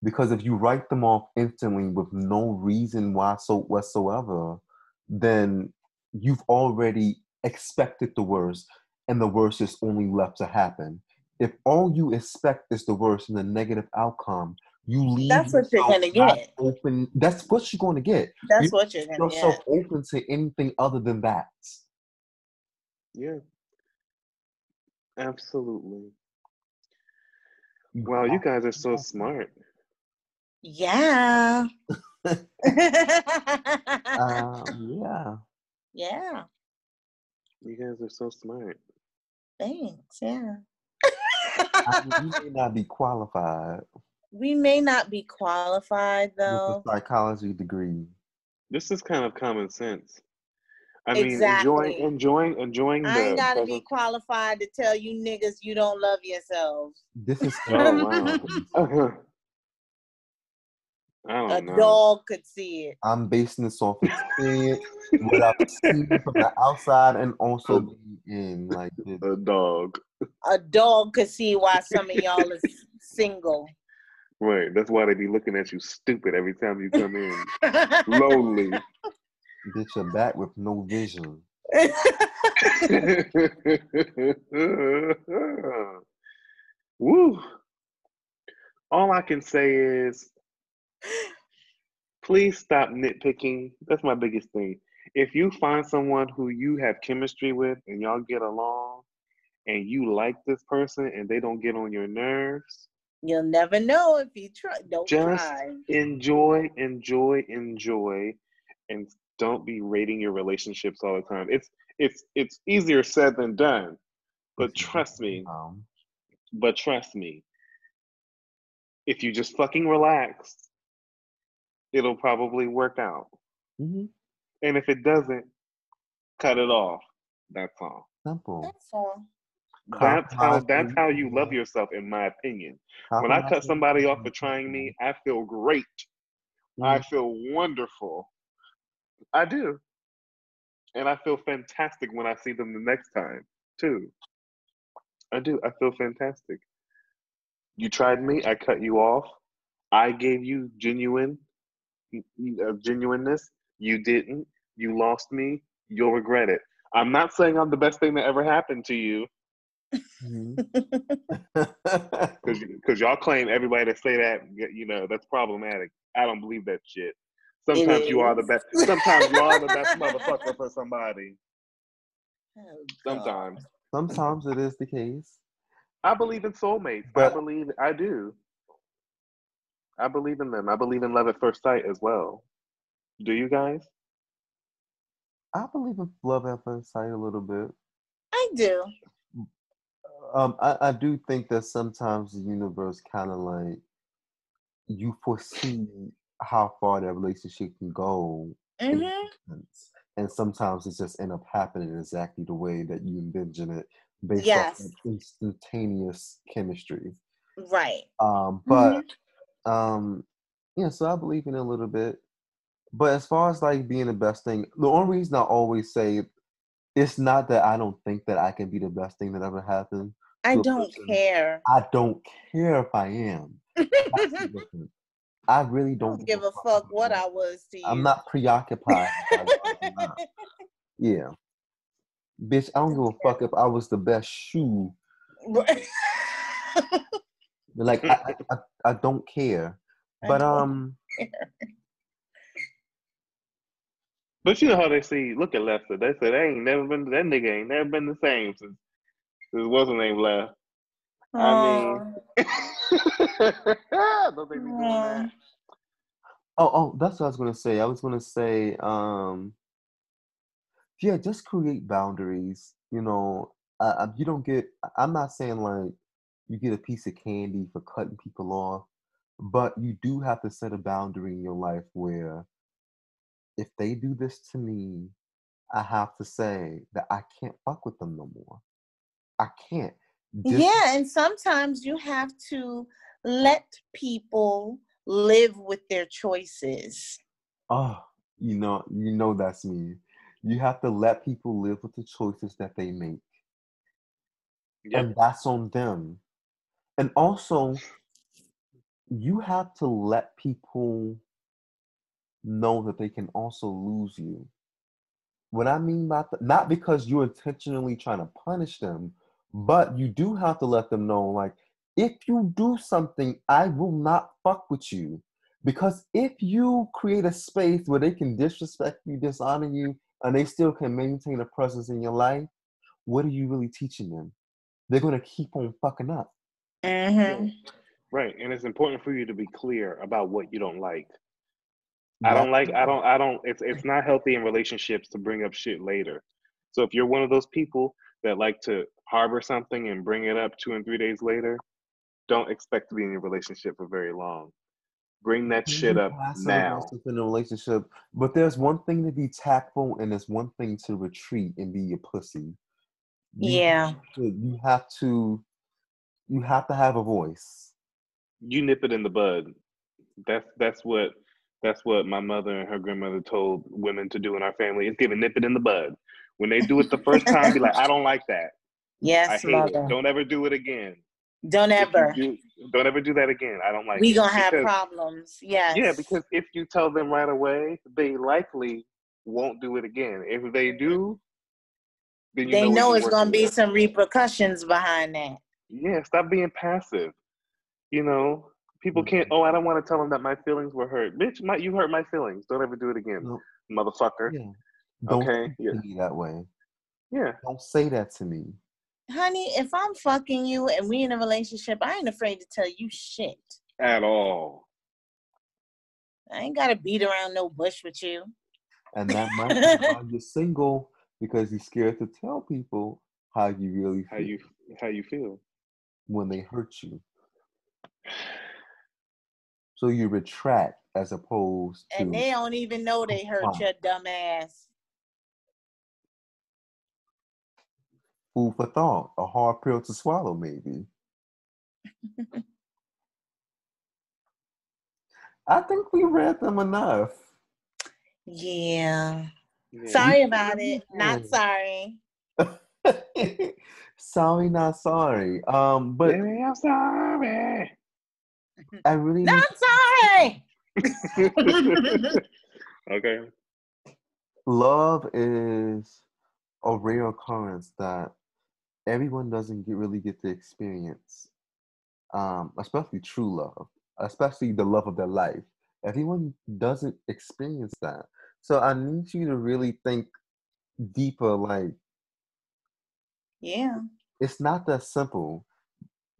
because if you write them off instantly with no reason why so whatsoever then you've already expected the worst and the worst is only left to happen if all you expect is the worst and the negative outcome you leave That's what you're gonna get. open that's what you're going to get That's you what you're leave gonna yourself get. open to anything other than that Yeah. Absolutely. Wow, you guys are so smart. Yeah. <laughs> <laughs> um, yeah yeah. You guys are so smart. Thanks. Yeah. I mean, you may not be <laughs> qualified we may not be qualified with though. a psychology degree This is kind of common sense. I mean, enjoying, Exactly. enjoying, enjoying the. I ain't gotta be qualified to tell you niggas you don't love yourselves. This is Oh wow. I A don't know. dog could see it. I'm basing this off experience, what I've seen from the outside, and also being in. Like, <laughs> it- A dog. A dog could see why some of y'all is single. Right. That's why they be looking at you stupid every time you come in. Lonely. bitch, you're back with no vision. <laughs> Woo. All I can say is please stop nitpicking. That's my biggest thing. If you find someone who you have chemistry with and y'all get along and you like this person and they don't get on your nerves, You'll never know if you try. Don't Just- try. enjoy, enjoy, enjoy, and don't be rating your relationships all the time. It's it's it's easier said than done. But trust me, Um, but trust me, if you just fucking relax, it'll probably work out. mhm, And if it doesn't, cut it off. That's all. Simple. That's all. That's how that's how you love yourself, in my opinion. When I cut somebody off for trying me, I feel great. I Mhm. feel wonderful. I do. And I feel fantastic when I see them the next time, too. I do. I feel fantastic. You tried me, I cut you off. I gave you genuine uh, genuineness. You didn't. You lost me. You'll regret it. I'm not saying I'm the best thing that ever happened to you Mhm. because because y'all claim everybody that say that you know that's problematic. I don't believe that shit. Sometimes you are the best. Sometimes you are the best motherfucker for somebody. <laughs> Oh, Sometimes Sometimes it is the case. I believe in soulmates. I believe I do. I believe in them. I believe in love at first sight as well. Do you guys? I believe in love at first sight a little bit. I do. Um, I, I do think that sometimes the universe kind of like you foresee how far that relationship can go, in hmm and sometimes it just end up happening exactly the way that you envision it, based Yes. off of instantaneous chemistry. Right. Um, Mm-hmm. Um, yeah, so I believe in it a little bit. But as far as like being the best thing, the only reason I always say it's not that I don't think that I can be the best thing that ever happened. I don't person. care. I don't care if I am. <laughs> That's the difference. I really don't don't give a fuck what I was to you. I'm not preoccupied. I was or not. yeah, bitch. I don't give a fuck if I was the best shoe. <laughs> Right. Like I, I, I, I don't care. But don't um, <laughs> But you know how they see. Look at Lester. They said they ain't never been. That nigga ain't never been the same since. Since what's his name left. I mean, <laughs> don't they be doing that? Oh, oh, that's what I was gonna say. I was gonna say, um, yeah, just create boundaries. You know, uh, uh, you don't get. I'm not saying like you get a piece of candy for cutting people off, but you do have to set a boundary in your life where, if they do this to me, I have to say that I can't fuck with them no more. I can't. Just- yeah, and sometimes you have to let people live with their choices. Oh, you know, you know that's me. You have to let people live with the choices that they make. Yep. and that's on them. And also, you have to let people know that they can also lose you. What I mean by th- not because you're intentionally trying to punish them, but you do have to let them know, like, if you do something, I will not fuck with you. Because if you create a space where they can disrespect you, dishonor you, and they still can maintain a presence in your life, what are you really teaching them? They're gonna keep on fucking up. Mm-hmm. Right, and it's important for you to be clear about what you don't like. I don't like. I don't. I don't. It's it's not healthy in relationships to bring up shit later. So if you're one of those people that like to harbor something and bring it up two and three days later, don't expect to be in your relationship for very long. Bring that Being shit up now. in a relationship. But there's one thing to be tactful, and there's one thing to retreat and be a pussy. You Yeah. have to- you have to. You have to have a voice. You nip it in the bud. That's that's what that's what my mother and her grandmother told women to do in our family. It's giving nip it in the bud. When they do it the first time, be like, I don't like that. I Yes, hate mother. it. Don't ever do it again. Don't ever. do- don't ever do that again. I don't like it. We it. gonna have Because- problems. Yes. Yeah, because if you tell them right away, they likely won't do it again. If they do, then you they know, know it's gonna be some repercussions behind that. Yeah, stop being passive. You know, people mm. can't. Oh, I don't want to tell them that my feelings were hurt. Bitch, my, you hurt my feelings. Don't ever do it again, No, motherfucker. yeah. Don't Okay, speak yeah. me that way. Yeah, Don't say that to me. Honey, if I'm fucking you and we in a relationship, I ain't afraid to tell you shit. at all. I ain't gotta beat around no bush with you. And that might be <laughs> why you're single because you're scared to tell people how you really feel How you how you feel? When they hurt you. So you retract as opposed to And they don't even know they hurt Wow. your dumb ass. food for thought, a hard pill to swallow, maybe. <laughs> I think we read them enough. Yeah. Yeah. Sorry about it. Not sorry. <laughs> sorry, not sorry. Um, but Baby, I'm sorry. I really need Not sorry. <laughs> okay. love is a rare occurrence that everyone doesn't get really get to experience um especially true love especially the love of their life everyone doesn't experience that so i need you to really think deeper like Yeah. it's not that simple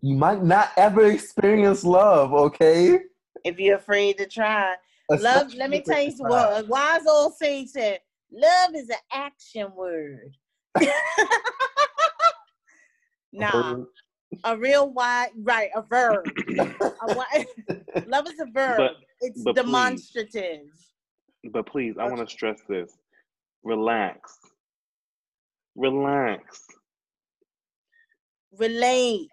you might not ever experience love okay If you're afraid to try. Love, let me tell you it's what a wise old sage said, love is an action word. <laughs> nah, a real wide right, a verb. A <laughs> wi- <laughs> love is a verb. But- it's but please. demonstrative. But please, I want to stress this. Relax. Relax. Relate.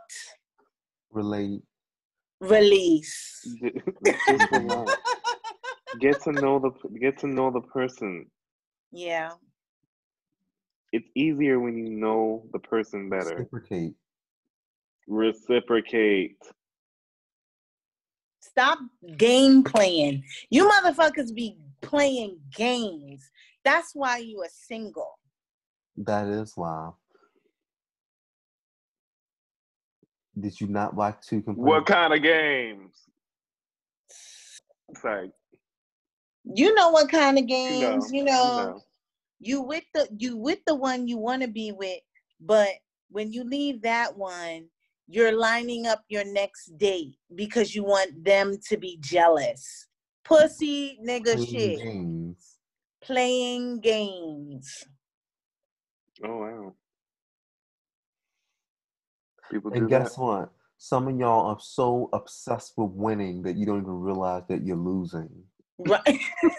relate Release. Get to know the get to know the person. Yeah. It's easier when you know the person better. reciprocate Reciprocate. Stop game playing. You motherfuckers be playing games. That's why you are single. that is why did you not watch two complete What kind of games? Sorry. You know what kind of You games, know, you you know. know. you with the you with the one you want to be with but when you leave that one you're lining up your next date because you want them to be jealous pussy nigga playing shit games. playing games Oh wow. People do And guess that. what? Some of y'all are so obsessed with winning that you don't even realize that you're losing. right <laughs>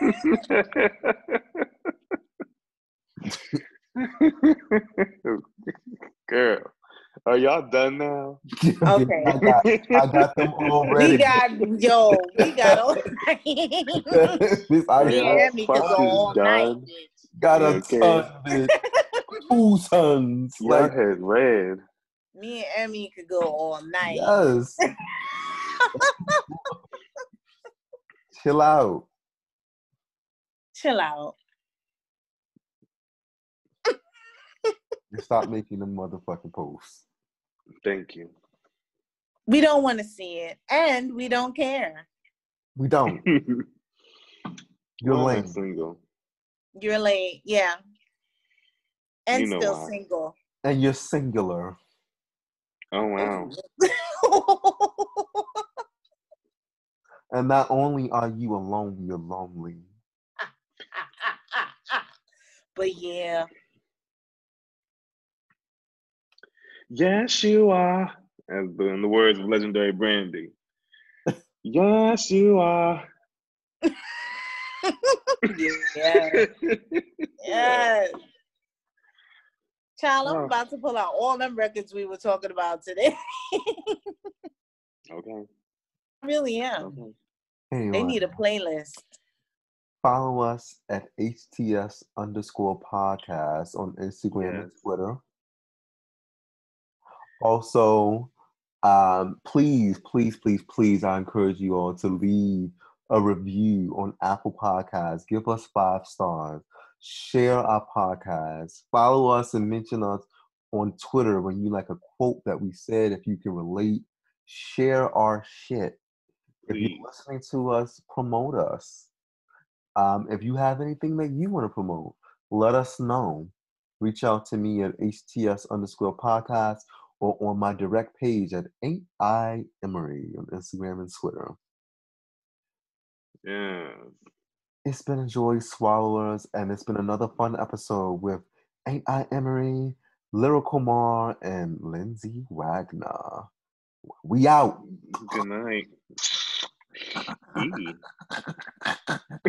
<laughs> Girl, are y'all done now? <laughs> Okay. I got, I got them all ready. we got yo we got all This- I yeah got, me could go all night done. bitch. got a Okay. ton, bitch. Two tons. Y'all Like, head red. Me and emmy could go all night yes. <laughs> Chill out. chill out And stop making the motherfucking posts. Thank you. we don't want to see it and we don't care We don't. <laughs> You're Why am I lame. single. You're late, yeah. And You know still why. single. And you're singular. Oh wow. <laughs> And not only are you alone, you're lonely. <laughs> but yeah, Yes, you are. As the, in the words of legendary Brandy. <laughs> Yes, you are. yeah. Yes. Child, I'm Oh. about to pull out all them records we were talking about today. Okay. <laughs> I really am. okay. Anyway, They need a playlist. follow us at HTS underscore podcast on Instagram and Twitter. Also, um, please, please, please, please, I encourage you all to leave a review on Apple Podcasts. Give us five stars. Share our podcast. Follow us and mention us on Twitter when you like a quote that we said. If you can relate, share our shit. If you're listening to us, promote us. Um, if you have anything that you want to promote, let us know. Reach out to me at HTS underscore podcast or on my direct page at Ain't I Emery on Instagram and Twitter. Yeah. It's been a joy, swallowers, and it's been another fun episode with Ain't I Emery, Lyrical Mar, and Lindsay Wagner. We out. Good night. <laughs>